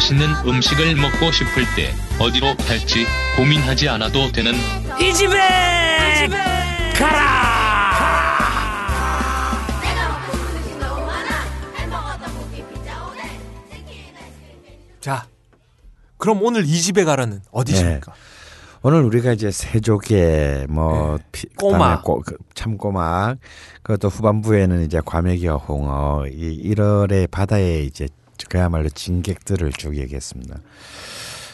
맛있는 음식을 먹고 싶을 때 어디로 갈지 고민하지 않아도 되는 이 집에 오뎅 치킨 아이스크림 자 그럼 오늘 이 집에 가라는 어디십니까? 오늘 우리가 이제 세조개 뭐 피, 네. 꼬막. 그다음에 꼬, 그 참꼬막 그것도 후반부에는 이제 과메기와 홍어 이 1월에 바다에 이제 그야말로 진객들을 쭉 얘기했습니다.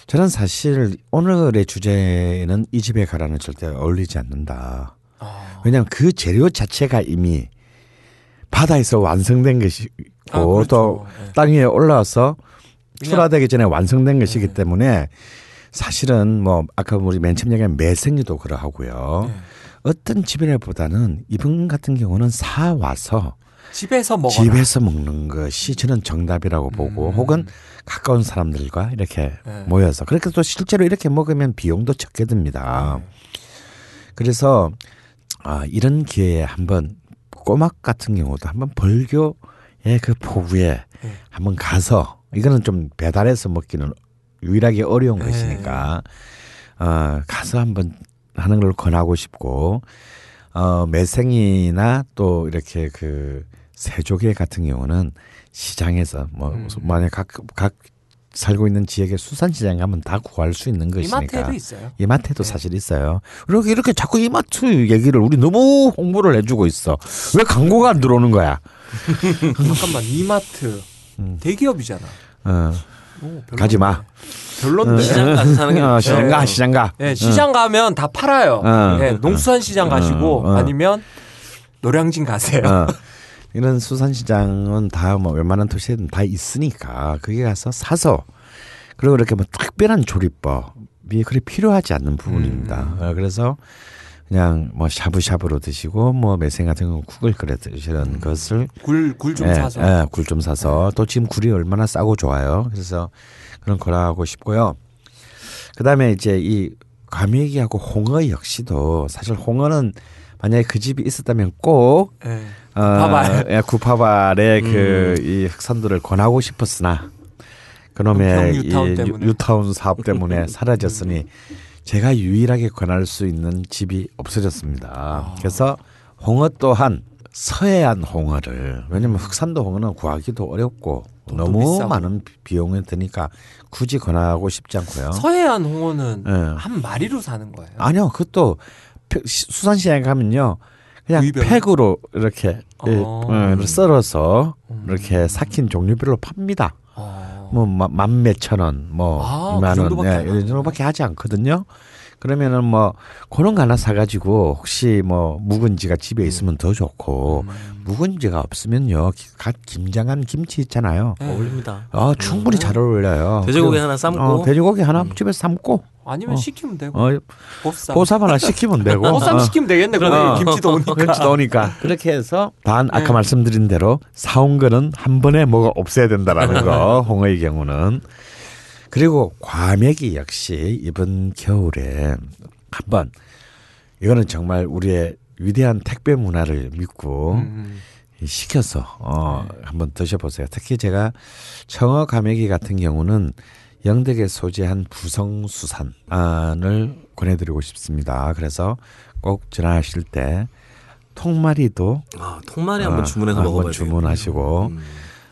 저는 사실 오늘의 주제는 이 집에 가라는 절대 어울리지 않는다. 아, 왜냐하면 그 재료 자체가 이미 바다에서 완성된 것이고 아, 그렇죠. 또 예. 땅 위에 올라와서 출하되기 전에 완성된 네. 것이기 때문에 사실은 뭐 아까 우리 맨 처음 얘기한 매생이도 그러하고요. 네. 어떤 집이라보다는 이분 같은 경우는 사 와서 집에서 먹어라. 집에서 먹는 것이 저는 정답이라고 보고 음. 혹은 가까운 사람들과 이렇게 네. 모여서 그렇게 또 실제로 이렇게 먹으면 비용도 적게 듭니다. 네. 그래서 아 이런 기회에 한번 꼬막 같은 경우도 한번 벌교의 그 포구에 네. 한번 가서 이거는 좀 배달해서 먹기는 유일하게 어려운 네. 것이니까 어 가서 한번 하는 걸 권하고 싶고 어 매생이나 또 이렇게 그 새조개 같은 경우는 시장에서 뭐 음. 만약 각, 각 살고 있는 지역의 수산시장에 가면 다 구할 수 있는 것이니까 이마트에도 있어요. 이마트에도 네. 사실 있어요. 이렇게 이렇게 자꾸 이마트 얘기를 우리 너무 홍보를 해주고 있어. 왜 광고가 안 들어오는 거야? 잠깐만 이마트 음. 대기업이잖아. 어, 오. 가지 마. 별론데. 시장 가서 사는 게 어. 시장 가, 네. 시장 가. 예, 시장 가면 다 팔아요. 어. 예, 농수산 시장 가시고 어, 어. 아니면 노량진 가세요. [laughs] 어. 이런 수산시장은 다 뭐 웬만한 도시에는 다 있으니까 거기 가서 사서 그리고 이렇게 뭐 특별한 조리법이 그리 필요하지 않는 부분입니다. 어, 그래서 그냥 뭐 샤브샤브로 드시고 뭐 매생 같은 거 국을 끓여 드시는 것을 굴 굴좀 예, 사서. 예, 굴좀 사서 또 지금 굴이 얼마나 싸고 좋아요. 그래서 그런 거라 하고 싶고요. 그다음에 이제 이 과메기하고 홍어 역시도 사실 홍어는 만약에 그 집이 있었다면 꼭 예. 어, 구파발. 예, 구파발의 음. 그이 흑산도를 권하고 싶었으나 그놈의 이 유타운 때문에. 유- 유타운 사업 때문에 [laughs] 사라졌으니 제가 유일하게 권할 수 있는 집이 없어졌습니다. 아. 그래서 홍어 또한 서해안 홍어를 왜냐면 흑산도 홍어는 구하기도 어렵고 너무 비싸고. 많은 비용이 드니까 굳이 권하고 싶지 않고요. 서해안 홍어는 예. 한 마리로 사는 거예요. 아니요, 그것도 수산시장에 가면요. 그냥 구이병? 팩으로 이렇게 예, 어. 어, 썰어서 음. 이렇게 삭힌 종류별로 팝니다. 어. 뭐만 몇천 원, 뭐 아, 그 이만 원, 정도밖에 예. 이 정도밖에 하지 않거든요. 그러면은 뭐 그런 거 하나 사가지고 혹시 뭐 묵은지가 집에 음. 있으면 더 좋고 묵은지가 없으면요 기- 갓 김장한 김치 있잖아요. 네. 어울립니다. 아 충분히 잘 어울려요. 돼지고기 하나 삶고. 어, 돼지고기 하나 집에서 삶고 아니면 어. 시키면 되고 어, 보쌈. 보쌈 하나 시키면 되고 [laughs] 보쌈 어. 시키면 되겠네. 그러네. 어. 김치도 오니까. 김치도 오니까 [laughs] 그렇게 해서 단 아까 네. 말씀드린 대로 사온 거는 한 번에 뭐가 없어야 된다라는 거 홍어의 경우는 그리고 과메기 역시 이번 겨울에 한번 이거는 정말 우리의 위대한 택배 문화를 믿고 음. 시켜서 어 한번 드셔보세요. 특히 제가 청어 가메기 같은 경우는 영덕에 소재한 부성수산을 권해드리고 싶습니다. 그래서 꼭 전화하실 때 통마리도 아, 통마리 한번 어, 주문해서 한번 먹어봐야 주문하시고. 음.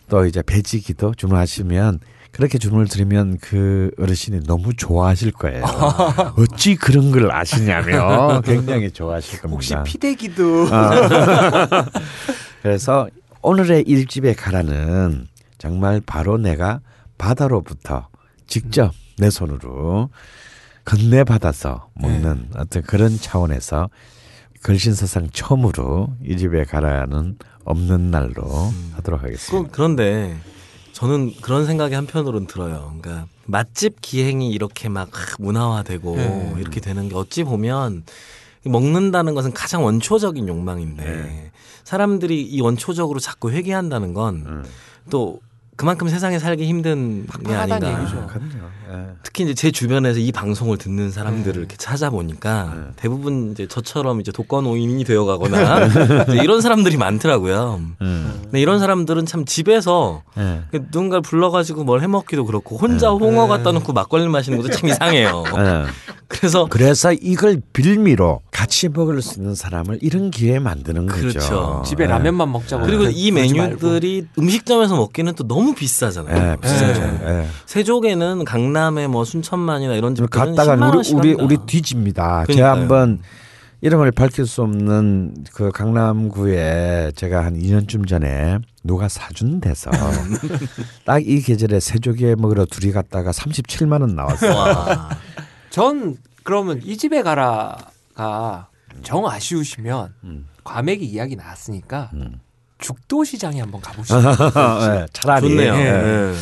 또 이제 배지기도 주문하시면 그렇게 주문을 드리면 그 어르신이 너무 좋아하실 거예요. [laughs] 어찌 그런 걸 아시냐며 [laughs] 굉장히 좋아하실 겁니다. 혹시 피대기도 [laughs] 그래서 오늘의 일집에 가라는 정말 바로 내가 바다로부터 직접 내 손으로 건네 받아서 먹는 어떤 그런 차원에서 걸신사상 처음으로 이 집에 가라는 없는 날로 하도록 하겠습니다. 그, 그런데 저는 그런 생각이 한편으로는 들어요. 그러니까 맛집 기행이 이렇게 막 문화화되고 네. 이렇게 되는 게 어찌 보면 먹는다는 것은 가장 원초적인 욕망인데 네. 사람들이 이 원초적으로 자꾸 회귀한다는 건또 음. 그만큼 세상에 살기 힘든 게 아닌가. 얘기죠. 그럼요. 예. 특히 이제 제 주변에서 이 방송을 듣는 사람들을 네. 이렇게 찾아보니까 네. 대부분 이제 저처럼 이제 독거노인이 되어가거나 [laughs] 이런 사람들이 많더라고요. 음. 근데 이런 사람들은 참 집에서 예. 누군가를 불러가지고 뭘 해먹기도 그렇고 혼자 홍어 갖다 놓고 막걸리 마시는 것도 참 이상해요. 예. 그래서 그래서 이걸 빌미로 같이 먹을 수 있는 사람을 이런 기회에 만드는 거죠. 그렇죠. 집에 예. 라면만 먹자고. 그리고 이 말고. 메뉴들이 음식점에서 먹기는 또 너무 비싸잖아요. 예, 비싸죠. 네. 예. 세족에는 강남에 뭐 순천만이나 이런 집들은 갔다가 10만 우리 우리. 우리 뒤집니다. 제가 한번 이름을 밝힐 수 없는 그 강남구에 제가 한 2년쯤 전에 누가 사준 데서 [laughs] 딱 이 계절에 새조개 먹으러 둘이 갔다가 37만 원 나왔어요. 와. 전 그러면 이 집에 가라가 정 아쉬우시면 음. 과메기 이야기 나왔으니까 음. 죽도 시장에 한번 가보시죠. 예, [laughs] 차라리 좋네요. 예. 예.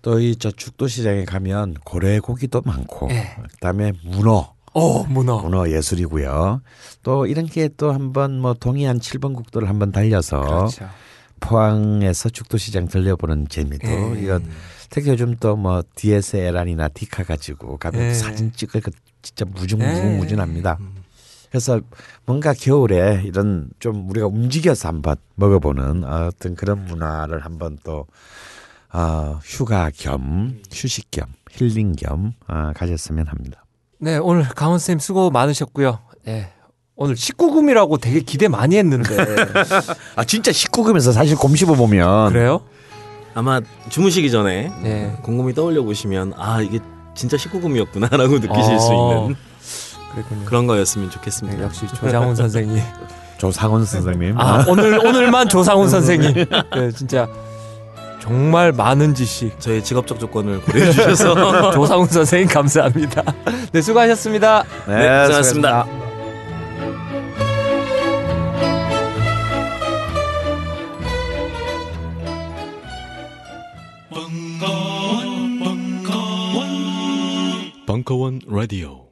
또이 저 죽도 시장에 가면 고래 고기도 많고 예. 그다음에 문어 어 문어. 문어 예술이고요. 또 이런 게또 한번 뭐 동해안 7번 국도를 한번 달려서 그렇죠. 포항에서 죽도시장 들려보는 재미도 예. 이건 특히 요즘 또 뭐 DSLR이나 디카 가지고 가면 예. 사진 찍을 거 진짜 예. 무궁무진합니다. 그 래서 뭔가 겨울에 이런 좀 우리가 움직여서 한번 먹어보는 어떤 그런 문화를 한번 또 어, 휴가 겸 휴식 겸 힐링 겸 어, 가졌으면 합니다. 네 오늘 강원 쌤 수고 많으셨고요. 예. 오늘 19금이라고 되게 기대 많이 했는데 [laughs] 아 진짜 19금에서 사실 곰 씹어 보면 그래요? 아마 주무시기 전에 네. 곰곰이 떠올려 보시면 아 이게 진짜 19금이었구나라고 느끼실 수 어, 있는 그랬군요. 그런 거였으면 네, 좋겠습니다. 역시 조장훈 선생님. [laughs] 조상훈 선생님 아 오늘 오늘만 조상훈 선생님. 네, 진짜 정말 많은 지식. 저의 직업적 조건을 고려해 주셔서 [laughs] 조상훈 선생님 감사합니다. 네 수고하셨습니다. 네, 고생하셨습니다. 벙커원, 벙커원, 벙커원 라디오.